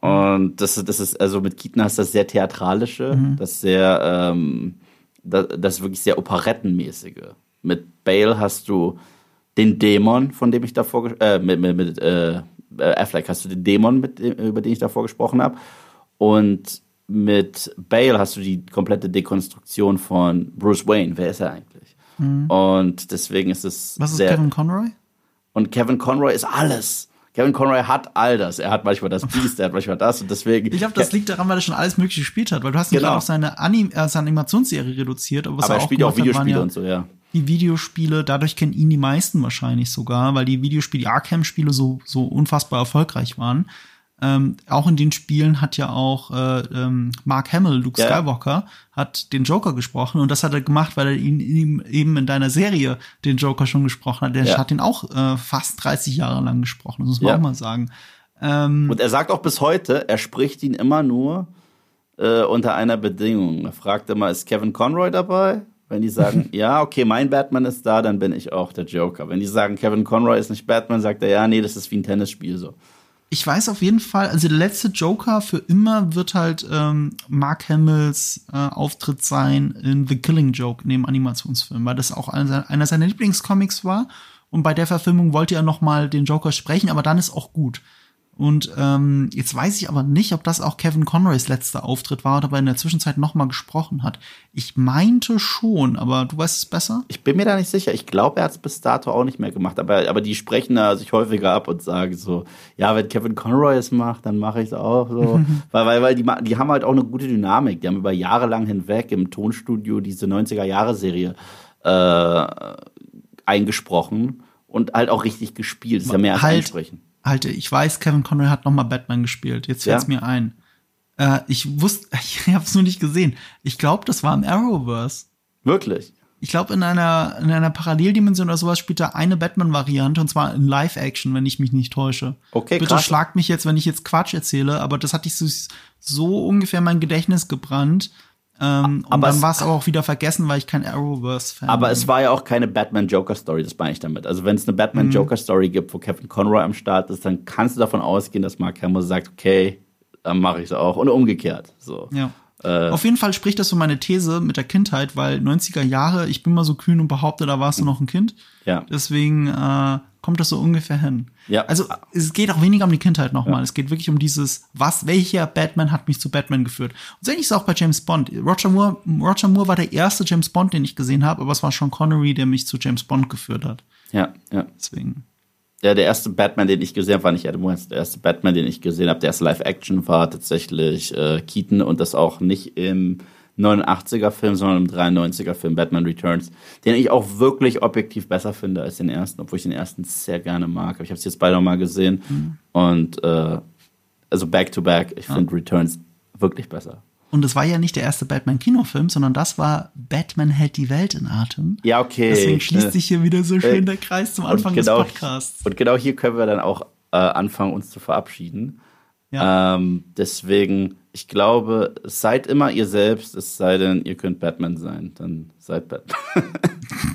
Und das, das ist, also mit Keaton hast du das sehr theatralische, mhm. das sehr, ähm, das, das wirklich sehr operettenmäßige. Mit Bale hast du den Dämon, von dem ich davor, äh, mit, mit, mit äh, äh, Affleck hast du den Dämon, mit, über den ich davor gesprochen habe. Und mit Bale hast du die komplette Dekonstruktion von Bruce Wayne. Wer ist er eigentlich? Mhm. Und deswegen ist es. Was ist sehr, Kevin Conroy? Und Kevin Conroy ist alles. Kevin Conroy hat all das. Er hat manchmal das Beast, er hat manchmal das und deswegen. Ich glaube, das liegt daran, weil er schon alles Mögliche gespielt hat, weil du hast genau. auch seine, Anim äh, seine Animationsserie reduziert. Aber, aber er spielt ja auch Videospiele ja, und so, ja. Die Videospiele, dadurch kennen ihn die meisten wahrscheinlich sogar, weil die Videospiele, die Arkham-Spiele so, so unfassbar erfolgreich waren. Ähm, auch in den Spielen hat ja auch äh, ähm, Mark Hamill, Luke Ja. Skywalker, hat den Joker gesprochen und das hat er gemacht, weil er ihn, ihn eben in deiner Serie den Joker schon gesprochen hat. Der Ja. hat ihn auch äh, fast 30 Jahre lang gesprochen, das muss man Ja. auch mal sagen. Ähm, Und er sagt auch bis heute, er spricht ihn immer nur äh, unter einer Bedingung. Er fragt immer, ist Kevin Conroy dabei? Wenn die sagen, ja, okay, mein Batman ist da, dann bin ich auch der Joker. Wenn die sagen, Kevin Conroy ist nicht Batman, sagt er, ja, nee, das ist wie ein Tennisspiel so. ich weiß auf jeden Fall, also der letzte Joker für immer wird halt ähm, Mark Hamills äh, Auftritt sein in The Killing Joke, in dem Animationsfilm, weil das auch einer seiner, einer seiner Lieblingscomics war. Und bei der Verfilmung wollte er noch mal den Joker sprechen, aber dann ist auch gut. Und ähm, jetzt weiß ich aber nicht, ob das auch Kevin Conroys letzter Auftritt war oder ob er in der Zwischenzeit noch mal gesprochen hat. Ich meinte schon, aber du weißt es besser? Ich bin mir da nicht sicher. Ich glaube, er hat es bis dato auch nicht mehr gemacht. Aber, aber die sprechen da sich häufiger ab und sagen so, ja, wenn Kevin Conroy es macht, dann mache ich es auch so. weil, weil, weil die, die haben halt auch eine gute Dynamik. Die haben über Jahre lang hinweg im Tonstudio diese 90er-Jahre-Serie äh, eingesprochen und halt auch richtig gespielt. Das ist ja mehr als Halt. einsprechen. Halte, ich weiß, Kevin Conroy hat noch mal Batman gespielt. Jetzt fällt's Ja? mir ein. Äh, ich wusste, ich hab's nur nicht gesehen. Ich glaube, das war im Arrowverse. Wirklich. Ich glaube, in einer, in einer Paralleldimension oder sowas spielt da eine Batman-Variante und zwar in Live-Action, wenn ich mich nicht täusche. Okay, Bitte krass. schlagt mich jetzt, wenn ich jetzt Quatsch erzähle, aber das hatte ich so, so ungefähr in mein Gedächtnis gebrannt. Ähm, und Aber dann war es aber auch wieder vergessen, weil ich kein Arrowverse-Fan Aber bin. es war ja auch keine Batman-Joker-Story, das meine ich damit. Also wenn es eine Batman-Joker-Story gibt, wo Kevin Conroy am Start ist, dann kannst du davon ausgehen, dass Mark Hamill sagt, okay, dann mache ich es auch. Und umgekehrt. So. Ja. Äh. Auf jeden Fall spricht das für meine These mit der Kindheit, weil 90er Jahre, ich bin mal so kühn und behaupte, da warst du noch ein Kind. Ja. Deswegen äh, kommt das so ungefähr hin. Ja. Also es geht auch weniger um die Kindheit nochmal. Es geht wirklich um dieses, was, welcher Batman hat mich zu Batman geführt. Und so ähnlich ist es auch bei James Bond. Roger Moore, Roger Moore war der erste James Bond, den ich gesehen habe, aber es war Sean Connery, der mich zu James Bond geführt hat. Ja, ja. Deswegen. Ja, der erste Batman, den ich gesehen habe, war nicht Adam West. Der erste Batman, den ich gesehen habe, der erste Live-Action war tatsächlich äh, Keaton und das auch nicht im 89er-Film, sondern im 93er-Film Batman Returns, den ich auch wirklich objektiv besser finde als den ersten, obwohl ich den ersten sehr gerne mag. Aber ich habe es jetzt beide noch mal gesehen und äh, also Back-to-Back, ich finde Returns wirklich besser. Und es war ja nicht der erste Batman-Kinofilm, sondern das war Batman hält die Welt in Atem. Ja, okay. Deswegen schließt Äh, sich hier wieder so äh, schön der Kreis zum Anfang genau, des Podcasts. Und genau hier können wir dann auch äh, anfangen, uns zu verabschieden. Ja. Ähm, deswegen, ich glaube, seid immer ihr selbst, es sei denn, ihr könnt Batman sein. Dann seid Batman.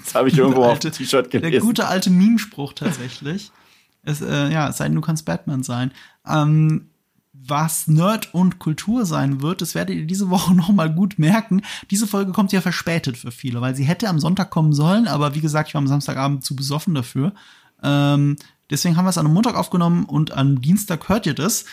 das habe ich irgendwo auf alte- dem T-Shirt Der gelesen. gute alte Meme-Spruch tatsächlich. es, äh, ja, es sei denn, du kannst Batman sein. Ähm, was Nerd und Kultur sein wird, das werdet ihr diese Woche noch mal gut merken. Diese Folge kommt ja verspätet für viele, weil sie hätte am Sonntag kommen sollen, aber wie gesagt, ich war am Samstagabend zu besoffen dafür. Ähm, deswegen haben wir es an einem Montag aufgenommen und am Dienstag hört ihr das.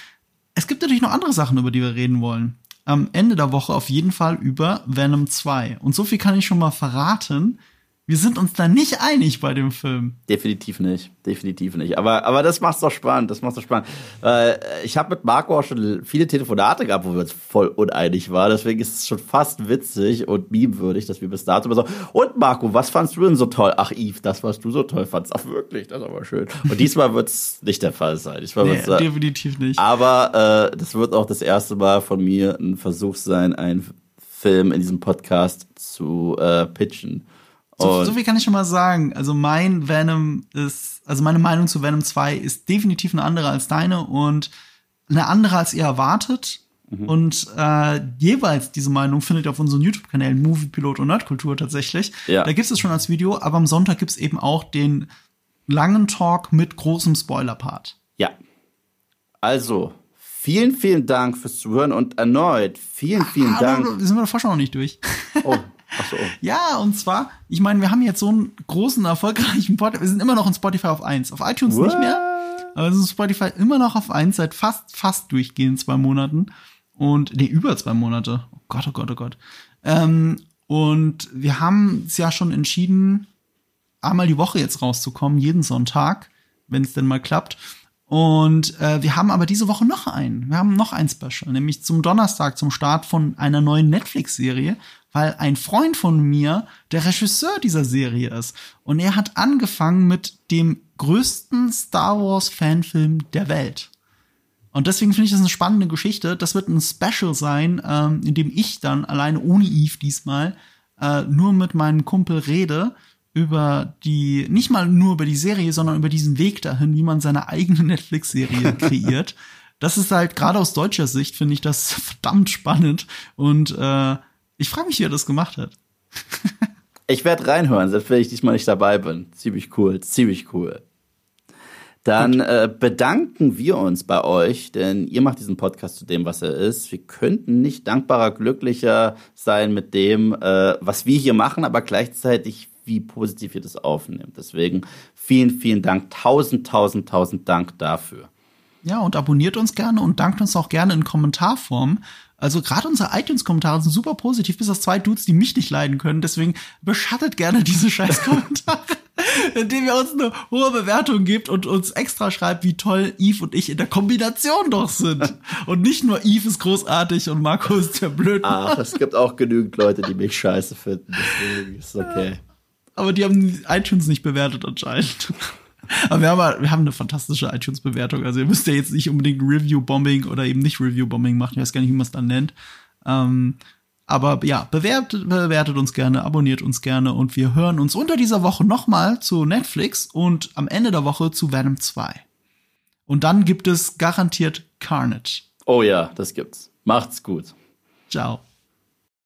Es gibt natürlich noch andere Sachen, über die wir reden wollen. Am Ende der Woche auf jeden Fall über Venom 2. Und so viel kann ich schon mal verraten. Wir sind uns da nicht einig bei dem Film. Definitiv nicht, definitiv nicht. Aber, aber das macht's doch spannend, das macht's doch spannend. Äh, ich habe mit Marco auch schon viele Telefonate gehabt, wo wir uns voll uneinig waren. Deswegen ist es schon fast witzig und memewürdig, dass wir bis dato immer so, und Marco, was fandst du denn so toll? Ach, Yves, das, was du so toll fandst. Ach, wirklich, das ist aber schön. Und diesmal wird's nicht der Fall sein. Diesmal Nee, wird's, äh, definitiv nicht. aber äh, das wird auch das erste Mal von mir ein Versuch sein, einen Film in diesem Podcast zu äh, pitchen. So, so viel kann ich schon mal sagen. Also mein Venom ist, also meine Meinung zu Venom 2 ist definitiv eine andere als deine und eine andere als ihr erwartet. Mhm. Und äh, jeweils diese Meinung findet ihr auf unseren YouTube-Kanälen Movie Pilot und Nerdkultur tatsächlich. Ja. Da gibt es schon als Video, aber am Sonntag gibt es eben auch den langen Talk mit großem Spoiler-Part. Ja. Also, vielen, vielen Dank fürs Zuhören und erneut vielen, vielen Ah, Dank. wir sind wir davor schon noch nicht durch. Oh, ach so. Ja, und zwar, ich meine, wir haben jetzt so einen großen, erfolgreichen Podcast. Wir sind immer noch in Spotify auf 1. Auf iTunes nicht mehr. Aber wir sind in Spotify immer noch auf 1 seit fast, fast durchgehend zwei Monaten. Und, nee, über zwei Monate. Oh Gott, oh Gott, oh Gott. Ähm, und wir haben es ja schon entschieden, einmal die Woche jetzt rauszukommen, jeden Sonntag, wenn es denn mal klappt. Und äh, wir haben aber diese Woche noch einen. Wir haben noch ein Special, nämlich zum Donnerstag, zum Start von einer neuen Netflix-Serie weil ein Freund von mir der Regisseur dieser Serie ist. Und er hat angefangen mit dem größten Star Wars Fanfilm der Welt. Und deswegen finde ich das eine spannende Geschichte. Das wird ein Special sein, ähm, in dem ich dann alleine ohne Eve diesmal äh, nur mit meinem Kumpel rede über die, nicht mal nur über die Serie, sondern über diesen Weg dahin, wie man seine eigene Netflix-Serie kreiert. Das ist halt gerade aus deutscher Sicht finde ich das verdammt spannend und äh, ich frage mich, wie er das gemacht hat. ich werde reinhören, selbst wenn ich diesmal nicht dabei bin. Ziemlich cool, ziemlich cool. Dann äh, bedanken wir uns bei euch, denn ihr macht diesen Podcast zu dem, was er ist. Wir könnten nicht dankbarer, glücklicher sein mit dem, äh, was wir hier machen, aber gleichzeitig, wie positiv ihr das aufnehmt. Deswegen vielen, vielen Dank. Tausend, tausend, tausend Dank dafür. Ja, und abonniert uns gerne und dankt uns auch gerne in Kommentarform. Also gerade unsere iTunes-Kommentare sind super positiv, bis auf zwei Dudes, die mich nicht leiden können. Deswegen beschattet gerne diese scheiß Kommentare, indem ihr uns eine hohe Bewertung gibt und uns extra schreibt, wie toll Eve und ich in der Kombination doch sind. Und nicht nur Eve ist großartig und Marco ist der blöd. Ach, es gibt auch genügend Leute, die mich scheiße finden. Deswegen ist okay. Aber die haben iTunes nicht bewertet anscheinend. Aber wir haben, wir haben eine fantastische iTunes-Bewertung. Also ihr müsst ja jetzt nicht unbedingt Review-Bombing oder eben nicht Review-Bombing machen. Ich weiß gar nicht, wie man es dann nennt. Ähm, aber ja, bewertet, bewertet uns gerne, abonniert uns gerne und wir hören uns unter dieser Woche nochmal zu Netflix und am Ende der Woche zu Venom 2. Und dann gibt es garantiert Carnage. Oh ja, das gibt's. Macht's gut. Ciao.